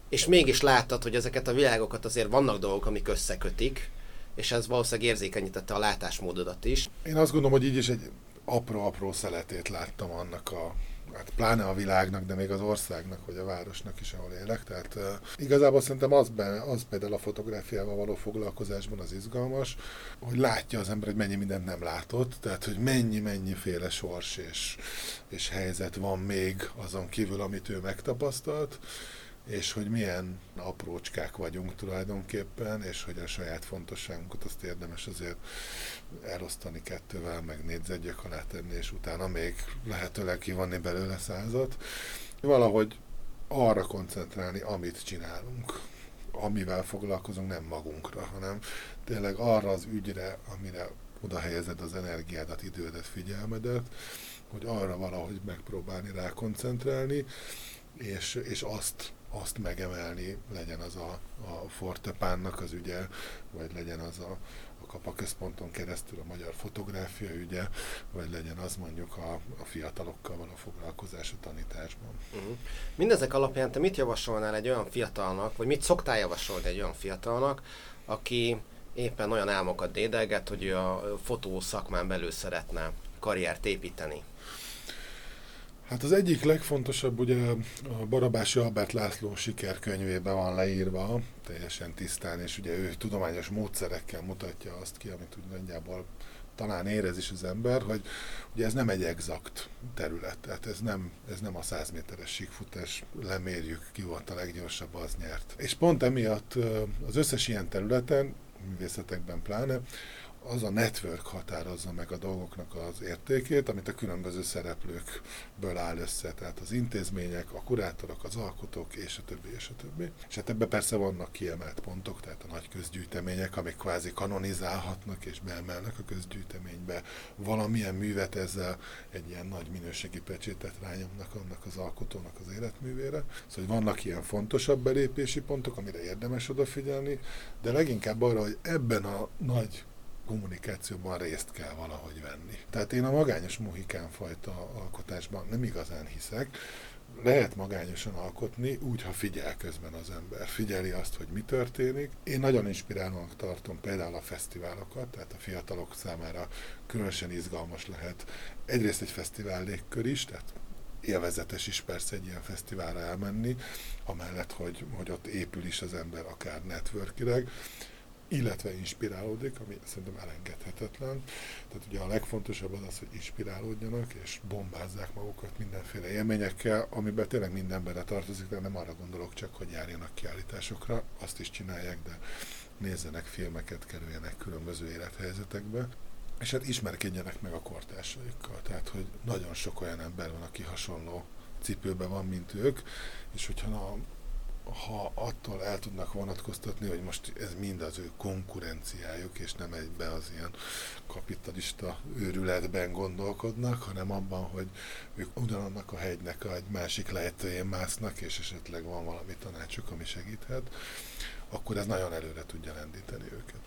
és mégis láttad, hogy ezeket a világokat azért vannak dolgok, amik összekötik, és ez valószínűleg érzékenyítette a látásmódodat is. Én azt gondolom, hogy így is egy apró-apró szeletét láttam annak a hát pláne a világnak, de még az országnak, vagy a városnak is, ahol élek. Tehát uh, igazából szerintem az, be, az például a fotográfiával való foglalkozásban az izgalmas, hogy látja az ember, hogy mennyi mindent nem látott, tehát hogy mennyi-mennyiféle sors és, és helyzet van még azon kívül, amit ő megtapasztalt, és hogy milyen aprócskák vagyunk tulajdonképpen, és hogy a saját fontosságunkat azt érdemes azért elosztani kettővel, meg négyzetgyök alá tenni, és utána még lehetőleg kivonni belőle százat. Valahogy arra koncentrálni, amit csinálunk, amivel foglalkozunk, nem magunkra, hanem tényleg arra az ügyre, amire oda helyezed az energiádat, idődet, figyelmedet, hogy arra valahogy megpróbálni rá koncentrálni, és, és azt azt megemelni, legyen az a, a Fortepánnak az ügye, vagy legyen az a, a kapaközponton keresztül a magyar fotográfia ügye, vagy legyen az mondjuk a, a fiatalokkal való foglalkozás a tanításban. Uh-huh. Mindezek alapján te mit javasolnál egy olyan fiatalnak, vagy mit szoktál javasolni egy olyan fiatalnak, aki éppen olyan álmokat dédelget, hogy ő a fotó szakmán belül szeretne karriert építeni? Hát az egyik legfontosabb, ugye a Barabási Albert László sikerkönyvében van leírva, teljesen tisztán, és ugye ő tudományos módszerekkel mutatja azt ki, amit úgy nagyjából talán érez is az ember, hogy ugye ez nem egy exakt terület, tehát ez nem, ez nem a 100 méteres síkfutás, lemérjük, ki volt a leggyorsabb, az nyert. És pont emiatt az összes ilyen területen, művészetekben pláne, az a network határozza meg a dolgoknak az értékét, amit a különböző szereplőkből áll össze, tehát az intézmények, a kurátorok, az alkotók, és a többi, és a többi. És hát ebben persze vannak kiemelt pontok, tehát a nagy közgyűjtemények, amik kvázi kanonizálhatnak és beemelnek a közgyűjteménybe. Valamilyen művet ezzel egy ilyen nagy minőségi pecsétet rányomnak annak az alkotónak az életművére. Szóval vannak ilyen fontosabb belépési pontok, amire érdemes odafigyelni, de leginkább arra, hogy ebben a nagy kommunikációban részt kell valahogy venni. Tehát én a magányos mohikán fajta alkotásban nem igazán hiszek, lehet magányosan alkotni, úgy, ha figyel közben az ember. Figyeli azt, hogy mi történik. Én nagyon inspirálónak tartom például a fesztiválokat, tehát a fiatalok számára különösen izgalmas lehet. Egyrészt egy fesztivál légkör is, tehát élvezetes is persze egy ilyen fesztiválra elmenni, amellett, hogy, hogy ott épül is az ember akár networkileg, illetve inspirálódik, ami szerintem elengedhetetlen. Tehát ugye a legfontosabb az az, hogy inspirálódjanak, és bombázzák magukat mindenféle élményekkel, amiben tényleg minden bele tartozik, de nem arra gondolok csak, hogy járjanak kiállításokra, azt is csinálják, de nézzenek filmeket, kerüljenek különböző élethelyzetekbe, és hát ismerkedjenek meg a kortársaikkal. Tehát, hogy nagyon sok olyan ember van, aki hasonló cipőben van, mint ők, és hogyha na, ha attól el tudnak vonatkoztatni, hogy most ez mind az ő konkurenciájuk, és nem egybe az ilyen kapitalista őrületben gondolkodnak, hanem abban, hogy ők ugyanannak a hegynek egy másik lejtőjén másznak, és esetleg van valami tanácsuk, ami segíthet, akkor ez nagyon előre tudja lendíteni őket.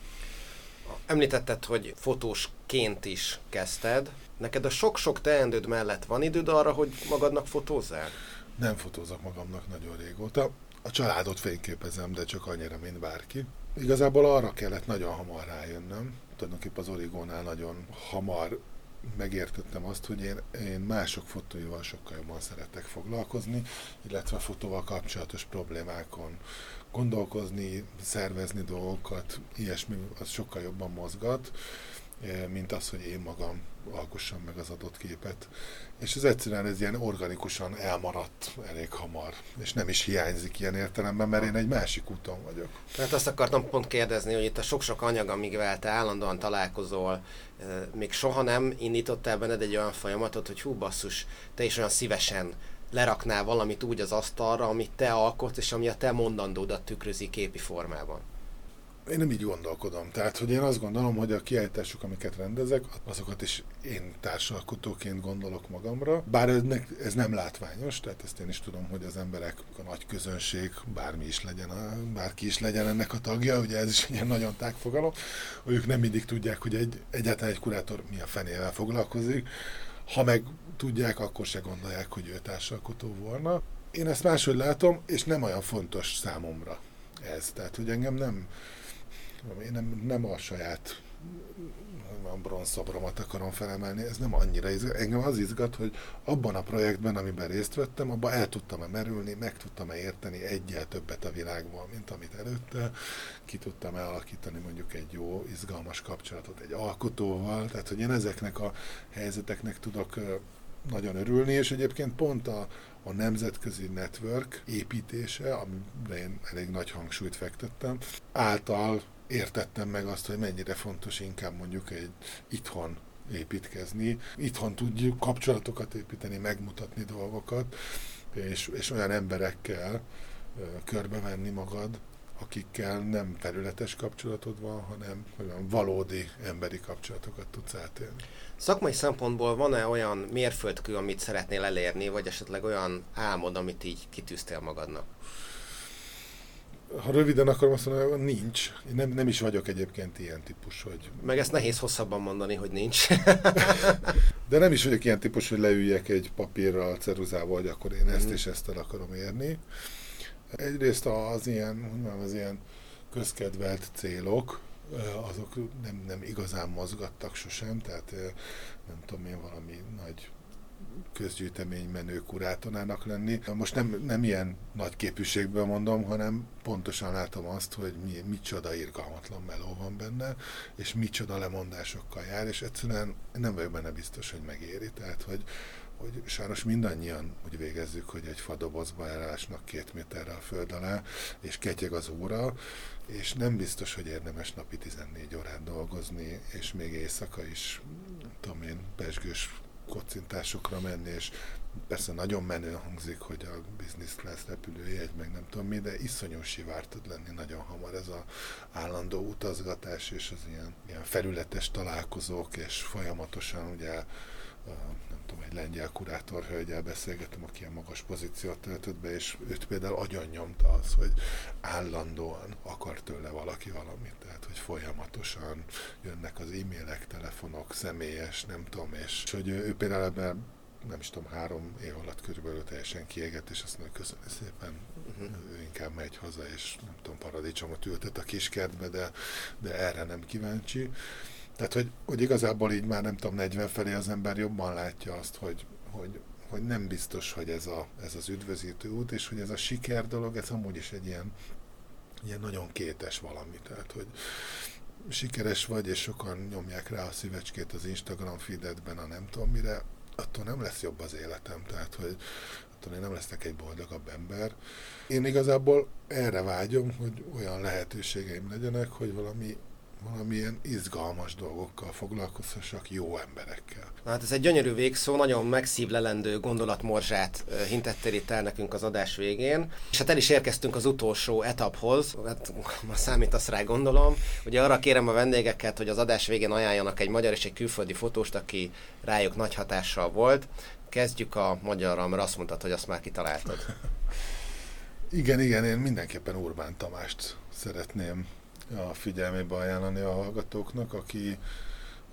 Említetted, hogy fotósként is kezdted. Neked a sok-sok teendőd mellett van időd arra, hogy magadnak fotózzál? Nem fotózok magamnak nagyon régóta. A családot fényképezem, de csak annyira, mint bárki. Igazából arra kellett nagyon hamar rájönnöm. Tulajdonképpen az origónál nagyon hamar megértettem azt, hogy én, én mások fotóival sokkal jobban szeretek foglalkozni, illetve fotóval kapcsolatos problémákon gondolkozni, szervezni dolgokat, ilyesmi, az sokkal jobban mozgat, mint az, hogy én magam alkossam meg az adott képet. És ez egyszerűen ez ilyen organikusan elmaradt elég hamar, és nem is hiányzik ilyen értelemben, mert én egy másik úton vagyok. Tehát azt akartam pont kérdezni, hogy itt a sok-sok anyag, amivel te állandóan találkozol, eh, még soha nem indítottál benned egy olyan folyamatot, hogy hú basszus, te is olyan szívesen leraknál valamit úgy az asztalra, amit te alkotsz, és ami a te mondandódat tükrözi képi formában? Én nem így gondolkodom. Tehát, hogy én azt gondolom, hogy a kiállítások, amiket rendezek, azokat is én társalkotóként gondolok magamra. Bár ez nem látványos, tehát ezt én is tudom, hogy az emberek, a nagy közönség, bármi is legyen, bárki is legyen ennek a tagja, ugye ez is egy nagyon tágfogalom, hogy ők nem mindig tudják, hogy egy, egyáltalán egy kurátor mi a fenével foglalkozik, ha meg tudják, akkor se gondolják, hogy ő társalkotó volna. Én ezt máshogy látom, és nem olyan fontos számomra ez. Tehát, hogy engem nem, én nem, nem a saját a bronzszobromat akarom felemelni, ez nem annyira izgat. Engem az izgat, hogy abban a projektben, amiben részt vettem, abban el tudtam-e merülni, meg tudtam-e érteni egyel többet a világból, mint amit előtte, ki tudtam-e alakítani mondjuk egy jó, izgalmas kapcsolatot egy alkotóval, tehát hogy én ezeknek a helyzeteknek tudok nagyon örülni, és egyébként pont a, a nemzetközi network építése, amiben én elég nagy hangsúlyt fektettem, által értettem meg azt, hogy mennyire fontos inkább mondjuk egy itthon építkezni. Itthon tudjuk kapcsolatokat építeni, megmutatni dolgokat, és, és olyan emberekkel körbevenni magad, akikkel nem területes kapcsolatod van, hanem olyan valódi emberi kapcsolatokat tudsz átélni. Szakmai szempontból van-e olyan mérföldkő, amit szeretnél elérni, vagy esetleg olyan álmod, amit így kitűztél magadnak? Ha röviden akarom azt mondani, hogy nincs. Én nem, nem is vagyok egyébként ilyen típus, hogy... Meg ezt nehéz hosszabban mondani, hogy nincs. De nem is vagyok ilyen típus, hogy leüljek egy papírral, ceruzával, hogy akkor én ezt mm. és ezt el akarom érni. Egyrészt az ilyen, mondjam, az ilyen közkedvelt célok, azok nem, nem igazán mozgattak sosem, tehát nem tudom én valami nagy közgyűjtemény menő kurátonának lenni. Most nem, nem ilyen nagy képűségből mondom, hanem pontosan látom azt, hogy mi, micsoda irgalmatlan meló van benne, és micsoda lemondásokkal jár, és egyszerűen nem vagyok benne biztos, hogy megéri. Tehát, hogy, hogy sajnos mindannyian úgy végezzük, hogy egy fadobozba elásnak két méterre a föld alá, és ketyeg az óra, és nem biztos, hogy érdemes napi 14 órát dolgozni, és még éjszaka is, tudom én, pesgős kocintásokra menni, és persze nagyon menő hangzik, hogy a business class repülőjegy, meg nem tudom mi, de iszonyú sivár tud lenni nagyon hamar ez a állandó utazgatás, és az ilyen, ilyen felületes találkozók, és folyamatosan ugye nem tudom, egy lengyel kurátor hölgyel beszélgetem, aki ilyen magas pozíciót töltött be, és őt például agyon nyomta az, hogy állandóan akar tőle valaki valamit, hogy folyamatosan jönnek az e-mailek, telefonok, személyes, nem tudom, és hogy ő, ő például ebben nem is tudom, három év alatt körülbelül teljesen kiégett, és azt mondja, köszönöm szépen, uh-huh. inkább megy haza, és nem tudom, paradicsomot ültet a kiskertbe, de, de erre nem kíváncsi. Tehát, hogy, hogy igazából így már nem tudom, 40 felé az ember jobban látja azt, hogy, hogy, hogy nem biztos, hogy ez, a, ez az üdvözítő út, és hogy ez a siker dolog, ez amúgy is egy ilyen, ilyen nagyon kétes valami. Tehát, hogy sikeres vagy, és sokan nyomják rá a szívecskét az Instagram feededben, a nem tudom mire, attól nem lesz jobb az életem. Tehát, hogy attól én nem lesznek egy boldogabb ember. Én igazából erre vágyom, hogy olyan lehetőségeim legyenek, hogy valami valamilyen izgalmas dolgokkal foglalkozhassak jó emberekkel. Na, hát ez egy gyönyörű végszó, nagyon megszívlelendő gondolatmorzsát hintettél itt el nekünk az adás végén. És hát el is érkeztünk az utolsó etaphoz, hát ma számítasz rá gondolom. Ugye arra kérem a vendégeket, hogy az adás végén ajánljanak egy magyar és egy külföldi fotóst, aki rájuk nagy hatással volt. Kezdjük a magyarral, mert azt mondtad, hogy azt már kitaláltad. igen, igen, én mindenképpen Urbán Tamást szeretném a figyelmébe ajánlani a hallgatóknak, aki,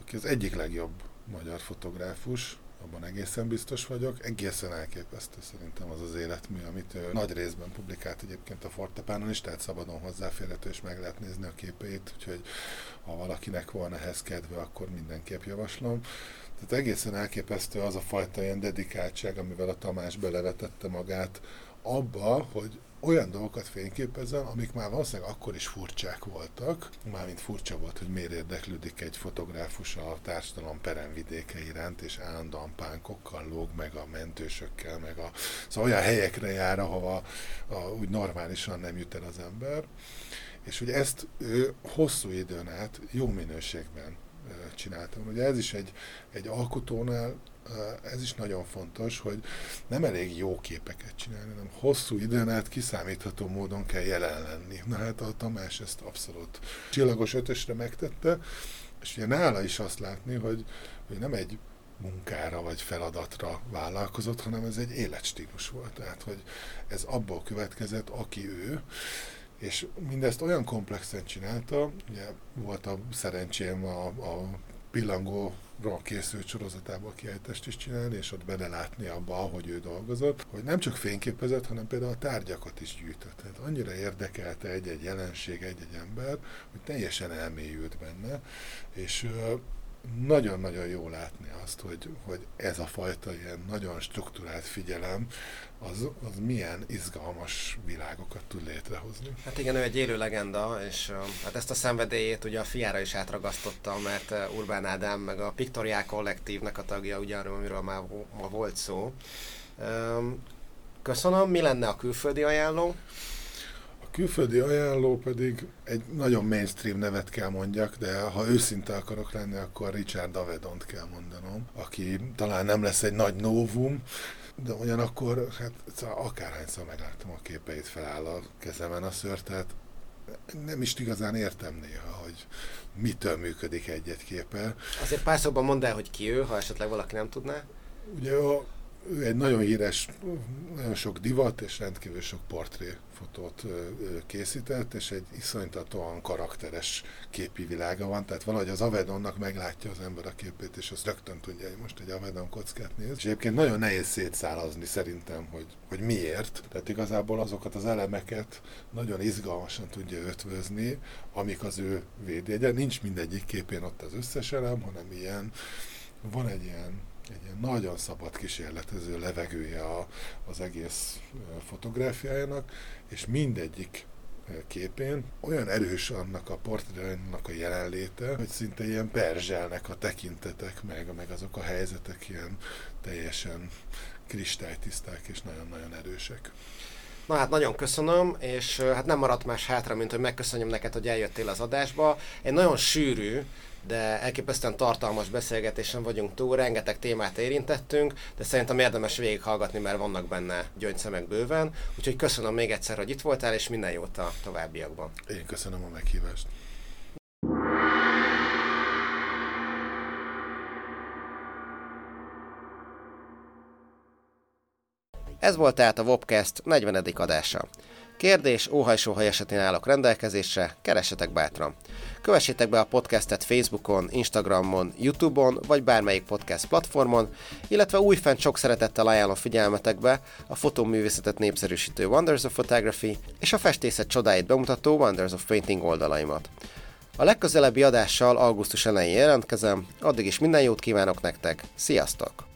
aki az egyik legjobb magyar fotográfus, abban egészen biztos vagyok. Egészen elképesztő szerintem az az életmű, amit ő nagy részben publikált egyébként a Fortepánon is, tehát szabadon hozzáférhető, és meg lehet nézni a képeit, úgyhogy ha valakinek van ehhez kedve, akkor mindenképp javaslom. Tehát egészen elképesztő az a fajta ilyen dedikáltság, amivel a Tamás belevetette magát abba, hogy olyan dolgokat fényképezzen, amik már valószínűleg akkor is furcsák voltak, mármint furcsa volt, hogy miért érdeklődik egy fotográfus a társadalom peremvidéke iránt, és állandóan pánkokkal lóg, meg a mentősökkel, meg a... Szóval olyan helyekre jár, ahova a, úgy normálisan nem jut el az ember. És hogy ezt ő hosszú időn át jó minőségben csináltam. Ugye ez is egy, egy alkotónál ez is nagyon fontos, hogy nem elég jó képeket csinálni, hanem hosszú időn át kiszámítható módon kell jelen lenni. Na hát a Tamás ezt abszolút csillagos ötösre megtette, és ugye nála is azt látni, hogy, hogy nem egy munkára vagy feladatra vállalkozott, hanem ez egy életstílus volt. Tehát, hogy ez abból következett, aki ő, és mindezt olyan komplexen csinálta, ugye volt a szerencsém a, a pillangóról készült sorozatából kiállítást is csinálni, és ott belelátni abba, ahogy ő dolgozott, hogy nem csak fényképezett, hanem például a tárgyakat is gyűjtött. Tehát annyira érdekelte egy-egy jelenség, egy-egy ember, hogy teljesen elmélyült benne, és nagyon-nagyon jó látni azt, hogy, hogy ez a fajta ilyen nagyon struktúrált figyelem, az, az milyen izgalmas világokat tud létrehozni. Hát igen, ő egy élő legenda, és hát ezt a szenvedélyét ugye a fiára is átragasztotta, mert Urbán Ádám meg a Pictoriál kollektívnek a tagja, ugye arról, amiről már ma volt szó. Köszönöm, mi lenne a külföldi ajánló? külföldi ajánló pedig egy nagyon mainstream nevet kell mondjak, de ha őszinte akarok lenni, akkor Richard Avedont kell mondanom, aki talán nem lesz egy nagy novum, de ugyanakkor, hát szóval akárhányszor megláttam a képeit, feláll a kezemen a szőr, tehát nem is igazán értem néha, hogy mitől működik egy-egy képe. Azért pár szóban mondd el, hogy ki ő, ha esetleg valaki nem tudná. Ugye a ő egy nagyon híres, nagyon sok divat és rendkívül sok portréfotót készített, és egy iszonytatóan karakteres képi világa van, tehát valahogy az Avedonnak meglátja az ember a képét, és az rögtön tudja, hogy most egy Avedon kockát néz. És egyébként nagyon nehéz szétszálazni szerintem, hogy, hogy miért. Tehát igazából azokat az elemeket nagyon izgalmasan tudja ötvözni, amik az ő védjegye. Nincs mindegyik képén ott az összes elem, hanem ilyen, van egy ilyen egy ilyen nagyon szabad kísérletező levegője a, az egész fotográfiájának, és mindegyik képén olyan erős annak a portrénak a jelenléte, hogy szinte ilyen perzselnek a tekintetek, meg, meg azok a helyzetek ilyen teljesen kristálytiszták és nagyon-nagyon erősek. Na hát nagyon köszönöm, és hát nem maradt más hátra, mint hogy megköszönjem neked, hogy eljöttél az adásba. Egy nagyon sűrű, de elképesztően tartalmas beszélgetésen vagyunk túl, rengeteg témát érintettünk, de szerintem érdemes végighallgatni, mert vannak benne gyöngyszemek bőven. Úgyhogy köszönöm még egyszer, hogy itt voltál, és minden jót a továbbiakban. Én köszönöm a meghívást. Ez volt tehát a Wobcast 40. adása. Kérdés, óhajsóhaj esetén állok rendelkezésre, keressetek bátran. Kövessétek be a podcastet Facebookon, Instagramon, Youtube-on vagy bármelyik podcast platformon, illetve újfent sok szeretettel ajánlom figyelmetekbe a fotóművészetet népszerűsítő Wonders of Photography és a festészet csodáit bemutató Wonders of Painting oldalaimat. A legközelebbi adással augusztus elején jelentkezem, addig is minden jót kívánok nektek, sziasztok!